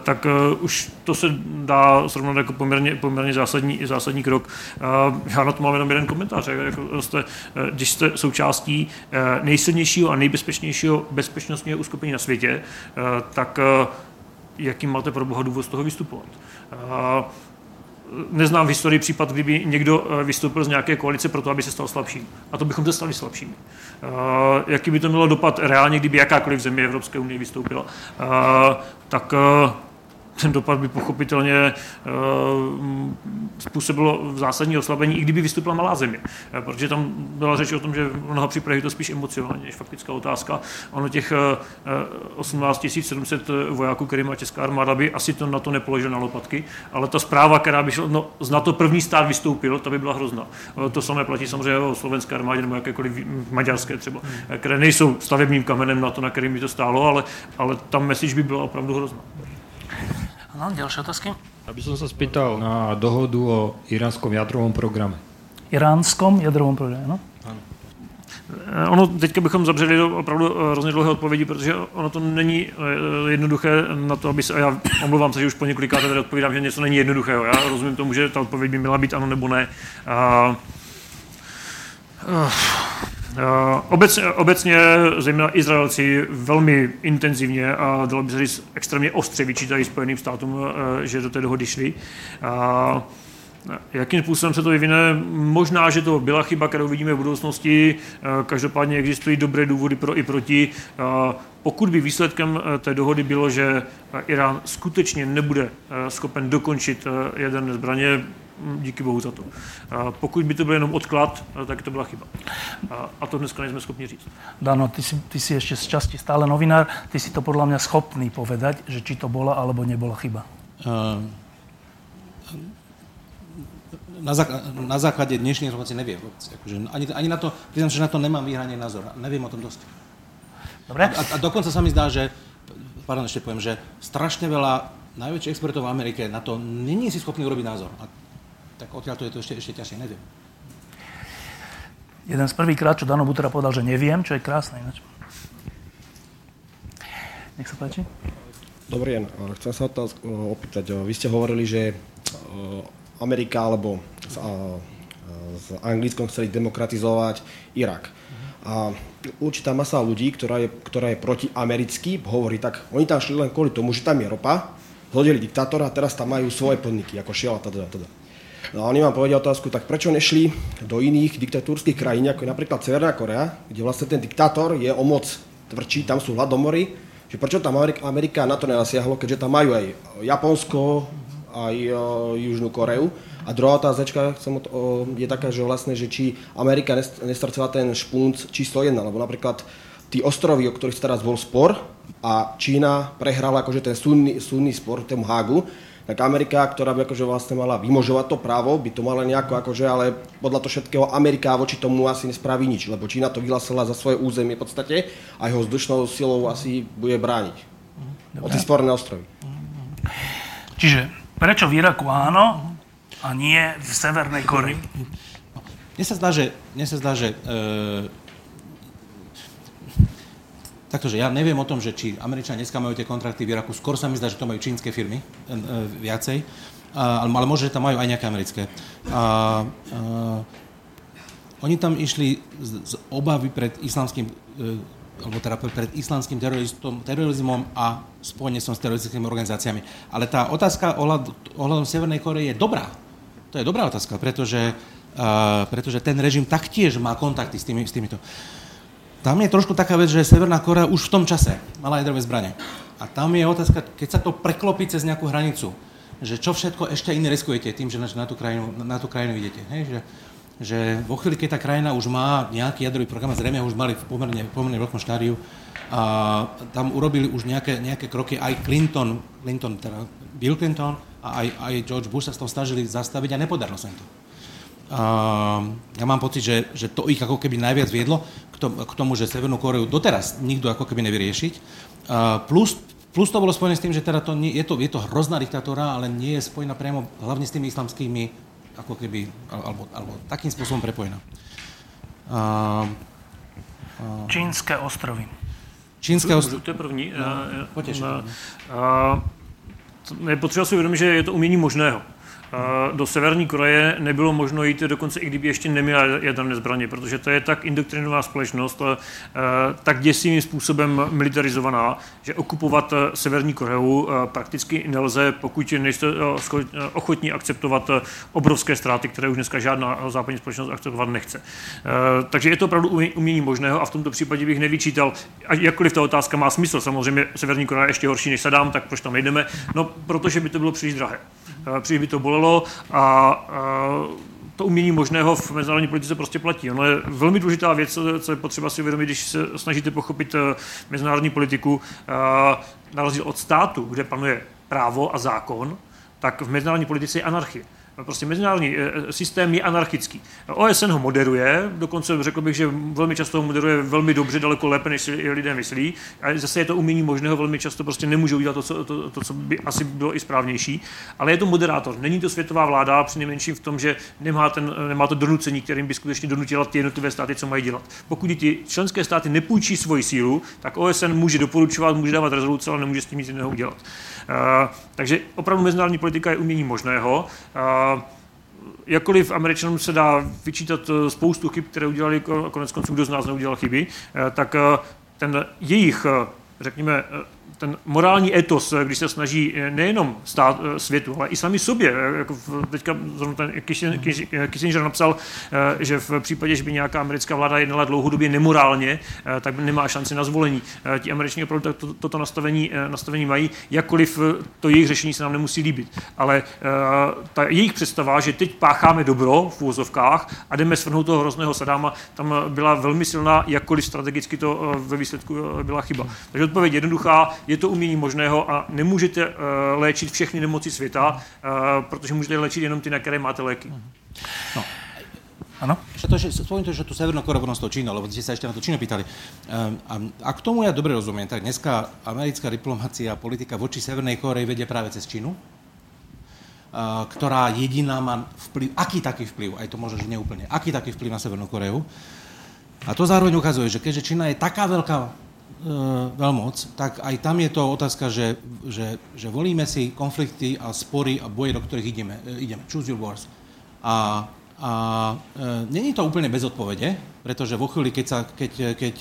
tak už to se dá srovnat jako poměrně, poměrně zásadní, zásadní krok. Já na to mám jenom jeden komentář. Jako jste, když jste součástí nejsilnějšího a nejbezpečnějšího bezpečnostního uskupení na světě, tak jaký máte pro boha důvod z toho vystupovat? Neznám v historii případ, kdyby někdo vystoupil z nějaké koalice proto, aby se stal slabším. A to bychom se stali slabšími. Jaký by to mělo dopad reálně, kdyby jakákoliv země Evropské unie vystoupila? Tak ten dopad by pochopitelně eh, způsobilo zásadní oslabení, i kdyby vystoupila malá země. Eh, protože tam byla řeč o tom, že v mnoha případech je to spíš emocionální než faktická otázka. Ono těch 18 eh, 700 vojáků, který má česká armáda, by asi to na to nepoložil na lopatky, ale ta zpráva, která by šla, no, z NATO první stát vystoupil, ta by byla hrozná. To samé platí samozřejmě o slovenské armádě nebo jakékoliv maďarské třeba, které nejsou stavebním kamenem na to, na kterým by to stálo, ale, ale tam message by byla opravdu hrozná. Áno, ďalšie otázky? Aby som sa spýtal na dohodu o iránskom jadrovom programe. Iránskom jadrovom programe, no? Ano. Eh, ono, teďka bychom zabřeli do opravdu eh, hrozně dlouhé odpovědi, protože ono to není eh, jednoduché na to, aby se, a já omlouvám se, že už po několikáté tady odpovídám, že něco není jednoduchého. Já rozumím tomu, že ta odpověď by měla být ano nebo ne. A, uh, Eh, obecně, obecně zejména Izraelci velmi intenzivně a dalo by se říct extrémně ostře vyčítají Spojeným státům, eh, že do té dohody šli. A Jakým způsobem se to vyvine? Možná, že to byla chyba, kterou vidíme v budoucnosti. Eh, každopádně existují dobré důvody pro i proti. Pokud by výsledkem té dohody bylo, že Irán skutečně nebude schopen dokončit jaderné zbraně, díky bohu za to. Pokud by to byl jenom odklad, tak to byla chyba. A to dneska nejsme schopni říct. Dano, ty si, ty si ešte z časti stále novinár, ty si to podľa mňa schopný povedať, že či to bola alebo nebola chyba. Uh, na, zák- na základe dnešnej informácie neviem. Akože ani, ani na to, priznám, že na to nemám vyhranený názor. Neviem o tom dosť. Dobre. A, a dokonca sa mi zdá, že, pardon, ešte poviem, že strašne veľa najväčších expertov v Amerike na to není si schopný urobiť názor. A tak odtiaľ to je to ešte, ešte ťažšie, neviem. Jeden z prvýkrát, čo Dano Butera povedal, že neviem, čo je krásne ináč. Nech sa páči. Dobrý deň. Chcem sa opýtať. Vy ste hovorili, že Amerika alebo s, s Anglickom chceli demokratizovať Irak. A určitá masa ľudí, ktorá je, ktorá je protiamerický, hovorí tak, oni tam šli len kvôli tomu, že tam je ropa, zhodili diktátora a teraz tam majú svoje podniky, ako Shell a teda, teda. No a oni vám povedia otázku, tak prečo nešli do iných diktatúrskych krajín, ako je napríklad Severná Korea, kde vlastne ten diktátor je o moc tvrdší, tam sú hladomory, že prečo tam Amerika, Amerika na to nenasiahlo, keďže tam majú aj Japonsko, aj o, Južnú Koreu. A druhá otázka je taká, že vlastne, že či Amerika nestracela ten špunc číslo jedna, lebo napríklad tí ostrovy, o ktorých teraz bol spor a Čína prehrala akože ten súdny, súdny spor v tom Hagu, tak Amerika, ktorá by akože vlastne mala vymožovať to právo, by to mala nejako akože, ale podľa to všetkého Amerika voči tomu asi nespraví nič, lebo Čína to vyhlasila za svoje územie v podstate a jeho vzdušnou silou asi bude brániť. O tie sporné ostrovy. Čiže prečo v Iraku áno a nie v Severnej Koreji? Mne sa zdá, že, mne sa zdá, že e, Takže ja neviem o tom, že či Američania dneska majú tie kontrakty v Iraku, skôr sa mi zdá, že to majú čínske firmy e, e, viacej, a, ale možno, že tam majú aj nejaké americké. A, a, oni tam išli z, z obavy pred islamským, e, alebo teda pred islamským terorizmom, terorizmom a spojenectvom s teroristickými organizáciami. Ale tá otázka ohľad, ohľadom Severnej Koreje je dobrá. To je dobrá otázka, pretože, uh, pretože ten režim taktiež má kontakty s, tými, s týmito. Tam je trošku taká vec, že Severná Korea už v tom čase mala jadrové zbranie. A tam je otázka, keď sa to preklopí cez nejakú hranicu, že čo všetko ešte iné riskujete tým, že na tú krajinu, na tú krajinu idete. Hej? Že, že vo chvíli, keď tá krajina už má nejaký jadrový program, zrejme už mali v pomerne, pomerne veľkom štádiu, a tam urobili už nejaké, nejaké kroky aj Clinton, Clinton teda Bill Clinton a aj, aj George Bush sa s tom snažili zastaviť a nepodarilo sa im to. A ja mám pocit, že, že to ich ako keby najviac viedlo k tomu, že Severnú Koreu doteraz nikto ako keby nevyriešiť. Plus, plus to bolo spojené s tým, že teda to nie, je, to, je to hrozná diktatúra, ale nie je spojená priamo hlavne s tými islamskými, ako keby, alebo, alebo takým spôsobom prepojená. Uh, uh, Čínske ostrovy. Čínske ostrovy. To je první. No, uh, uh, uh, je potřeba si uvědomit, že je to umění možného. Do Severní Koreje nebylo možno jít dokonce i kdyby ještě neměla jaderné zbraně, protože to je tak indoktrinovaná společnost, tak děsivým způsobem militarizovaná, že okupovat Severní Koreu prakticky nelze, pokud nejste ochotní akceptovat obrovské ztráty, které už dneska žádná západní společnost akceptovat nechce. Takže je to opravdu umění možného a v tomto případě bych nevyčítal, jakkoliv ta otázka má smysl, samozřejmě Severní Korea je ještě horší než Sadám, tak proč tam nejdeme? No, protože by to bylo příliš drahé. Příliš by to bolelo a, a to umění možného v mezinárodní politice prostě platí. Ono je velmi důležitá věc, co je potřeba si uvědomit, když se snažíte pochopit eh, mezinárodní politiku, na rozdíl od státu, kde panuje právo a zákon, tak v mezinárodní politice je anarchie. Prostě mezinárodní eh, eh, systém je anarchický. OSN ho moderuje, dokonce řekl bych, že velmi často ho moderuje velmi dobře, daleko lépe, než si lidé myslí. A zase je to umění možného, velmi často prostě nemůže udělat to, co, to, to, co by asi bylo i správnější. Ale je to moderátor. Není to světová vláda, přinejmenším v tom, že nemá, ten, nemá to donucení, kterým by skutečně donutila ty jednotlivé státy, co mají dělat. Pokud ty členské státy nepůjčí svoji sílu, tak OSN může doporučovat, může dávat rezoluce, ale nemůže s tím nic jiného udělat. Takže opravdu mezinárodní politika je umění možného. Jakkoliv Američanům se dá vyčítat eh, spoustu chyb, které udělali, konec konců kdo z nás neudělal chyby, eh, tak eh, ten jejich, řekněme, ten morální etos, když se snaží nejenom stát světu, ale i sami sobě. Jako teďka zrovna ten Kissinger napsal, že v případě, že by nějaká americká vláda jednala dlouhodobě nemorálně, tak nemá šanci na zvolení. Ti američané opravdu to, toto nastavení, nastavení mají, jakkoliv to jejich řešení se nám nemusí líbit. Ale ta jejich představa, že teď pácháme dobro v úvozovkách a jdeme svrhnout toho hrozného Sadáma, tam byla velmi silná, jakkoliv strategicky to ve výsledku byla chyba. Takže odpověď jednoduchá, je to umění možného a nemůžete uh, léčit všechny nemoci světa, uh, protože můžete léčit jenom ty, na které máte léky. No. Áno? Pretože, spomínam to, že tu Severnú Koreu s tou Čínou, lebo ste sa ešte na to Čínu pýtali. Um, a, a k tomu ja dobre rozumiem, tak dneska americká diplomácia a politika voči Severnej Koreji vedie práve cez Čínu, uh, ktorá jediná má vplyv, aký taký vplyv, aj to možno, že neúplne, aký taký vplyv na Severnú Koreu. A to zároveň ukazuje, že keďže Čína je taká veľká veľmoc, tak aj tam je to otázka, že, že, že volíme si konflikty a spory a boje, do ktorých ideme. E, ideme. Choose your wars. A, a e, není to úplne bez odpovede, pretože vo chvíli, keď, sa, keď, keď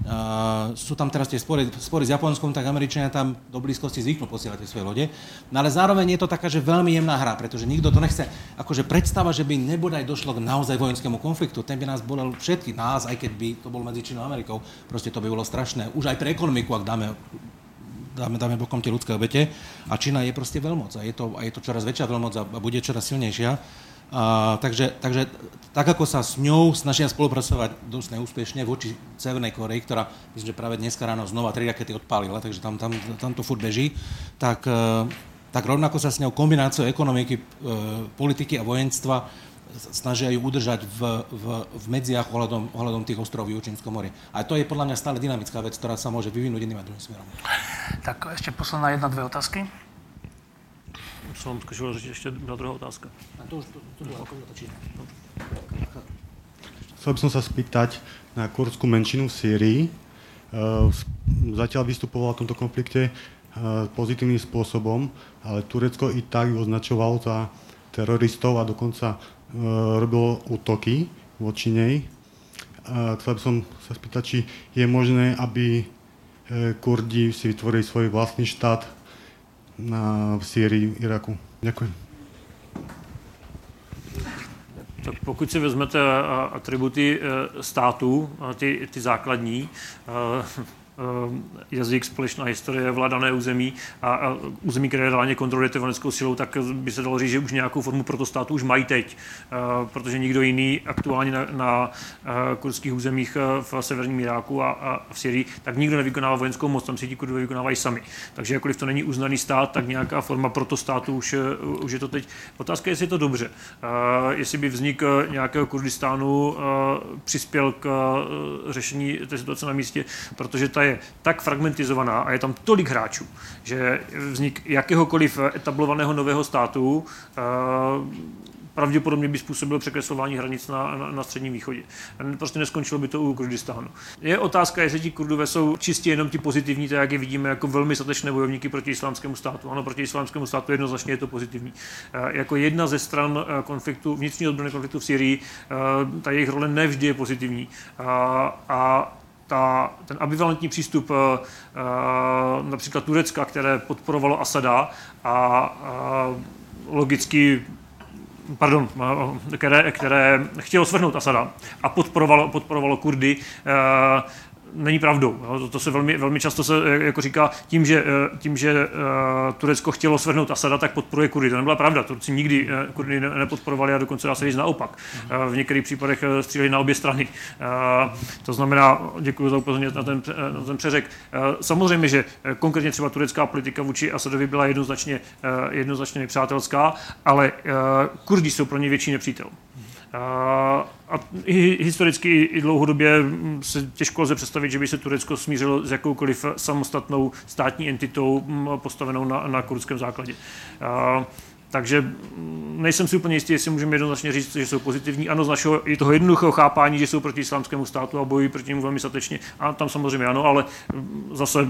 Uh, sú tam teraz tie spory, spory s Japonskom, tak Američania tam do blízkosti zvyknú posielať tie svoje lode. No ale zároveň je to taká, že veľmi jemná hra, pretože nikto to nechce. Akože predstava, že by nebodaj došlo k naozaj vojenskému konfliktu, ten by nás bolel všetky, nás, aj keď by to bol medzi Čínou a Amerikou. Proste to by bolo strašné. Už aj pre ekonomiku, ak dáme dáme, dáme bokom tie ľudské obete. A Čína je proste veľmoc a je to, a je to čoraz väčšia veľmoc a bude čoraz silnejšia. A, takže, takže tak ako sa s ňou snažia spolupracovať dosť neúspešne voči Severnej Koreji, ktorá myslím, že práve dneska ráno znova tri rakety odpálila, takže tam, tam, tam to furt beží, tak, e, tak rovnako sa s ňou kombináciou ekonomiky, e, politiky a vojenstva snažia ju udržať v, v, v medziach ohľadom, ohľadom tých ostrovov v Čínskom mori. A to je podľa mňa stále dynamická vec, ktorá sa môže vyvinúť jedným a druhým smerom. Tak ešte posledná jedna, dve otázky jsem skočil říct ještě na druhá otázka. A to už to, to bylo ako Chcel by som sa spýtať na kurdskú menšinu v Sýrii. Zatiaľ vystupovala v tomto konflikte pozitívnym spôsobom, ale Turecko i tak ju označovalo za teroristov a dokonca robilo útoky voči nej. Chcel by som sa spýtať, či je možné, aby Kurdi si vytvorili svoj vlastný štát na, v Sýrii, Iraku. Ďakujem. Tak pokud si vezmete atributy e, států, ty, ty základní, e, jazyk, společná historie, vládané území a, a území, které reálně kontrolujete vojenskou silou, tak by se dalo říct, že už nějakou formu protostátu už mají teď, eh, protože nikdo jiný aktuálně na, na eh, kurdských územích v severním Iráku a, a v Syrii, tak nikdo nevykonává vojenskou moc, tam si ti kurdové vykonávají sami. Takže jakkoliv to není uznaný stát, tak nějaká forma protostátu už, už je to teď. Otázka je, jestli je to dobře. Jestli by vznik nějakého Kurdistánu přispěl k řešení té situace na místě, protože ta je tak fragmentizovaná a je tam tolik hráčů, že vznik jakéhokoliv etablovaného nového státu uh, pravděpodobně by způsobil překreslování hranic na, na, na středním východě. Prostě neskončilo by to u Kurdistánu. Je otázka, jestli ti Kurdové jsou čistě jenom ti pozitivní, tak jak je vidíme jako velmi statečné bojovníky proti islámskému státu. Ano, proti islámskému státu jednoznačně je to pozitivní. E, jako jedna ze stran eh, konfliktu, vnitřního odbrany konfliktu v Syrii, e, ta jejich role nevždy je pozitivní. A, a ta, ten ambivalentní přístup uh, například Turecka, které podporovalo Asada a uh, logicky pardon, které, které chtělo svrhnout Asada a podporovalo, podporovalo Kurdy, není pravdou. Jo. To, to se velmi, velmi často se eh, jako říká, tím, že, eh, tím, že uh, Turecko chtělo svrhnout Asada, tak podporuje Kurdy. To nebyla pravda. Turci nikdy uh, Kurdy nepodporovali a dokonce dá se říct naopak. Uh, v některých případech stříleli na obě strany. To znamená, děkuji za upozornění na ten, na ten přeřek. Samozřejmě, že konkrétně třeba turecká politika vůči Asadovi byla jednoznačně, jednoznačně nepřátelská, ale Kurdi jsou pro ně větší nepřítel. A historicky i dlouhodobě se těžko lze představit, že by se Turecko smířilo s jakoukoliv samostatnou státní entitou postavenou na, na kurdském základě. Takže nejsem si úplně jistý, jestli můžeme jednoznačně říct, že jsou pozitivní. Ano, z našeho i toho jednoduchého chápání, že jsou proti islámskému státu a bojují proti němu velmi statečně. A tam samozřejmě ano, ale zase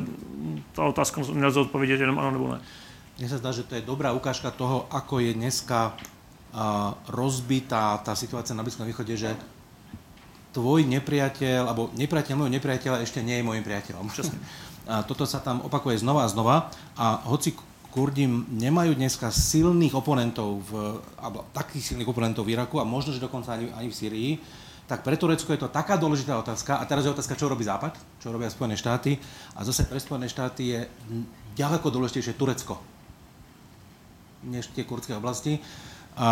ta otázka nelze odpovědět jenom ano nebo ne. Mně se zdá, že to je dobrá ukážka toho, ako je dneska rozbitá tá situácia na Blízkom východe, že tvoj nepriateľ, alebo nepriateľ môjho nepriateľa ešte nie je môjim priateľom. A toto sa tam opakuje znova a znova a hoci Kurdi nemajú dneska silných oponentov, v, alebo takých silných oponentov v Iraku a možno, že dokonca ani, ani v Syrii, tak pre Turecko je to taká dôležitá otázka. A teraz je otázka, čo robí Západ, čo robia Spojené štáty. A zase pre Spojené štáty je ďaleko dôležitejšie Turecko než tie kurdské oblasti. A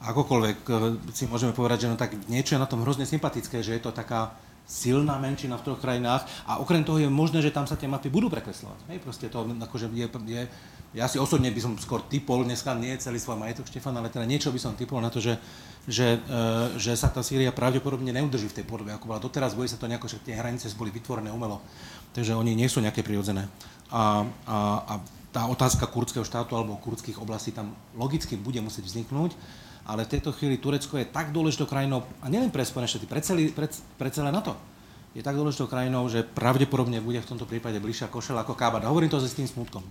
akokoľvek e, si môžeme povedať, že no tak niečo je na tom hrozne sympatické, že je to taká silná menšina v troch krajinách a okrem toho je možné, že tam sa tie mapy budú prekreslovať. Hej, proste to akože je, je, ja si osobne by som skôr typol, dneska nie celý svoj majetok Štefan, ale teda niečo by som typol na to, že, že, e, že sa tá Sýria pravdepodobne neudrží v tej podobe, ako bola doteraz, bojí sa to nejako, že tie hranice boli vytvorené umelo, takže oni nie sú nejaké prirodzené. A, a, a tá otázka kurdského štátu alebo kurdských oblastí tam logicky bude musieť vzniknúť, ale v tejto chvíli Turecko je tak dôležitou krajinou, a nielen pre Spojené štáty, pre, celý, pre, pre celé NATO, je tak dôležitou krajinou, že pravdepodobne bude v tomto prípade bližšia košel ako Kábada. Hovorím to s tým smutkom.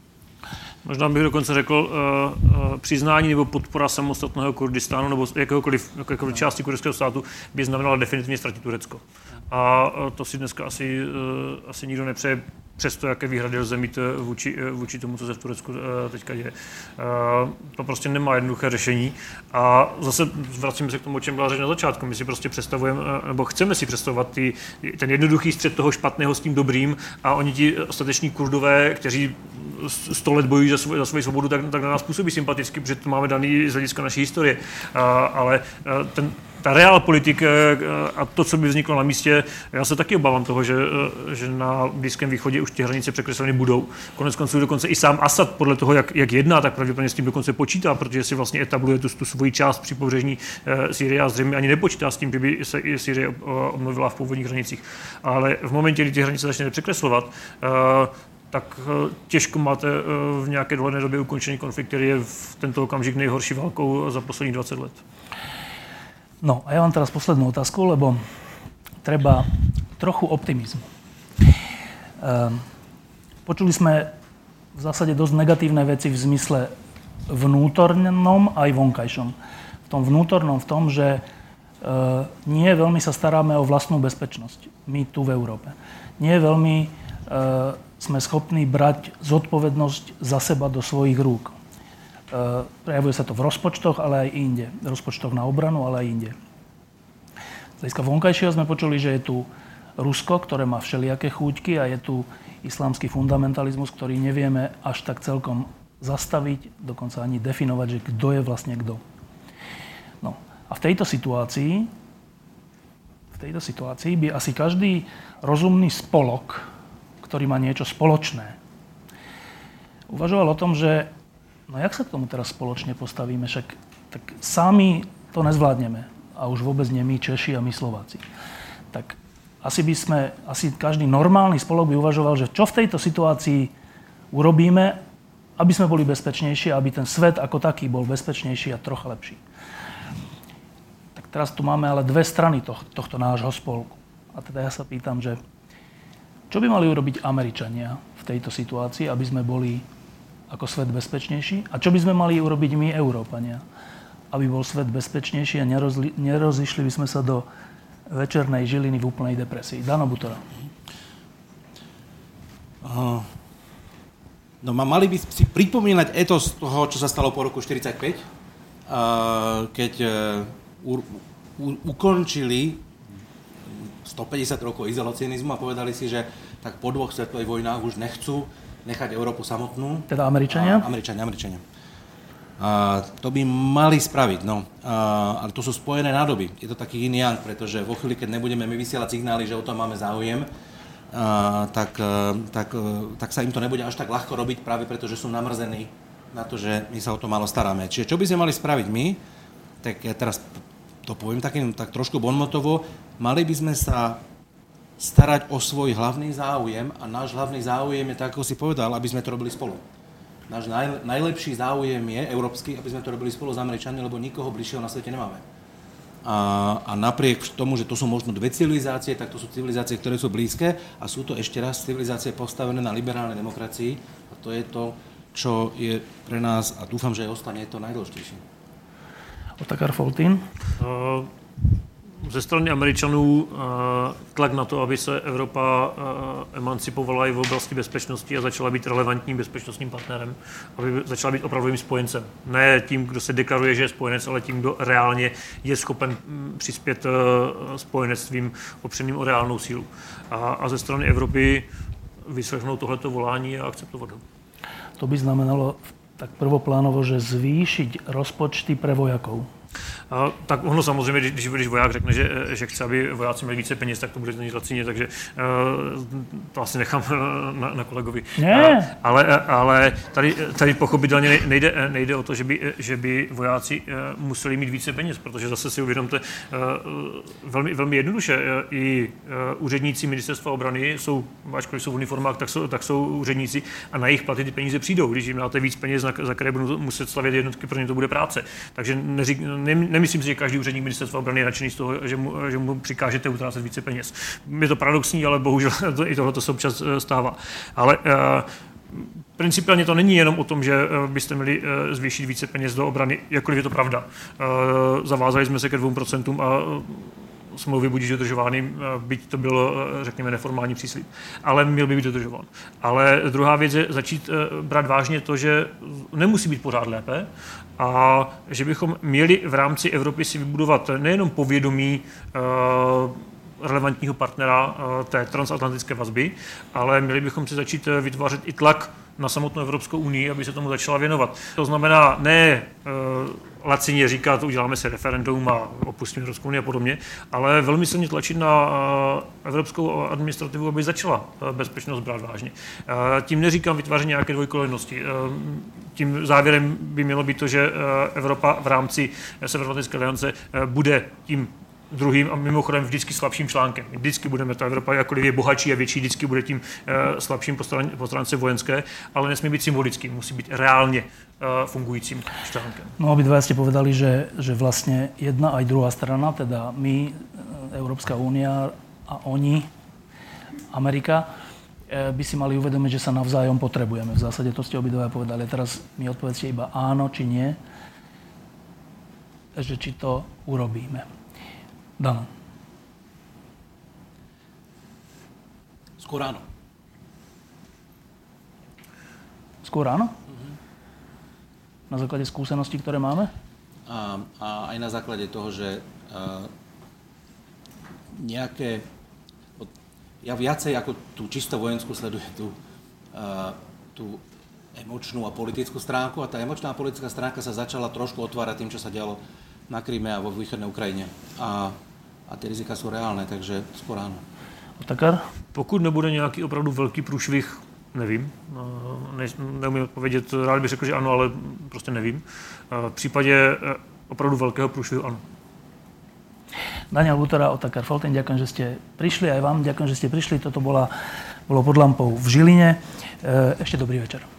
Možná bych dokonce řekl uh, uh, přiznání nebo podpora samostatného Kurdistánu nebo jakéhokoliv, jakéhokoliv části kurdského státu by znamenala definitivně ztratit Turecko. A uh, to si dneska asi, uh, asi nikdo nepřeje přesto, jaké výhrady lze mít eh, vůči, eh, vůči tomu, co se v Turecku eh, teďka děje. To prostě nemá jednoduché řešení. A zase vracíme se k tomu, o čem byla řeč na začátku. My si prostě představujeme, nebo chceme si představovat ty, ten jednoduchý střed toho špatného s tím dobrým a oni ti ostateční kurdové, kteří sto let bojují za, svou, za svoji svobodu, tak, tak na nás působí sympaticky, protože to máme daný z hlediska naší historie. Ale ten, ta reál politik eh, a to, co by vzniklo na místě, já se taky obávám toho, že, eh, že na Blízkém východě už ty hranice překresleny budou. Konec konců dokonce i sám Assad podle toho, jak, jak jedná, tak pravděpodobně s tím dokonce počítá, protože si vlastně etabluje tu, tu svoji část při pobřežní e, Sýrie a zřejmě ani nepočítá s tím, že by se i Sýrie obnovila v původních hranicích. Ale v momentě, kdy ty hranice začne překreslovat, tak těžko máte v nějaké dohledné době ukončený konflikt, který je v tento okamžik nejhorší válkou za posledních 20 let. No a ja vám teraz poslednú otázku, lebo treba trochu optimizmu. Ehm, počuli sme v zásade dosť negatívne veci v zmysle vnútornom aj vonkajšom. V tom vnútornom v tom, že e, nie veľmi sa staráme o vlastnú bezpečnosť, my tu v Európe. Nie veľmi e, sme schopní brať zodpovednosť za seba do svojich rúk. Eh, prejavuje sa to v rozpočtoch, ale aj inde. Rozpočtoch na obranu, ale aj inde. Z hľadiska vonkajšieho sme počuli, že je tu Rusko, ktoré má všelijaké chúťky a je tu islámsky fundamentalizmus, ktorý nevieme až tak celkom zastaviť, dokonca ani definovať, že kto je vlastne kto. No a v tejto situácii, v tejto situácii by asi každý rozumný spolok, ktorý má niečo spoločné, uvažoval o tom, že No jak sa k tomu teraz spoločne postavíme? Však tak sami to nezvládneme. A už vôbec nie my Češi a my Slováci. Tak asi by sme, asi každý normálny spolok by uvažoval, že čo v tejto situácii urobíme, aby sme boli bezpečnejší, aby ten svet ako taký bol bezpečnejší a trocha lepší. Tak teraz tu máme ale dve strany toh, tohto nášho spolku. A teda ja sa pýtam, že čo by mali urobiť Američania v tejto situácii, aby sme boli ako svet bezpečnejší? A čo by sme mali urobiť my, Európania? Aby bol svet bezpečnejší a nerozli, nerozišli by sme sa do večernej žiliny v úplnej depresii. Dano Butora. No mali by si pripomínať etos toho, čo sa stalo po roku 1945, uh, keď uh, u, u, ukončili 150 rokov izolacionizmu a povedali si, že tak po dvoch svetových vojnách už nechcú nechať Európu samotnú. Teda Američania? A, Američania, Američania. A to by mali spraviť, no. A, ale to sú spojené nádoby. Je to taký iný yang, pretože vo chvíli, keď nebudeme my vysielať signály, že o tom máme záujem, a, tak, a, tak, a, tak sa im to nebude až tak ľahko robiť práve preto, že sú namrzení na to, že my sa o to málo staráme. Čiže čo by sme mali spraviť my, tak ja teraz to poviem takým, tak trošku bonmotovo, mali by sme sa starať o svoj hlavný záujem a náš hlavný záujem je, tak ako si povedal, aby sme to robili spolu. Náš naj, najlepší záujem je európsky, aby sme to robili spolu s Američanmi, lebo nikoho bližšieho na svete nemáme. A, a napriek tomu, že to sú možno dve civilizácie, tak to sú civilizácie, ktoré sú blízke a sú to ešte raz civilizácie postavené na liberálnej demokracii a to je to, čo je pre nás a dúfam, že aj ostane to najdôležitejšie. Otakar Foltín? Uh, ze strany Američanů eh, tlak na to, aby se Evropa eh, emancipovala i v oblasti bezpečnosti a začala být relevantním bezpečnostním partnerem, aby začala být opravdovým spojencem. Ne tím, kdo se deklaruje, že je spojenec, ale tím, kdo reálně je schopen mm, přispět eh, spojenectvím opřeným o reálnou sílu. A, ze strany Evropy vyslechnout tohleto volání a akceptovat ho. To by znamenalo tak prvoplánovo, že zvýšiť rozpočty pre vojakov a, tak ono samozřejmě, když, když voják řekne, že, že chce, aby vojáci měli více peněz, tak to bude znít lacině, takže uh, to asi nechám na, na kolegovi. Ne. Uh, ale, ale tady, tady pochopitelně nejde, nejde o to, že by, že by vojáci museli mít více peněz, protože zase si uvědomte uh, velmi, velmi jednoduše, i uh, úředníci ministerstva obrany jsou, ačkoliv jsou v uniformách, tak jsou, tak jsou úředníci a na jejich platy ty peníze přijdou. Když jim dáte víc peněz, za, které budou muset stavět jednotky, pro ně to bude práce. Takže neřík, ne, nemyslím si, že každý úředník ministerstva obrany je nadšený z toho, že mu, že mu přikážete utrácet více peněz. Je to paradoxní, ale bohužel to, i tohle se občas eh, stává. Ale uh, Principiálně to není jenom o tom, že byste měli zvýšit více peněz do obrany, jakkoliv je to pravda. Zavázali jsme se ke 2% a smlouvy budí dodržovány, eh, byť to byl, eh, řekněme, neformální příslip. Ale měl by být dodržován. Ale druhá věc je začít eh, brát vážně to, že nemusí být pořád lépe a že bychom měli v rámci Evropy si vybudovat nejenom povědomí relevantního partnera té transatlantické vazby, ale měli bychom si začít vytvářet i tlak na samotnou Evropskou unii, aby se tomu začala věnovat. To znamená ne lacině říkat, uděláme si referendum a opustíme Evropskou unii a podobně, ale velmi silně tlačit na eh, evropskou administrativu, aby začala eh, bezpečnost brát vážně. Eh, tím neříkám vytváření nějaké dvojkolejnosti. Tím závěrem by mělo být to, že Evropa v rámci Severoatlantické aliance bude tím druhým a mimochodem vždycky slabším článkem. Vždycky budeme, ta Evropa jakkoliv je bohatší a větší, vždycky bude tím uh, slabším po stránce vojenské, ale nesmí být symbolický, musí být reálně uh, fungujícím článkem. No obidva ste povedali, že, že vlastne jedna aj druhá strana, teda my, Európska únia a oni, Amerika, by si mali uvedomiť, že sa navzájom potrebujeme. V zásade to ste obidva povedali. Teraz mi odpovedzte iba áno či nie, že či to urobíme. Dano. Skôr áno. Skôr áno? Uh-huh. Na základe skúseností, ktoré máme? A, a aj na základe toho, že uh, nejaké... Ja viacej ako tú čisto vojenskú sledujem tú, uh, tú emočnú a politickú stránku a tá emočná a politická stránka sa začala trošku otvárať tým, čo sa dialo na Kríme a vo východnej Ukrajine. A a ty rizika jsou reálné, takže skoro áno. Takar? Pokud nebude nějaký opravdu velký průšvih, nevím, eh, ne, neumím odpovědět, rád bych řekl, že ano, ale prostě nevím. Eh, v případě eh, opravdu velkého průšvihu ano. Daniel Butora, Otakar Folten, ďakujem, že ste prišli, aj vám ďakujem, že ste prišli. Toto bola, bolo pod lampou v Žiline. Ešte dobrý večer.